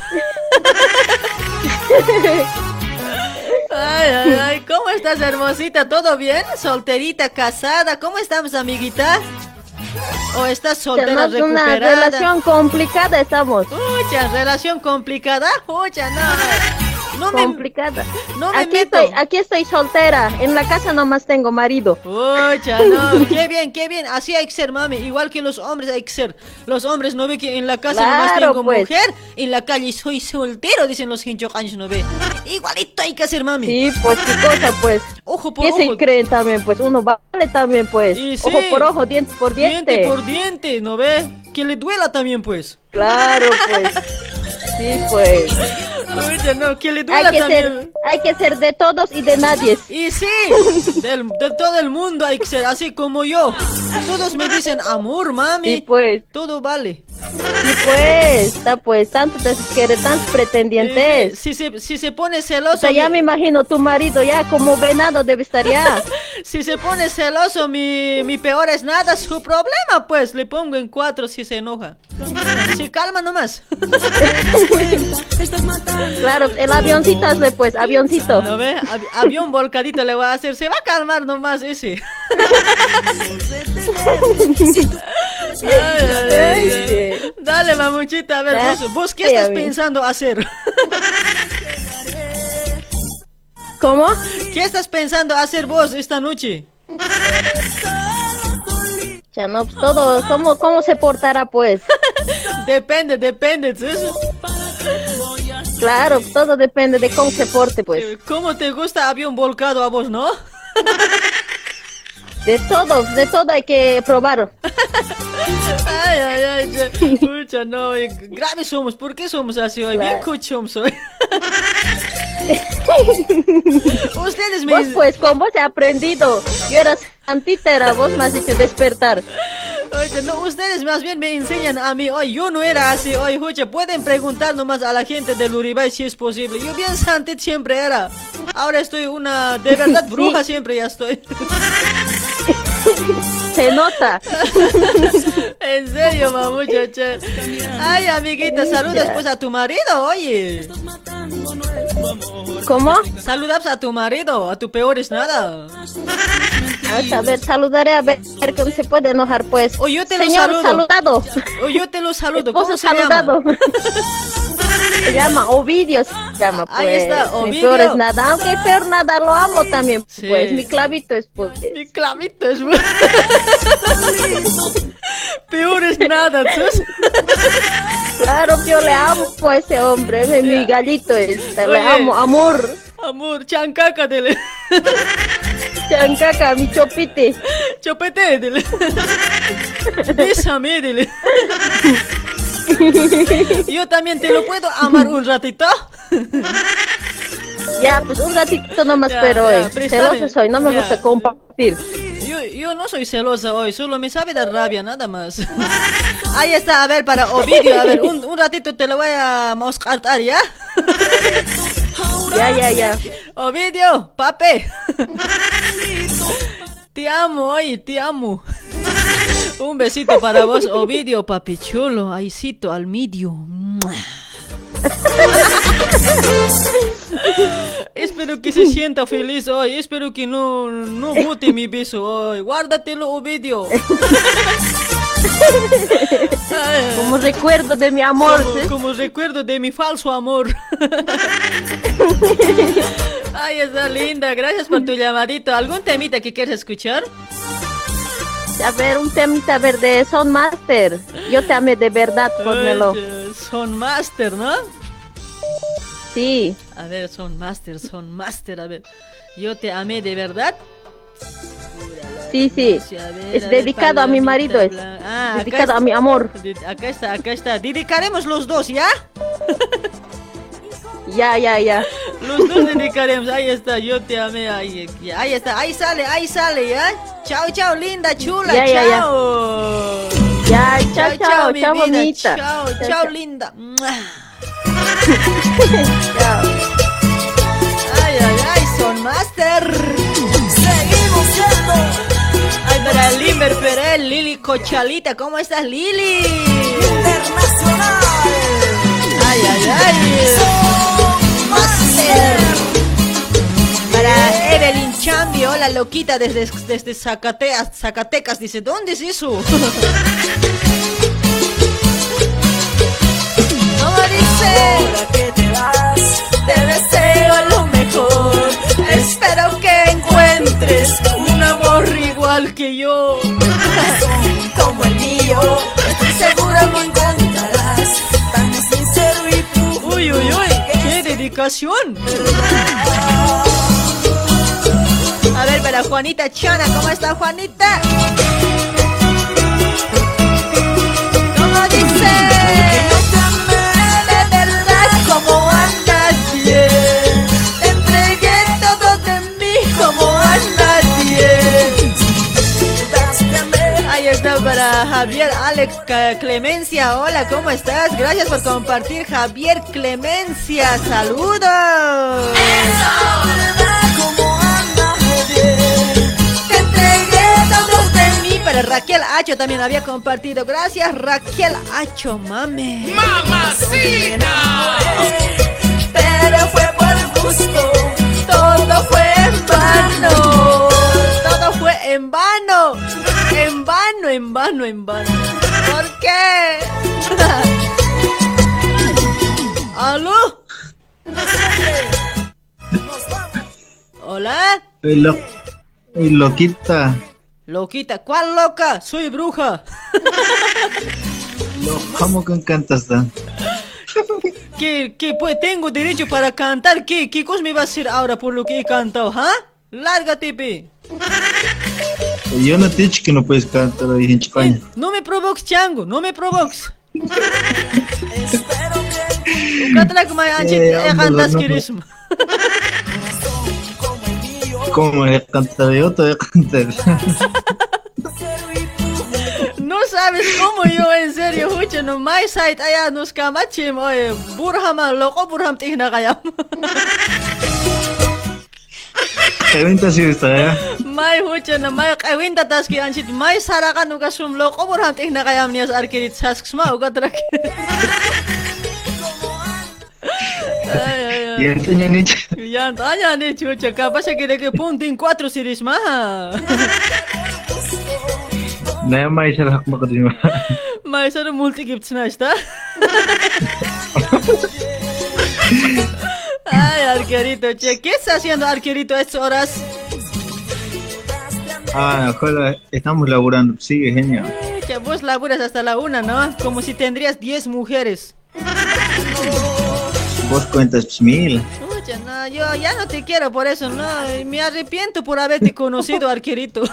Ay, ay, ay, ¿cómo estás, hermosita? ¿Todo bien? ¿Solterita, casada? ¿Cómo estamos, amiguita? ¿O estás soltera Tenemos una recuperada? relación complicada, estamos. Pucha, relación complicada. Pucha, no. No me, complicada. no me aquí, meto. estoy, aquí estoy soltera. En la casa nomás tengo marido. Pucha, no, qué bien, qué bien, así hay que ser, mami, igual que los hombres hay que ser. Los hombres no ve que en la casa nomás Claro, tengo pues. mujer, en la calle soy soltero, dicen los hinchocaños, no ve. Igualito hay que hacer, mami. Sí, pues qué cosa, pues. Ojo por ¿Qué se ojo. creen también? Pues uno vale también, pues. Sí. Ojo por ojo, diente por diente. Diente por diente, ¿no ve? Que le duela también, pues. Claro, pues. Sí, pues. Pucha, no, que le duela Hay que, también. ser, hay que ser de todos y de nadie. Y sí, del- de todo el mundo hay que ser así como yo. Todos me dicen amor, mami. Sí, pues. Todo vale. Sí, pues. Está pues. Tanto te quiere, tantos pretendientes. Si se, si se pone O celoso. sea, ya mi- me imagino tu marido ya como venado debe estar ya. Si se pone celoso, mi, mi peor es nada, su problema, pues le pongo en cuatro si se enoja. Si calma nomás. Claro, el avioncito hazle pues, avioncito. ¿No ve? Avi- avión volcadito le voy a hacer, se va a calmar nomás ese. Ay, ay, ay. Dale, mamuchita, a ver, vos, vos qué estás pensando hacer? ¿Cómo? ¿Qué estás pensando hacer vos esta noche? Ya no, todo, ¿cómo, ¿cómo se portará pues? Depende, depende. ¿sí? Claro, todo depende de cómo se porte, pues. ¿Cómo te gusta avión volcado a vos, no? De todo, de todo hay que probar. Ay, ay, ay, ya. Pucha, no, graves somos, ¿por qué somos así hoy? Bien cuchum soy. Ustedes me Vos pues, con vos he aprendido. Yo era vos me has hecho despertar. Oye, no, ustedes más bien me enseñan a mí, oye, yo no era así, oye, escucha, pueden preguntar nomás a la gente del Uribay si es posible. Yo bien santita siempre era. Ahora estoy una, de verdad, bruja siempre ya estoy. Thank you. Se nota. en serio, mamucho, che. Ay, amiguita, saludas pues a tu marido, oye. ¿Cómo? Saludas a tu marido, a tu peor es nada. A ver, saludaré a ver cómo se puede enojar, pues. O yo te lo Señor saludo. saludado. O yo te lo saludo. ¿Cómo se saludado. llama? Se llama Ovidio, se llama, pues. Ahí está, Mi Ovidio. peor es nada, aunque peor nada lo amo también, Sí. pues. Mi clavito es, pues. Mi clavito es Peor es nada, ¿tus? Claro, yo le amo pues, a ese hombre, mi, mi gallito es, le amo, amor. Amor, chancaca dele. Chancaca, mi chopite. Chopete dele. Bésame dele. Yo también te lo puedo amar un ratito. Ya, pues un ratito nomás, Ya, pero ya, eh, celoso soy, no me Ya. gusta compartir. Yo, yo no soy celosa hoy, solo me sabe dar rabia, nada más. Ahí está, a ver, para Ovidio, a ver, un, un ratito te lo voy a moscartar, ¿ya? Ya, ya, ya. Ovidio, pape. Te amo, oye, te amo. Un besito para vos, Ovidio, papi chulo, ahícito al medio. Espero que se sienta feliz hoy. Espero que no, no bote mi beso hoy. Guárdatelo, Ovidio. Como recuerdo de mi amor. Como, ¿sí? como recuerdo de mi falso amor. Ay, está linda. Gracias por tu llamadito. ¿Algún temita que quieres escuchar? A ver, un temita verde, Son Master. Yo te amé de verdad, pónmelo. Son Master, ¿no? Sí. A ver, Son Master, Son Master. A ver, yo te amé de verdad. Sí, sí. A ver, Es a ver, dedicado a mi marido. Es. Ah, dedicado a mi amor. Acá está, acá está. Dedicaremos los dos, ¿ya? Ya, ya, ya. Los dos dedicaremos. Ahí está, yo te amé. Ahí, ahí está, ahí sale, ahí sale, ¿ya? Chao, chao, linda, chula, Ya, ya, ya. chao. Ya, chao, chao, mi chao, vida, bonita. Chao, Chao, chao, chao. linda. Chao. Ay, ay, ay, son master. Seguimos siendo Ay, para Limber Perel, Lili Cochalita, ¿cómo estás, Lili? internacional. Ay, ay, ay. Son Master. Para Evelyn Chambi, hola loquita desde, desde Zacatecas, Zacatecas, dice, ¿dónde es eso? dice? Ahora que te vas, Te deseo lo mejor, espero que encuentres un amor igual que yo. como el mío, estoy segura lo encontrarás. Tan sincero y puro. Uy, uy, uy, qué dedicación. A ver, para Juanita Chana, ¿cómo está Juanita? ¿Cómo dice? Como a nadie. Te entregué todo de mí como a nadie. Ahí está para Javier Alex Clemencia. Hola, ¿cómo estás? Gracias por compartir, Javier Clemencia. Saludos. Como Para Raquel Hacho también había compartido. Gracias, Raquel Hacho, mame. ¡Mamacita! Pero fue por gusto. Todo fue en vano. Todo fue en vano. En vano, en vano, en vano. ¿Por qué? ¿Aló? ¿Hola? Ey, lo- loquita, Loquita, ¿cuál loca? Soy bruja. lo- ¿cómo que cantas tan? ¿Qué, qué, pues tengo derecho para cantar? ¿Qué, qué cosa me va a hacer ahora por lo que he cantado? ¿Ah? Lárgate, pe. Yo no te he dicho que no puedes cantar ahí en Chicaña. No me provoques, chango, no me provoques. Kuma anchi Eh, hombre, cantas no. Kirism. ¿Cómo voy a cantar? No sabes cómo yo en serio, hucha, no my side allá nos kamachim, oye, burhama, loco burham tihna kayam. Evento sí está, ¿eh? May hucha na may kawinta taski anchit may saraka nuka sum loco burham tihna kayam nias arkirit sasks ma uga trak. Ay, ay, ay. Y entonces ni ch- Ya tanya ni chucha, capaz que quiere que puntin cuatro series más. La como que May saro multi gibt's na está. Ay, arquerito, che, ¿qué está haciendo arquerito a estas horas? Ah, ojalá, estamos laburando. Sigue, genial. Que vos laburas hasta la una, ¿no? Como si tendrías 10 mujeres. Vos cuentas mil. Pucha, no, yo ya no te quiero por eso, no. Me arrepiento por haberte conocido, arquerito.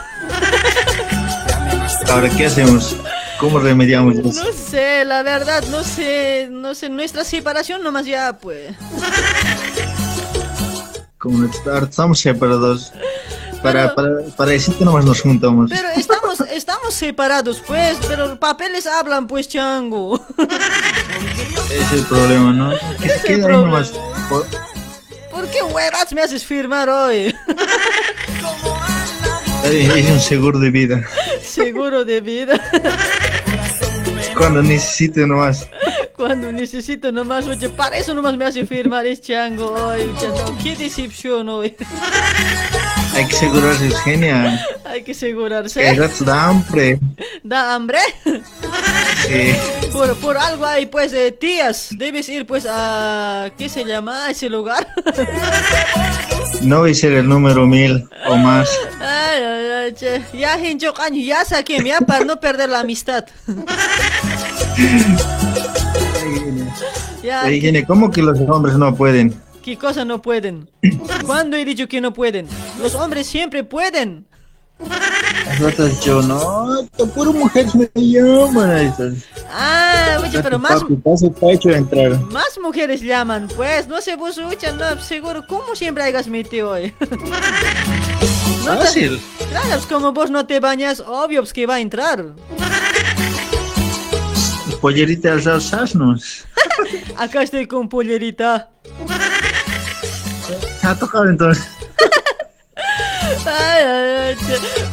Ahora, ¿qué hacemos? ¿Cómo remediamos eso? No sé, la verdad, no sé, no sé, nuestra separación nomás ya, pues. Como estamos separados. Para, para, para decirte nomás nos juntamos. Pero estamos, estamos separados, pues, pero papeles hablan, pues, chango. Es el problema, ¿no? Que quede ahí nomás. Por- ¿Por qué huevas me haces firmar hoy? Es un seguro de vida. Seguro de vida. Cuando necesite nomás. Cuando necesito nomás, oye, para eso nomás me hace firmar es chango hoy. Qué decepción hoy. Hay que asegurarse, es genial. Hay que asegurarse. Rato da hambre. ¿Da hambre? Sí. Por, por algo hay, pues, eh, tías. Debes ir, pues, a... ¿Qué se llama ese lugar? No voy a ser el número mil o más. Ya, hincho, caño, ya saqué, ya, para no perder la amistad. ya, Ey, Gene, ¿Cómo que los hombres no pueden? ¿Qué cosa no pueden? ¿Cuándo he dicho que no pueden? Los hombres siempre pueden. Las otras yo no, puro mujeres me llaman. Ah, oye, pero más, más mujeres llaman, pues. No se vos escuchan, no, seguro. ¿Cómo siempre hayas metido hoy? No te- Fácil. Claro, pues como vos no te bañas, obvio pues que va a entrar. Pollerita alzados asnos. Acá estoy con pollerita. Ha tocado entonces. Ay, ay, ay.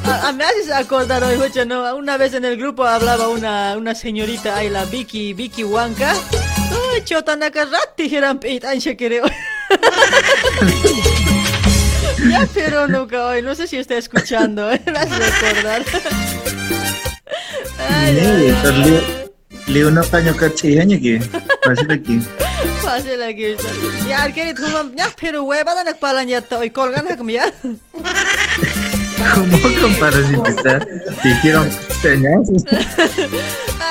A- a- me haces acordar hoy, oye, ¿no? Una vez en el grupo hablaba una, una señorita ahí, la Vicky, Vicky Huanca. Uy, chotanaka rat dijeran peit ancha creo. Ya, pero nunca hoy, no sé si está escuchando, ¿eh? me haces recordar. Ay, ay, ay. Le le una paño cachillaña que. Fácil aquí. Fácil aquí. Ya, querido, humam, ya, pero hueva, dan palan ya, hoy colgan, como ya. ¿Cómo comparas te? Te hicieron peñazos.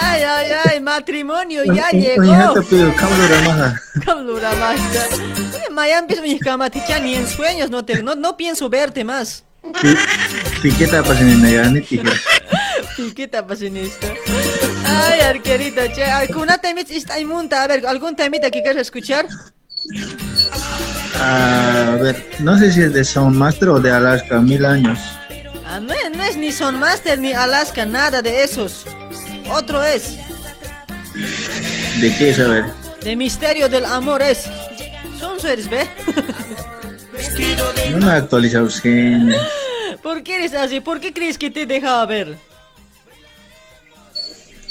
Ay, ay, ay, matrimonio ya llegó. hijato, pero cámara ramaja. Kamlura Master. Oye, Mayan, pienso mi camaticha ni en sueños no te, no, no pienso verte más. Piqueta pasa en el gani, tija. ¿Y qué te pasa en esto? Ay, arquerita, che, alguna temita está inmunda. A ver, ¿algún temita que quieras escuchar? A ver, no sé si es de Soundmaster o de Alaska, mil años. Ah, no, es- no es ni Son Master ni Alaska, nada de esos. Otro es, ¿De qué es? A ver. de Misterio del Amor es. Son eres, ¿ve? No me ha actualizado, genio. ¿Por qué eres así? ¿Por qué crees que te dejaba ver?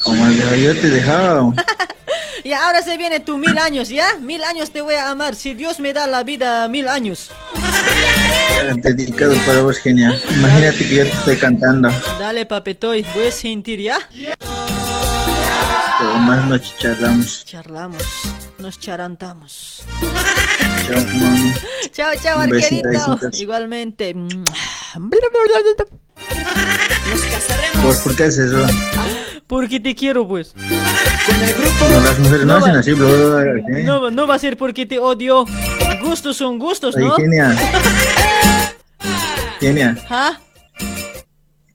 Como el de yo te dejaba. Y ahora se viene tu mil años, ¿ya? Mil años te voy a amar. Si Dios me da la vida, mil años. Dedicado para vos, genial. Imagínate que yo te estoy cantando. Dale, papetoy, voy a sentir, ¿ya? Pero más noche charlamos. Charlamos, nos charantamos. Chao, mami. Chao, chao, arquerito. Igualmente. ¿Por, ¿Por qué haces eso? Porque te quiero, pues. No, las mujeres no, No hacen va- así. ¿eh? No, no va a ser porque te odio. Gustos son gustos, ¿no? Kenia. Kenia, ¿Ah?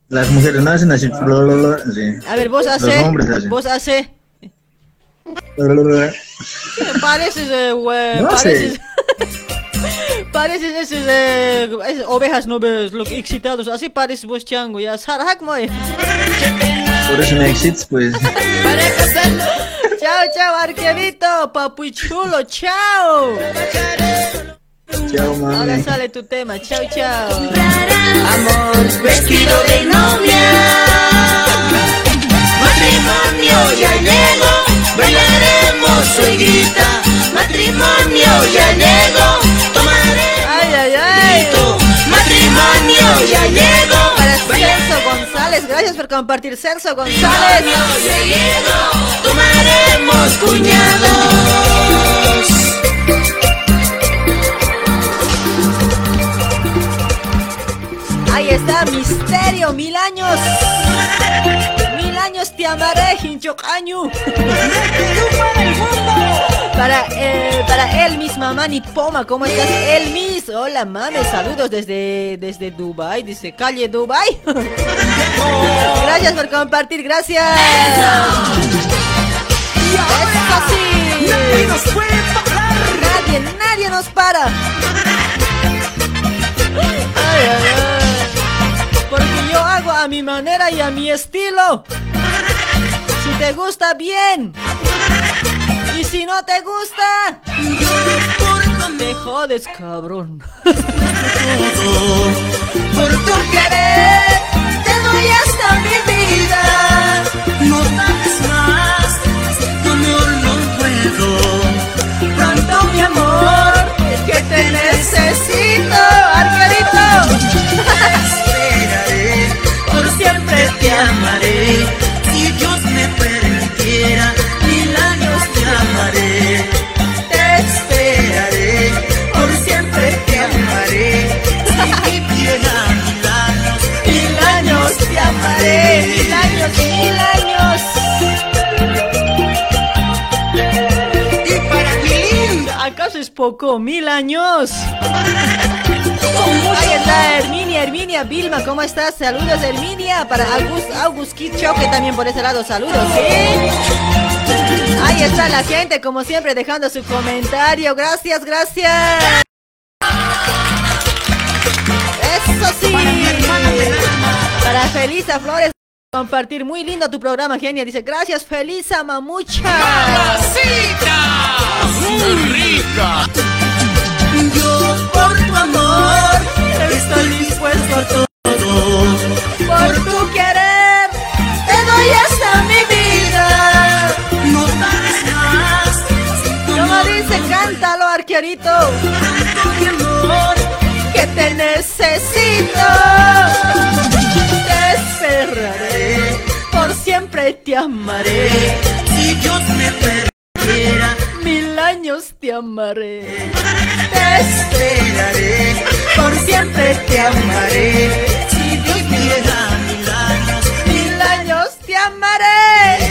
las mujeres no hacen así, así. A ver, vos Los hace. hombres hacen. Vos hace. Bro, bro. Pareces, eh, güey. No pareces. pareces esos, eh, esas ovejas no ves, lo que excitados. Así pareces vos, chango. Ya, Sarhak, moy. Por eso me excites, pues. Chao, chao, arquerito. Papu chulo, chao. Chao, Ahora mami. sale tu tema. Chao, chao. Amor, vestido de novia. Matrimonio ya llegó, bailaremos sueguita. Matrimonio ya llegó, tomaremos Ay, ay, ay. Matrimonio ya llegó, González, gracias por compartir Celso González. tomaremos cuñados. Ahí está, misterio, mil años. Mil años te amaré, Hinchocañu. Para, eh, para Elmis, mamá Nipoma, ¿cómo estás? Elmis, hola mami, saludos desde, desde Dubai, dice calle Dubai. Gracias por compartir, gracias. Eso. Nadie nos puede Nadie, nadie nos para. Ay, ay, ay. Porque yo hago a mi manera y a mi estilo. Si te gusta, bien. Y si no te gusta, me jodes, cabrón. Por tu querer, te doy hasta mi vida. No pagues más, tu amor no puedo. Pronto, mi amor, que te necesito, arquerito. Esperaré, por siempre te amaré. Poco? Mil años. Ahí está Herminia, Herminia, Vilma, ¿cómo estás? Saludos Herminia para August, August Kitcho, que también por ese lado saludos, ¿sí? Ahí está la gente, como siempre, dejando su comentario. Gracias, gracias. Eso sí. Para Felisa Flores, compartir muy lindo tu programa, genia. Dice, gracias, Felisa Mamucha. Rica. Yo por tu amor estoy dispuesto a todo. Por tu querer, te doy hasta mi vida. No pagues más. Como dice, cántalo, arquerito. mi amor, Que te necesito. Te esperaré. Por siempre te amaré. si Dios me permitiera, Mil años te amaré. te esperaré. Por siempre te amaré. Si viviera mil años, Mil años te amaré.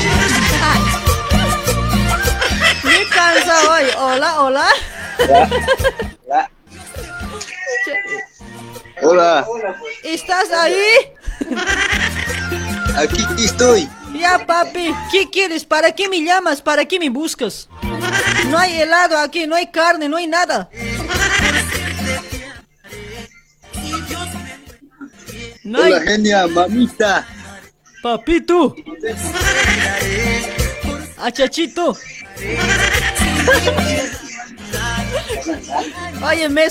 Me cansa hoy. Hola, hola. Hola, ¿Estás ahí? aquí estoy. Ya, papi. ¿Qué quieres? ¿Para qué me llamas? ¿Para qué me buscas? No hay helado aquí, no hay carne, no hay nada. No hay... Hola, genia, mamita. Papito. Achachito. Oye, me